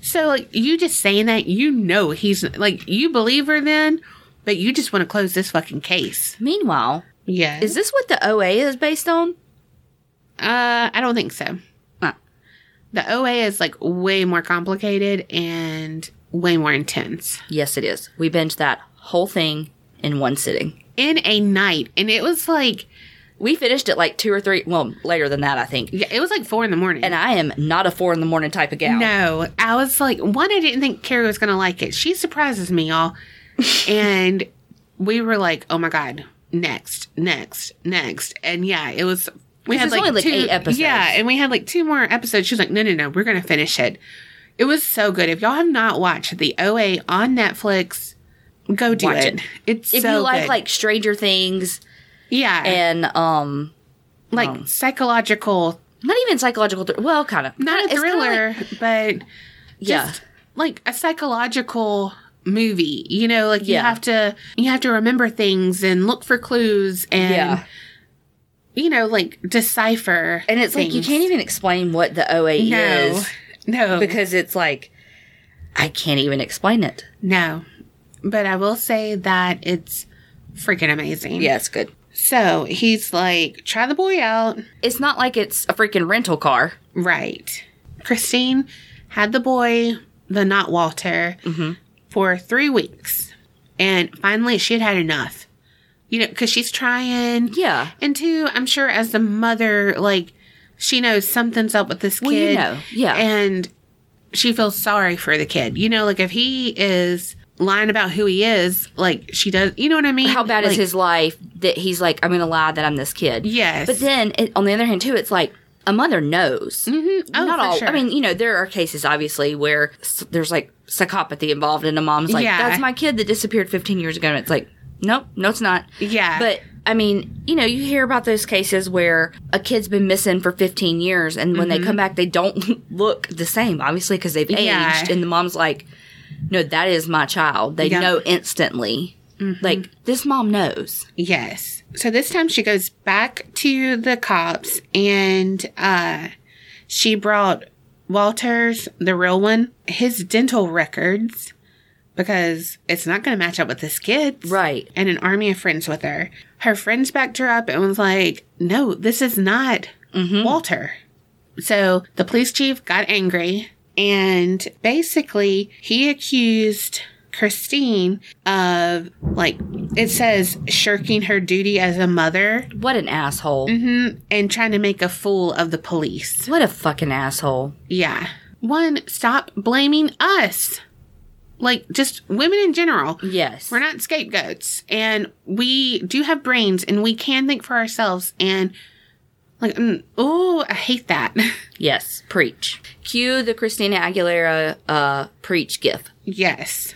So like you just saying that, you know he's like you believe her then, but you just want to close this fucking case. Meanwhile, Yeah. is this what the OA is based on? Uh, I don't think so. The OA is like way more complicated and way more intense. Yes, it is. We binged that whole thing in one sitting. In a night, and it was like, We finished at like two or three, well, later than that, I think. yeah, it was like four in the morning. And I am not a four in the morning type of gal. no, I was like, one, I didn't think Kerri was gonna like it. She surprises me, y'all, and we were like, oh my god, next, next, next, and yeah, it was. We had like, only, like, two, eight episodes. Yeah, and we had like two more episodes. She was like, no, no, no, we're gonna finish it. It was so good. If y'all have not watched the OA on Netflix, go do Watch it. it. It's If so you like good. like Stranger Things yeah, and um like um, psychological, not even psychological, thr- well, kind of not a kinda like- thriller, but yeah, like a psychological movie. You know, like you Yeah. have to you have to remember things and look for clues and yeah. You know, like decipher. And it's like you can't even explain what the OA no, is no, because it's like I can't even explain it. no. But I will say that it's freaking amazing. Yeah, it's good. So he's like, try the boy out. It's not like it's a freaking rental car. Right. Christine had the boy, the not Walter, Mm-hmm. for three weeks. And finally, she had had enough. You know, because she's trying. Yeah. And two, I'm sure as the mother, like, she knows something's up with this kid. Well, you know, yeah. And she feels sorry for the kid. You know, like, if he is lying about who he is, like, she does, you know what I mean? How bad is his life that he's like, I'm going to lie that I'm this kid? Yes. But then, it, on the other hand, too, it's like a mother knows. Mhm. Oh, Not all. sure. I mean, you know, there are cases obviously where s- there's like psychopathy involved, and a mom's like, Yeah. "That's my kid that disappeared 15 years ago," and it's like, "Nope, no, it's not." yeah. But I mean, you know, you hear about those cases where a kid's been missing for 15 years, and when they come back, they don't look the same, obviously, because they've aged. Yeah. And the mom's like, "No, that is my child." They Yeah. know instantly. Like this mom knows. Yes. So this time she goes back to the cops and uh she brought Walter's, the real one, his dental records because it's not going to match up with this kid's. Right. And an army of friends with her. Her friends backed her up and was like, "No, this is not Walter. So the police chief got angry and basically he accused Christine of like it says shirking her duty as a mother What an asshole. mhm, and trying to make a fool of the police. What a fucking asshole. Yeah. One, stop blaming us. Like just women in general. Yes. We're not scapegoats and we do have brains and we can think for ourselves and like mm, oh, I hate that. Yes. Preach. Cue the Christina Aguilera uh preach gif. yes.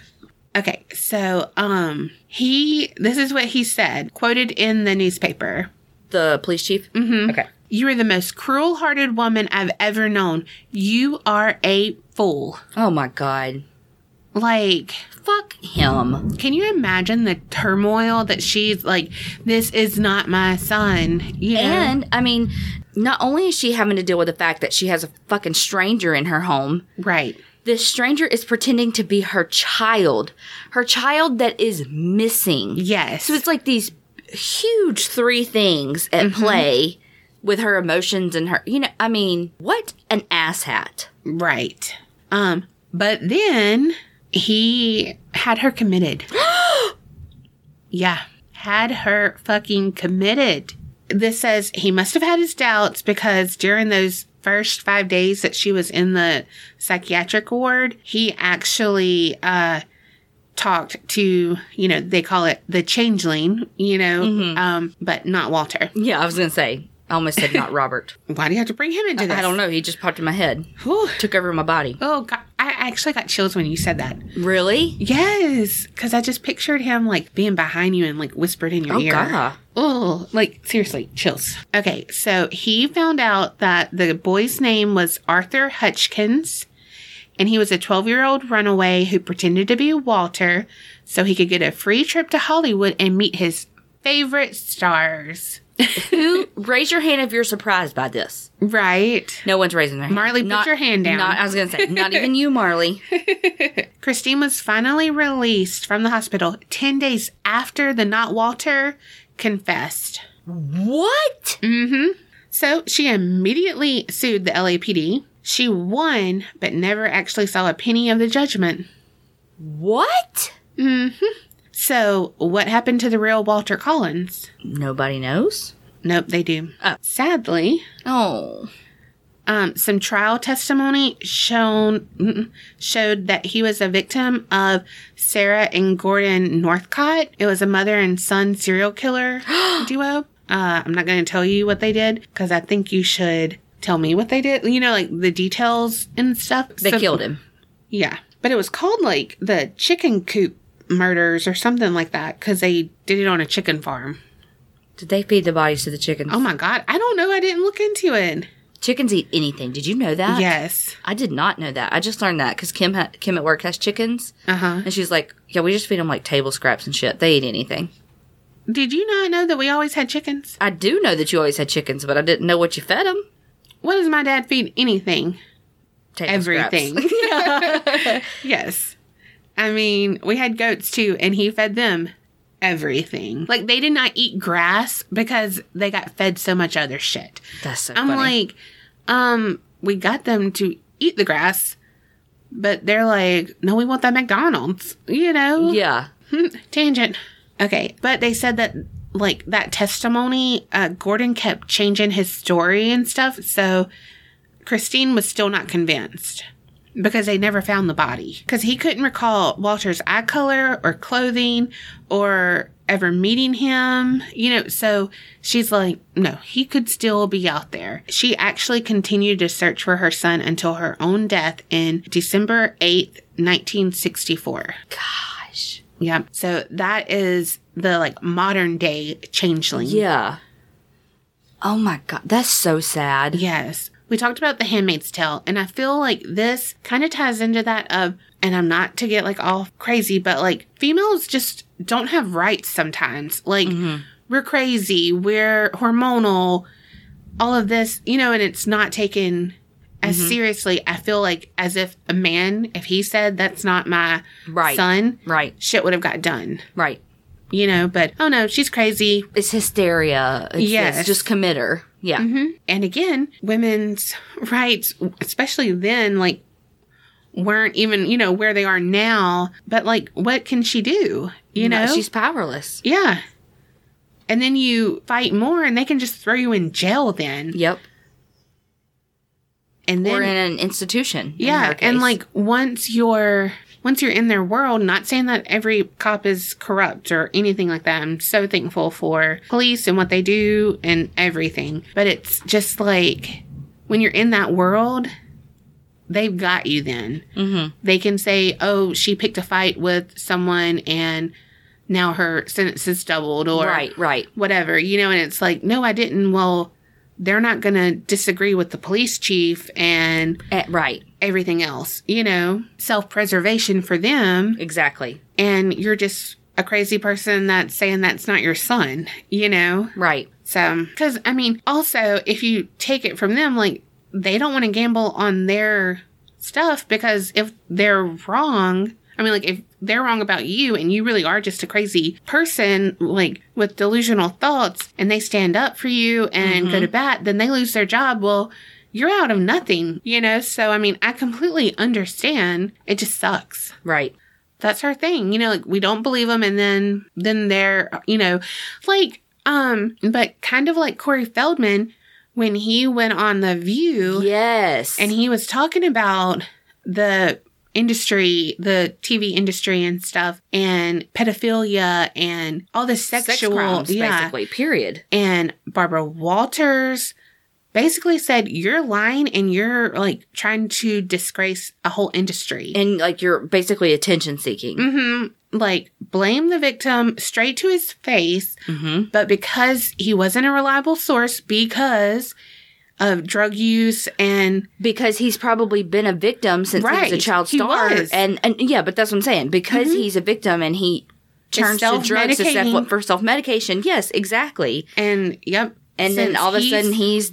Okay, so um he this is what he said, quoted in the newspaper. The police chief? Mm-hmm. Okay. You are the most cruel-hearted woman I've ever known. You are a fool. Oh my god. Like Fuck him. Can you imagine the turmoil that she's like, this is not my son? You know? And I mean, not only is she having to deal with the fact that she has a fucking stranger in her home, right. this stranger is pretending to be her child. Her child that is missing. Yes. So it's like these huge three things at play with her emotions and her, you know, I mean, what an asshat. right. Um, but then he had her committed. yeah. Had her fucking committed. This says he must have had his doubts because during those first five days that she was in the psychiatric ward, he actually, uh, talked to, you know, they call it the changeling, you know, um, but not Walter. Yeah, I was going to say, I almost said not Robert. Why do you have to bring him into this? I don't know. He just popped in my head, Whew. took over my body. Oh, God. I actually got chills when you said that. Really? Yes, because I just pictured him like being behind you and like whispered in your Oh, ear. God. Oh, like seriously, chills. Okay, so he found out that the boy's name was Arthur Hutchens, and he was a 12 year old runaway who pretended to be Walter so he could get a free trip to Hollywood and meet his favorite stars. Who, raise your hand if you're surprised by this. Right. No one's raising their hand. Marley, put your hand down. Not, I was going to say, not even you, Marley. Christine was finally released from the hospital 10 days after the not Walter confessed. What? Mm-hmm. So she immediately sued the LAPD. She won, but never actually saw a penny of the judgment. What? So, what happened to the real Walter Collins? Nobody knows. Nope, they do. Oh. Sadly, Oh. um, some trial testimony shown showed that he was a victim of Sarah and Gordon Northcott. It was a mother and son serial killer duo. Uh, I'm not going to tell you what they did because I think you should tell me what they did. You know, like the details and stuff. They So- killed him. Yeah, but it was called like the chicken coop murders or something like that because they did it on a chicken farm. Did they feed the bodies to the chickens? Oh my god, I don't know. I didn't look into it. Chickens eat anything. Did you know that? Yes. I did not know that. I just learned that because Kim ha- Kim at work has chickens, Uh huh. and she's like, "Yeah, we just feed them like table scraps and shit. They eat anything." Did you not know that we always had chickens? I do know that you always had chickens, but I didn't know what you fed them. What does my dad feed? Anything. Table Everything. yes. I mean, we had goats too, and he fed them everything. Like they did not eat grass because they got fed so much other shit. That's so I'm funny. like, um, we got them to eat the grass, but they're like, no, we want that McDonald's, you know? yeah. Tangent. Okay, but they said that like that testimony, uh, Gordon kept changing his story and stuff, so Christine was still not convinced because they never found the body because he couldn't recall Walter's eye color or clothing or ever meeting him, you know. So she's like, no, he could still be out there. She actually continued to search for her son until her own death in December 8th, 1964. Gosh. Yeah. So that is the like modern day changeling. Yeah. Oh my god, that's so sad. Yes. We talked about the Handmaid's Tale, and I feel like this kind of ties into that of, and I'm not to get like all crazy, but like females just don't have rights sometimes. Like mm-hmm. we're crazy, we're hormonal, all of this, you know, and it's not taken as mm-hmm. seriously. I feel like as if a man, if he said that's not my Right. son, Right. shit would have got done. Right. You know, but oh no, she's crazy. It's hysteria. It's, Yes. it's just commit her. Yeah. hmm And again, women's rights, especially then, like, weren't even, you know, where they are now. But, like, what can she do? You No, know? she's powerless. yeah. And then you fight more and they can just throw you in jail then. Yep. And then, or in an institution. yeah. her And, like, once you're. Once you're in their world, not saying that every cop is corrupt or anything like that. I'm so thankful for police and what they do and everything. But it's just like when you're in that world, they've got you then. Mhm. They can say, oh, she picked a fight with someone and now her sentence is doubled or right, right. whatever, you know, and it's like, no, I didn't. Well, they're not going to disagree with the police chief and Eh, right. Everything else, you know, self preservation for them. Exactly. And you're just a crazy person that's saying that's not your son, you know? Right. So, because I mean, also, if you take it from them, like, they don't want to gamble on their stuff because if they're wrong, I mean, like, if they're wrong about you and you really are just a crazy person, like, with delusional thoughts, and they stand up for you and go mm-hmm. to bat, then they lose their job. Well, you're out of nothing, you know? So, I mean, I completely understand. It just sucks Right. that's our thing you know like we don't believe them and then then they're you know like um but kind of like corey feldman when he went on the view Yes. and he was talking about the industry the tv industry and stuff and pedophilia and all the sex sexual crimes, yeah basically. Period. and barbara walters basically said you're lying and you're like trying to disgrace a whole industry And like you're basically attention seeking. hmm Like, blame the victim straight to his face, Mm-hmm. but because he wasn't a reliable source, because of drug use and Because he's probably been a victim since he was a Right. child star. And and yeah, but that's what I'm saying. Because Mhm. he's a victim and he turns to drugs to for self medication. Yes, exactly. and yep, And then all of a sudden he's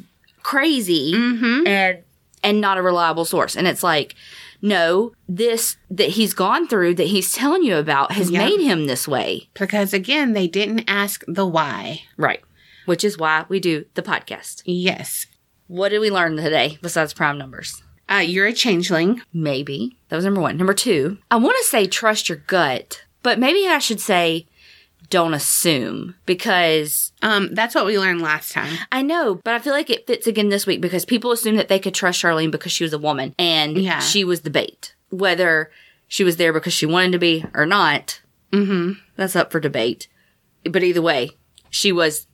crazy hmm and and not a reliable source. And it's like, no, this that he's gone through that he's telling you about has Yep. made him this way. because again they didn't ask the why. Right. Which is why we do the podcast. Yes, What did we learn today besides prime numbers? uh, you're a changeling. Maybe. That was number one. Number two, I want to say trust your gut, but maybe I should say don't assume because Um, that's what we learned last time. I know, but I feel like it fits again this week because people assumed that they could trust Charlene because she was a woman and Yeah. she was the bait. Whether she was there because she wanted to be or not, hmm that's up for debate. But either way, she was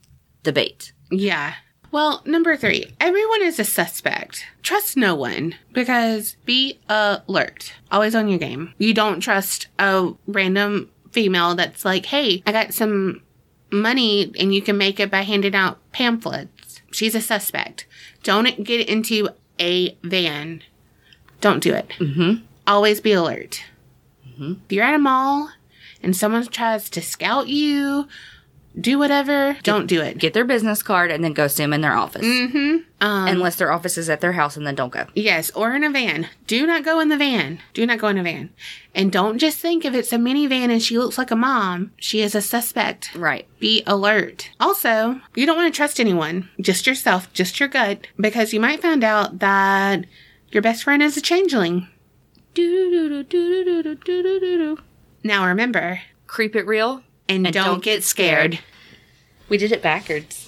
the bait. Yeah. Well, number three, everyone is a suspect. Trust no one because be alert. Always on your game. You don't trust a random female that's like, hey, I got some money and you can make it by handing out pamphlets. She's a suspect. Don't get into a van. Don't do it. Mm-hmm. Always be alert. If you're at a mall and someone tries to scout you, do whatever, don't do it. Get their business card and then go see them in their office. Mm-hmm. Um, Unless their office is at their house and then don't go. Yes, or in a van. Do not go in the van. Do not go in a van. And don't just think if it's a minivan and she looks like a mom, she is a suspect. Right. Be alert. Also, you don't want to trust anyone, just yourself, just your gut, because you might find out that your best friend is a changeling. Now remember, Creep it real. And, And don't, don't get scared. We did it backwards.